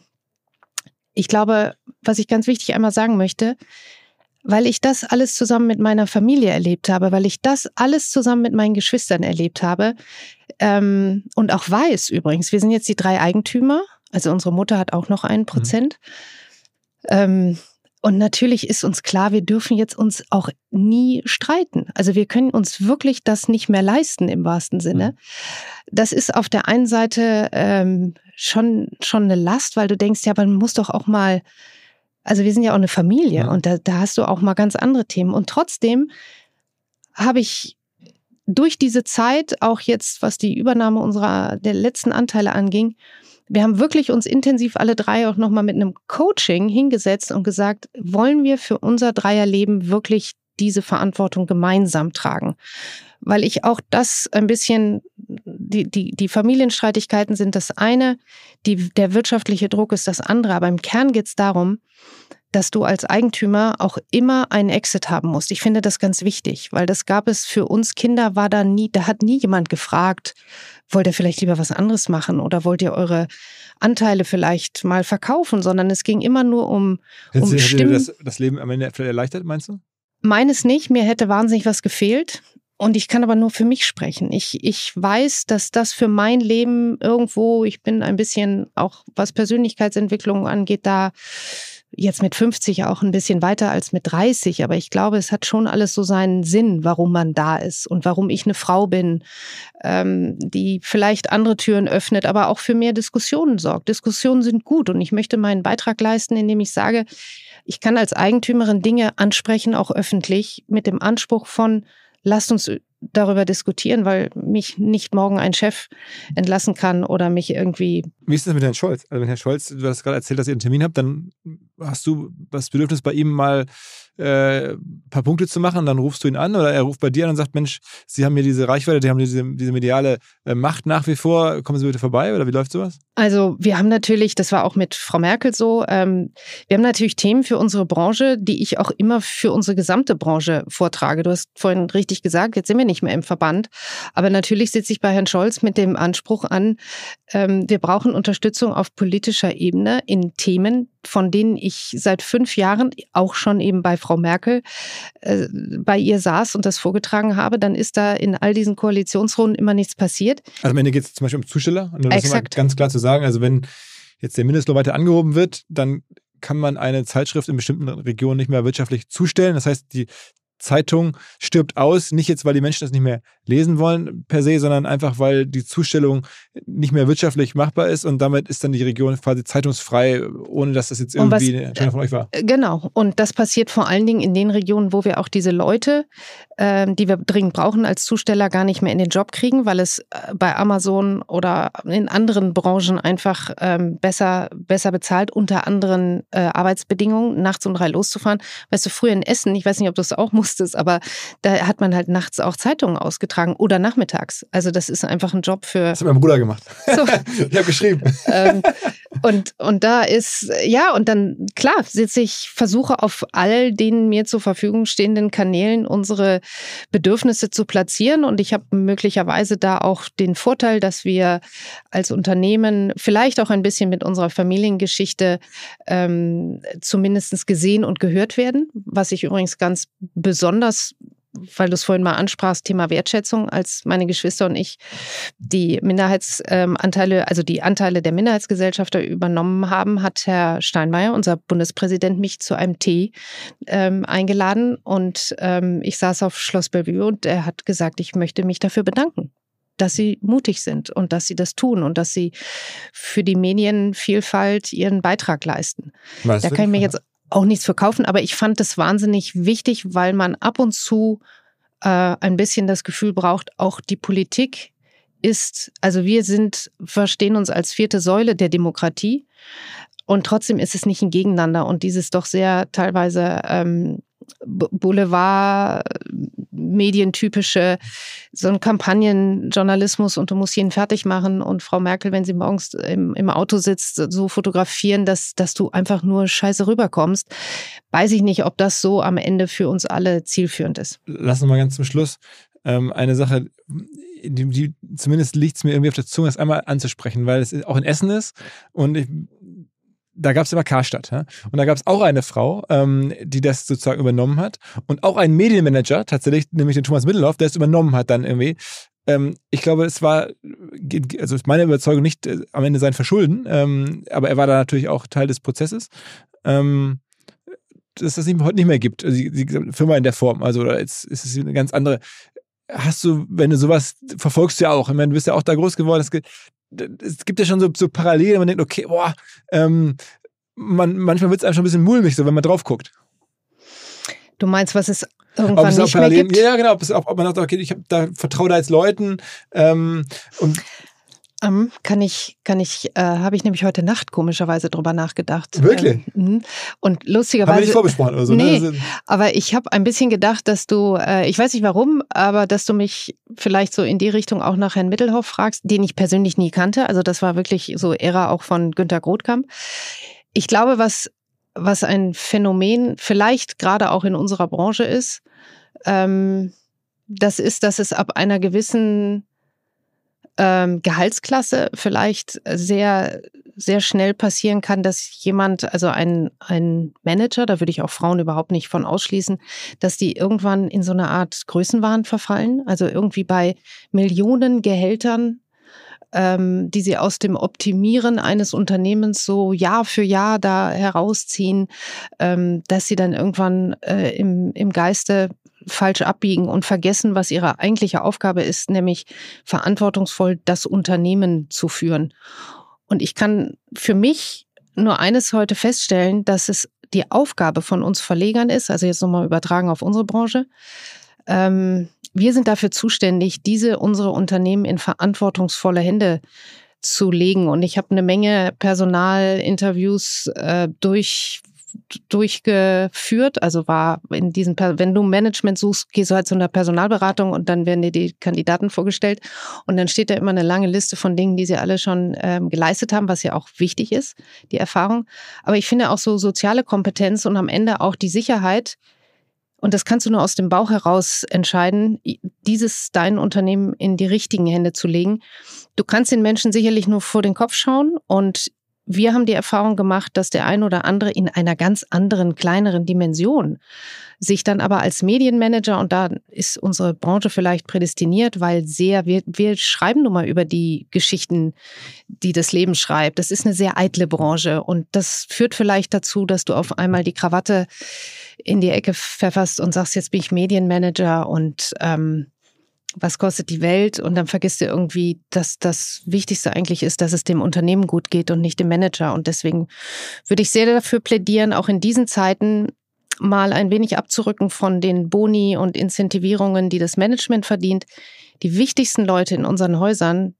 ich glaube, was ich ganz wichtig einmal sagen möchte, weil ich das alles zusammen mit meiner Familie erlebt habe, weil ich das alles zusammen mit meinen Geschwistern erlebt habe ähm, und auch weiß übrigens, wir sind jetzt die drei Eigentümer, also unsere Mutter hat auch noch einen mhm. Prozent. Mhm. Ähm, und natürlich ist uns klar, wir dürfen jetzt uns auch nie streiten. Also wir können uns wirklich das nicht mehr leisten im wahrsten Sinne. Mhm. Das ist auf der einen Seite ähm, schon, schon eine Last, weil du denkst, ja, man muss doch auch mal, also wir sind ja auch eine Familie ja. und da, da hast du auch mal ganz andere Themen. Und trotzdem habe ich durch diese Zeit, auch jetzt, was die Übernahme unserer der letzten Anteile anging, wir haben wirklich uns intensiv alle drei auch nochmal mit einem Coaching hingesetzt und gesagt, wollen wir für unser Dreierleben wirklich diese Verantwortung gemeinsam tragen? Weil ich auch das ein bisschen, die, die, die Familienstreitigkeiten sind das eine, die, der wirtschaftliche Druck ist das andere, aber im Kern geht es darum, dass du als Eigentümer auch immer einen Exit haben musst. Ich finde das ganz wichtig, weil das gab es für uns Kinder, war da nie, da hat nie jemand gefragt, wollt ihr vielleicht lieber was anderes machen oder wollt ihr eure Anteile vielleicht mal verkaufen, sondern es ging immer nur um, um hätte, Stimmen. Hätte das, das Leben am Ende vielleicht erleichtert, meinst du? Meines nicht, mir hätte wahnsinnig was gefehlt. Und ich kann aber nur für mich sprechen. Ich, ich weiß, dass das für mein Leben irgendwo, ich bin ein bisschen auch was Persönlichkeitsentwicklung angeht, da jetzt mit 50 auch ein bisschen weiter als mit 30, aber ich glaube, es hat schon alles so seinen Sinn, warum man da ist und warum ich eine Frau bin, ähm, die vielleicht andere Türen öffnet, aber auch für mehr Diskussionen sorgt. Diskussionen sind gut und ich möchte meinen Beitrag leisten, indem ich sage, ich kann als Eigentümerin Dinge ansprechen, auch öffentlich, mit dem Anspruch von, lasst uns darüber diskutieren, weil mich nicht morgen ein Chef entlassen kann oder mich irgendwie. Wie ist das mit Herrn Scholz? Also wenn Herr Scholz, du hast gerade erzählt, dass ihr einen Termin habt, dann hast du das Bedürfnis bei ihm mal äh, ein paar Punkte zu machen, dann rufst du ihn an oder er ruft bei dir an und sagt, Mensch, Sie haben hier diese Reichweite, die haben diese, diese mediale äh, Macht nach wie vor, kommen Sie bitte vorbei oder wie läuft sowas? Also wir haben natürlich, das war auch mit Frau Merkel so, ähm, wir haben natürlich Themen für unsere Branche, die ich auch immer für unsere gesamte Branche vortrage. Du hast vorhin richtig gesagt, jetzt sind wir nicht mehr im Verband, aber natürlich sitze ich bei Herrn Scholz mit dem Anspruch an, ähm, wir brauchen Unterstützung auf politischer Ebene in Themen, von denen ich seit fünf Jahren auch schon eben bei Frau Merkel äh, bei ihr saß und das vorgetragen habe, dann ist da in all diesen Koalitionsrunden immer nichts passiert. Also am Ende geht es zum Beispiel um Zusteller. Und das Exakt. ganz klar zu sagen, also wenn jetzt der Mindestlohn weiter angehoben wird, dann kann man eine Zeitschrift in bestimmten Regionen nicht mehr wirtschaftlich zustellen. Das heißt, die Zeitung stirbt aus, nicht jetzt, weil die Menschen das nicht mehr lesen wollen per se, sondern einfach, weil die Zustellung nicht mehr wirtschaftlich machbar ist und damit ist dann die Region quasi zeitungsfrei, ohne dass das jetzt irgendwie was, eine Entscheidung von euch war. Äh, genau. Und das passiert vor allen Dingen in den Regionen, wo wir auch diese Leute, äh, die wir dringend brauchen als Zusteller, gar nicht mehr in den Job kriegen, weil es äh, bei Amazon oder in anderen Branchen einfach ähm, besser, besser bezahlt, unter anderen äh, Arbeitsbedingungen, nachts um drei loszufahren. Weißt du, früher in Essen, ich weiß nicht, ob du das auch musstest, aber da hat man halt nachts auch Zeitungen ausgetragen oder nachmittags. Also das ist einfach ein Job für. Das hat mein Bruder gemacht. So. ich habe geschrieben. ähm, und, und da ist, ja, und dann, klar, sitze ich, versuche auf all den mir zur Verfügung stehenden Kanälen unsere Bedürfnisse zu platzieren. Und ich habe möglicherweise da auch den Vorteil, dass wir als Unternehmen vielleicht auch ein bisschen mit unserer Familiengeschichte ähm, zumindest gesehen und gehört werden, was ich übrigens ganz besonders weil du es vorhin mal ansprachst, Thema Wertschätzung, als meine Geschwister und ich die Minderheitsanteile, also die Anteile der Minderheitsgesellschafter übernommen haben, hat Herr Steinmeier, unser Bundespräsident, mich zu einem Tee ähm, eingeladen und ähm, ich saß auf Schloss Bellevue und er hat gesagt, ich möchte mich dafür bedanken dass sie mutig sind und dass sie das tun und dass sie für die Medienvielfalt ihren Beitrag leisten. Was da kann ich mir jetzt auch nichts verkaufen, aber ich fand es wahnsinnig wichtig, weil man ab und zu äh, ein bisschen das Gefühl braucht, auch die Politik ist, also wir sind, verstehen uns als vierte Säule der Demokratie und trotzdem ist es nicht ein Gegeneinander und dieses doch sehr teilweise ähm, Boulevard, medientypische, so ein Kampagnenjournalismus und du musst jeden fertig machen und Frau Merkel, wenn sie morgens im, im Auto sitzt, so fotografieren, dass, dass du einfach nur scheiße rüberkommst. Weiß ich nicht, ob das so am Ende für uns alle zielführend ist. Lass uns mal ganz zum Schluss ähm, eine Sache, die, die zumindest liegt es mir irgendwie auf der Zunge, das einmal anzusprechen, weil es auch in Essen ist und ich da gab es immer Karstadt. Ja? Und da gab es auch eine Frau, ähm, die das sozusagen übernommen hat. Und auch einen Medienmanager, tatsächlich, nämlich den Thomas Mittelhoff, der es übernommen hat dann irgendwie. Ähm, ich glaube, es war, also ist meine Überzeugung nicht äh, am Ende sein Verschulden, ähm, aber er war da natürlich auch Teil des Prozesses. Ähm, dass das heute nicht mehr gibt, also die, die Firma in der Form. Also jetzt ist es eine ganz andere. Hast du, wenn du sowas verfolgst du ja auch, ich meine, du bist ja auch da groß geworden, es es gibt ja schon so, so Parallelen, man denkt, okay, boah, ähm, man, manchmal wird es einem schon ein bisschen mulmig, so wenn man drauf guckt. Du meinst, was es irgendwann nicht mehr gibt? Ja, genau. Ob, es, ob, ob man sagt, okay, ich hab, da vertraue da jetzt Leuten ähm, und ähm, kann ich, kann ich, äh, habe ich nämlich heute Nacht komischerweise drüber nachgedacht. Wirklich? Ähm, und lustigerweise. Haben wir nicht vorbesprochen oder so, ne? nee, ne? Aber ich habe ein bisschen gedacht, dass du, äh, ich weiß nicht warum, aber dass du mich vielleicht so in die Richtung auch nach Herrn Mittelhoff fragst, den ich persönlich nie kannte. Also das war wirklich so Ära auch von Günter Grothkamp. Ich glaube, was, was ein Phänomen vielleicht gerade auch in unserer Branche ist, ähm, das ist, dass es ab einer gewissen ähm, Gehaltsklasse vielleicht sehr, sehr schnell passieren kann, dass jemand, also ein, ein Manager, da würde ich auch Frauen überhaupt nicht von ausschließen, dass die irgendwann in so eine Art Größenwahn verfallen. Also irgendwie bei Millionen Gehältern ähm, die sie aus dem Optimieren eines Unternehmens so Jahr für Jahr da herausziehen, ähm, dass sie dann irgendwann äh, im, im Geiste falsch abbiegen und vergessen, was ihre eigentliche Aufgabe ist, nämlich verantwortungsvoll das Unternehmen zu führen. Und ich kann für mich nur eines heute feststellen, dass es die Aufgabe von uns Verlegern ist, also jetzt nochmal übertragen auf unsere Branche. Ähm, wir sind dafür zuständig, diese unsere Unternehmen in verantwortungsvolle Hände zu legen. Und ich habe eine Menge Personalinterviews äh, durch durchgeführt. Also war in diesem, wenn du Management suchst, gehst du halt zu einer Personalberatung und dann werden dir die Kandidaten vorgestellt. Und dann steht da immer eine lange Liste von Dingen, die sie alle schon ähm, geleistet haben, was ja auch wichtig ist, die Erfahrung. Aber ich finde auch so soziale Kompetenz und am Ende auch die Sicherheit, und das kannst du nur aus dem Bauch heraus entscheiden, dieses dein Unternehmen in die richtigen Hände zu legen. Du kannst den Menschen sicherlich nur vor den Kopf schauen und wir haben die Erfahrung gemacht, dass der ein oder andere in einer ganz anderen, kleineren Dimension sich dann aber als Medienmanager, und da ist unsere Branche vielleicht prädestiniert, weil sehr, wir, wir schreiben nun mal über die Geschichten, die das Leben schreibt. Das ist eine sehr eitle Branche und das führt vielleicht dazu, dass du auf einmal die Krawatte in die Ecke pfefferst und sagst, jetzt bin ich Medienmanager und ähm, was kostet die Welt und dann vergisst du irgendwie, dass das Wichtigste eigentlich ist, dass es dem Unternehmen gut geht und nicht dem Manager. Und deswegen würde ich sehr dafür plädieren, auch in diesen Zeiten mal ein wenig abzurücken von den Boni und Incentivierungen, die das Management verdient. Die wichtigsten Leute in unseren Häusern,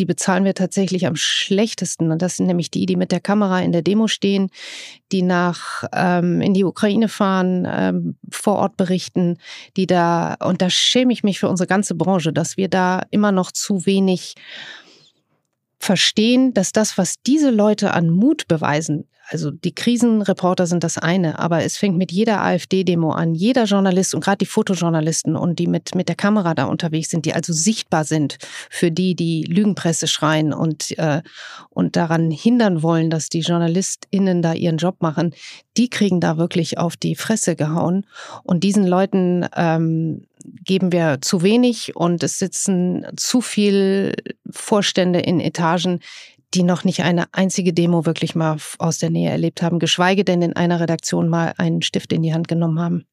die bezahlen wir tatsächlich am schlechtesten. Und das sind nämlich die, die mit der Kamera in der Demo stehen, die nach ähm, in die Ukraine fahren, ähm, vor Ort berichten, die da, und da schäme ich mich für unsere ganze Branche, dass wir da immer noch zu wenig verstehen, dass das, was diese Leute an Mut beweisen, also die Krisenreporter sind das eine, aber es fängt mit jeder AfD-Demo an. Jeder Journalist und gerade die Fotojournalisten und die mit, mit der Kamera da unterwegs sind, die also sichtbar sind für die, die Lügenpresse schreien und, äh, und daran hindern wollen, dass die JournalistInnen da ihren Job machen, die kriegen da wirklich auf die Fresse gehauen. Und diesen Leuten ähm, geben wir zu wenig und es sitzen zu viel Vorstände in Etagen, die noch nicht eine einzige Demo wirklich mal aus der Nähe erlebt haben, geschweige denn in einer Redaktion mal einen Stift in die Hand genommen haben.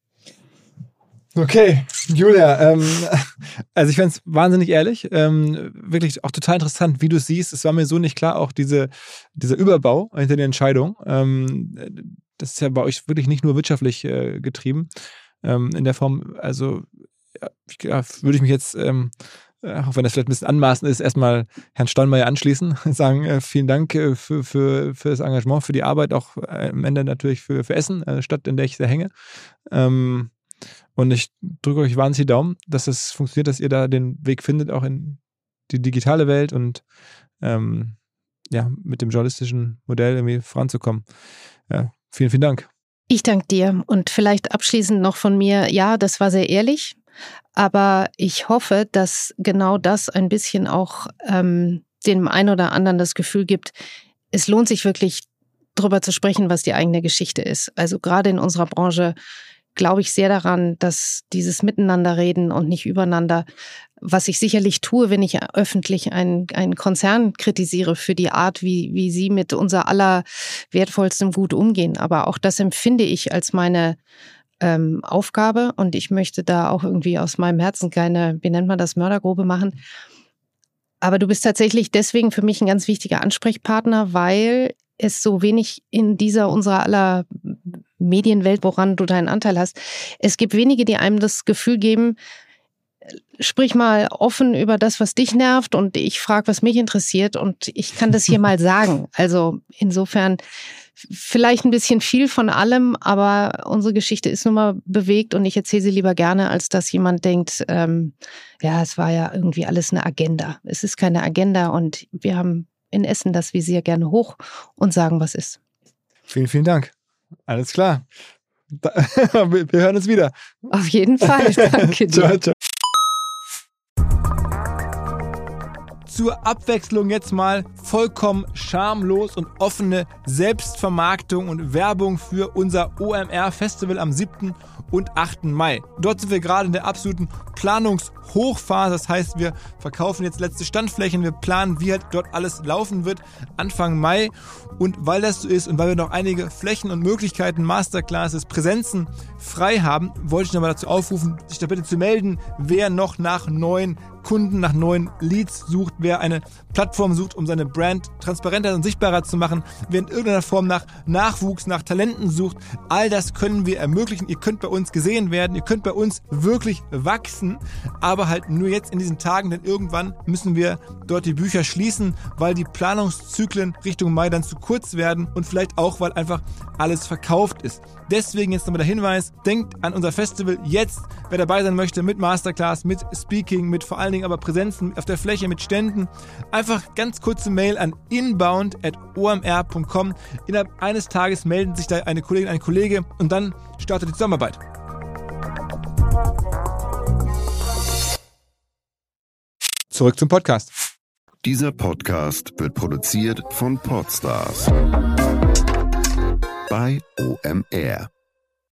Okay, Julia, ähm, also ich fände es wahnsinnig ehrlich, ähm, wirklich auch total interessant, wie du es siehst. Es war mir so nicht klar, auch diese, dieser Überbau hinter der Entscheidung. Ähm, das ist ja bei euch wirklich nicht nur wirtschaftlich äh, getrieben ähm, in der Form. Also ja, würde ich mich jetzt ähm, äh, auch wenn das vielleicht ein bisschen anmaßend ist, erstmal Herrn Steinmeier anschließen, sagen äh, vielen Dank äh, für, für, für das Engagement, für die Arbeit, auch äh, am Ende natürlich für, für Essen, Stadt, in der ich sehr hänge. Ähm, und ich drücke euch wahnsinnig die Daumen, dass es funktioniert, dass ihr da den Weg findet, auch in die digitale Welt und ähm, ja, mit dem journalistischen Modell irgendwie voranzukommen. Ja, vielen, vielen Dank. Ich danke dir. Und vielleicht abschließend noch von mir, ja, das war sehr ehrlich, aber ich hoffe, dass genau das ein bisschen auch ähm, dem einen oder anderen das Gefühl gibt, es lohnt sich wirklich darüber zu sprechen, was die eigene Geschichte ist. Also gerade in unserer Branche glaube ich sehr daran, dass dieses Miteinanderreden und nicht übereinander, was ich sicherlich tue, wenn ich öffentlich einen, einen Konzern kritisiere für die Art, wie, wie sie mit unser aller wertvollstem Gut umgehen. Aber auch das empfinde ich als meine ähm, Aufgabe und ich möchte da auch irgendwie aus meinem Herzen keine, wie nennt man das, Mördergrube machen. Aber du bist tatsächlich deswegen für mich ein ganz wichtiger Ansprechpartner, weil es so wenig in dieser unserer aller Medienwelt, woran du deinen Anteil hast. Es gibt wenige, die einem das Gefühl geben, sprich mal offen über das, was dich nervt und ich frage, was mich interessiert und ich kann das hier mal sagen. Also insofern vielleicht ein bisschen viel von allem, aber unsere Geschichte ist nun mal bewegt und ich erzähle sie lieber gerne, als dass jemand denkt, ähm, ja, es war ja irgendwie alles eine Agenda. Es ist keine Agenda und wir haben in Essen das Visier gerne hoch und sagen, was ist. Vielen, vielen Dank. Alles klar. wir hören uns wieder. Auf jeden Fall. Danke dir. ciao, ciao. Zur Abwechslung jetzt mal vollkommen schamlos und offene Selbstvermarktung und Werbung für unser OMR Festival am 7. und 8. Mai. Dort sind wir gerade in der absoluten Planungshochphase. Das heißt, wir verkaufen jetzt letzte Standflächen, wir planen, wie halt dort alles laufen wird Anfang Mai. Und weil das so ist und weil wir noch einige Flächen und Möglichkeiten, Masterclasses, Präsenzen frei haben, wollte ich nochmal dazu aufrufen, sich da bitte zu melden, wer noch nach neuen Kunden nach neuen Leads sucht, wer eine Plattform sucht, um seine Brand transparenter und sichtbarer zu machen, wer in irgendeiner Form nach Nachwuchs, nach Talenten sucht, all das können wir ermöglichen. Ihr könnt bei uns gesehen werden, ihr könnt bei uns wirklich wachsen, aber halt nur jetzt in diesen Tagen, denn irgendwann müssen wir dort die Bücher schließen, weil die Planungszyklen Richtung Mai dann zu kurz werden und vielleicht auch, weil einfach alles verkauft ist. Deswegen jetzt nochmal der Hinweis, denkt an unser Festival jetzt, wer dabei sein möchte mit Masterclass, mit Speaking, mit vor allen Dingen aber Präsenzen auf der Fläche, mit Ständen. Einfach ganz kurze Mail an inbound.omr.com. Innerhalb eines Tages melden sich da eine Kollegin, ein Kollege und dann startet die Zusammenarbeit. Zurück zum Podcast. Dieser Podcast wird produziert von Podstars bei OMR.